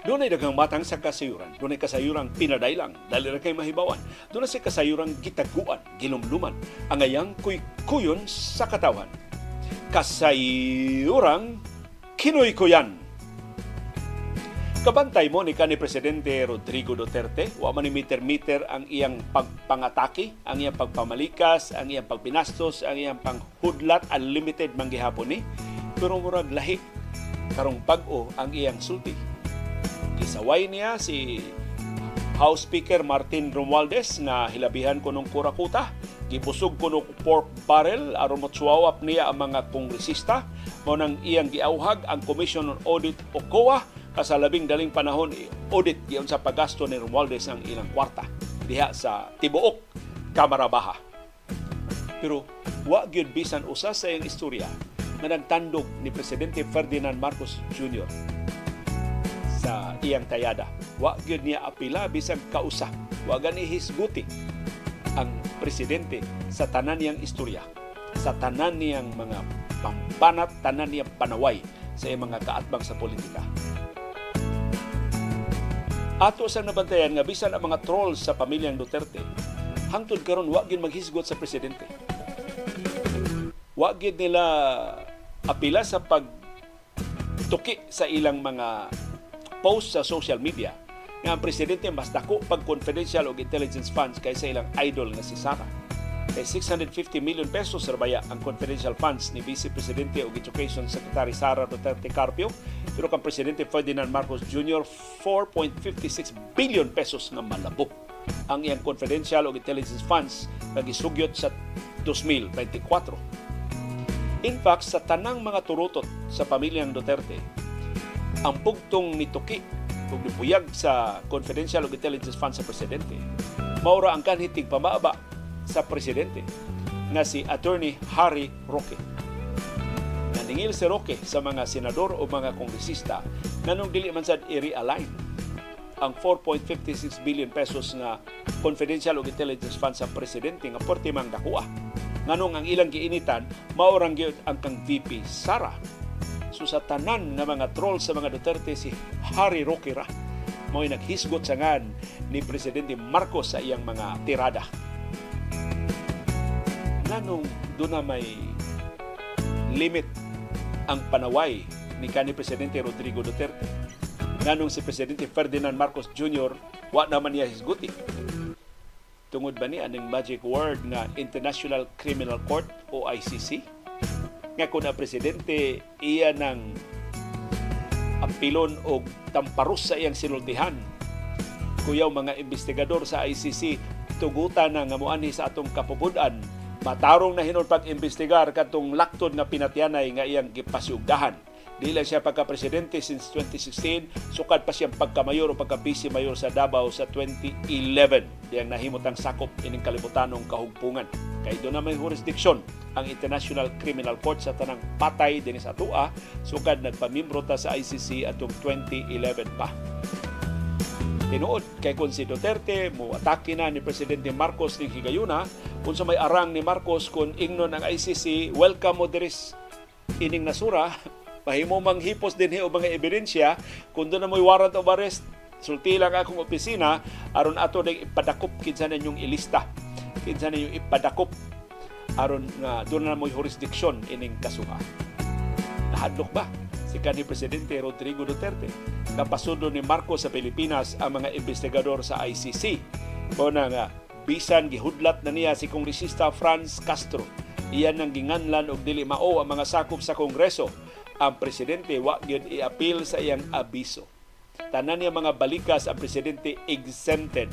Doon ay daghang matang sa kasayuran. Doon ay kasayuran pinadailang, dali ra kay mahibawan. Doon ay kasayuran gitaguan, ginumluman, ang ayang kuy-kuyon sa katawan. Kasayuran kinoy-kuyan. Kabantay mo ni kanhi Presidente Rodrigo Duterte, wa man ni meter-meter ang iyang pagpangatake, ang iyang pagpamalikas, ang iyang pagpinastos, ang iyang panghudlat, unlimited manggihapon ni. Pero murag lahi karong pag-o ang iyang sulti Gisaway niya si House Speaker Martin Romualdez na hilabihan ko ng kurakuta. Gibusog ko ng pork barrel aron matsuwawap niya ang mga kongresista. Mo nang iyang giauhag ang Commission on Audit o COA kasalabing daling panahon audit giyon sa paggasto ni Romualdez ang ilang kwarta diha sa tibuok Kamara Baha. Pero wa gyud bisan usa sa iyang istorya nga nagtandog ni Presidente Ferdinand Marcos Jr sa iyang tayada. Wa gyud niya apila bisag kausa. Wa gani hisguti ang presidente sa tanan niyang istorya, sa tanan niyang mga pambanat, tanan niyang panaway sa iyang mga kaatbang sa politika. Ato sa nabantayan nga bisan ang mga trolls sa pamilyang Duterte, hangtod karon wa gyud maghisgot sa presidente. Wa gyud nila apila sa pag tuki sa ilang mga post sa social media nga ang presidente mas dako pag confidential o intelligence funds kaysa ilang idol nga si Sara. Kay 650 million pesos serbaya ang confidential funds ni Vice Presidente o Education Secretary Sara Duterte Carpio pero kang Presidente Ferdinand Marcos Jr. 4.56 billion pesos nga malabo ang iyang confidential o intelligence funds nga gisugyot sa 2024. In fact, sa tanang mga turutot sa pamilyang Duterte, ang pugtong ni Tuki ug nipuyag sa confidential intelligence fund sa presidente, maura ang kanhitig pamaba sa presidente nga si Attorney Harry Roque. Naningil si Roque sa mga senador o mga kongresista nganong dili man sad i-realign ang 4.56 billion pesos nga confidential o intelligence fund sa presidente nga porte mang dakuha. Nganong ang ilang giinitan maurang ang kang VP Sara. Sa tanan nga mga troll sa mga Duterte si Harry Roque ra mo'y naghisgot sa ngan ni Presidente Marcos sa iyang mga tirada nganong doon na may limit ang panaway ni kanhi Presidente Rodrigo Duterte. Nganong si Presidente Ferdinand Marcos Jr. wa naman niya hisguti. Tungod ba ni aning magic word nga International Criminal Court o ICC? Nga kung na Presidente iya ng apilon o tamparos sa iyang sinultihan kuyaw mga investigador sa ICC tugutan na nga muani sa atong kapubudan matarong na hinon pag-imbestigar katong laktod nga pinatyanay nga iyang gipasugdahan. Di lang siya pagka-presidente since 2016, sukad pa siyang pagkamayor o pagka-vice mayor sa Davao sa 2011. Diyang nahimot ang sakop ining kalibutanong kahugpungan. Kay doon na may jurisdiction ang International Criminal Court sa tanang patay din sa Tua, sukad nagpamimbro ta sa ICC atong 2011 pa. Tinuod kay kung si Duterte mo atake na ni presidente Marcos ning higayuna. Kung sa may arang ni Marcos kung ingnon ang ICC welcome mo diris ining nasura mahimo manghipos din o mga ebidensya kung doon na mo'y warrant of arrest sulti lang akong opisina aron ato ding ipadakop kinsa ninyong ilista kinsa ninyong ipadakop aron nga doon na mo'y jurisdiction ining kasuha nahadlok ba si kanhi Presidente Rodrigo Duterte. Napasundo ni Marcos sa Pilipinas ang mga investigador sa ICC. O na nga, bisan gihudlat na niya si Kongresista Franz Castro. Iyan ang ginganlan og dili mao ang mga sakop sa Kongreso. Ang presidente wa gyud i-appeal sa iyang abiso. Tanan niya mga balikas ang presidente exempted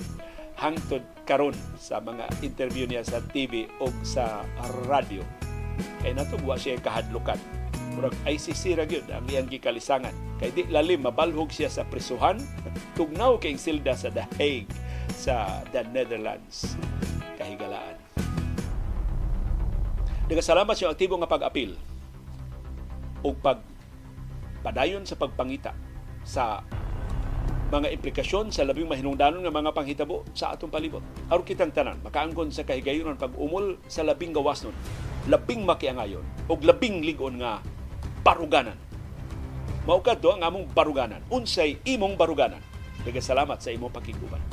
hangtod karon sa mga interview niya sa TV o sa radyo. Kaya natugwa siya kahadlukan murag ICC ra gyud ang iyang gikalisangan. Kay di lalim mabalhog siya sa prisuhan tugnaw kay silda sa The Hague sa the Netherlands. Kahigalaan. Nagasalamat siya aktibo nga pag-apil o pagpadayon sa pagpangita sa mga implikasyon sa labing mahinungdanon nga mga panghitabo sa atong palibot. Aron kitang tanan, makaangkon sa kahigayonon pag-umol sa labing gawas nun, labing makiangayon o labing ligon nga baruganan. Mao kadto ang among baruganan. Unsay imong baruganan. Daghang salamat sa imong pakiguban.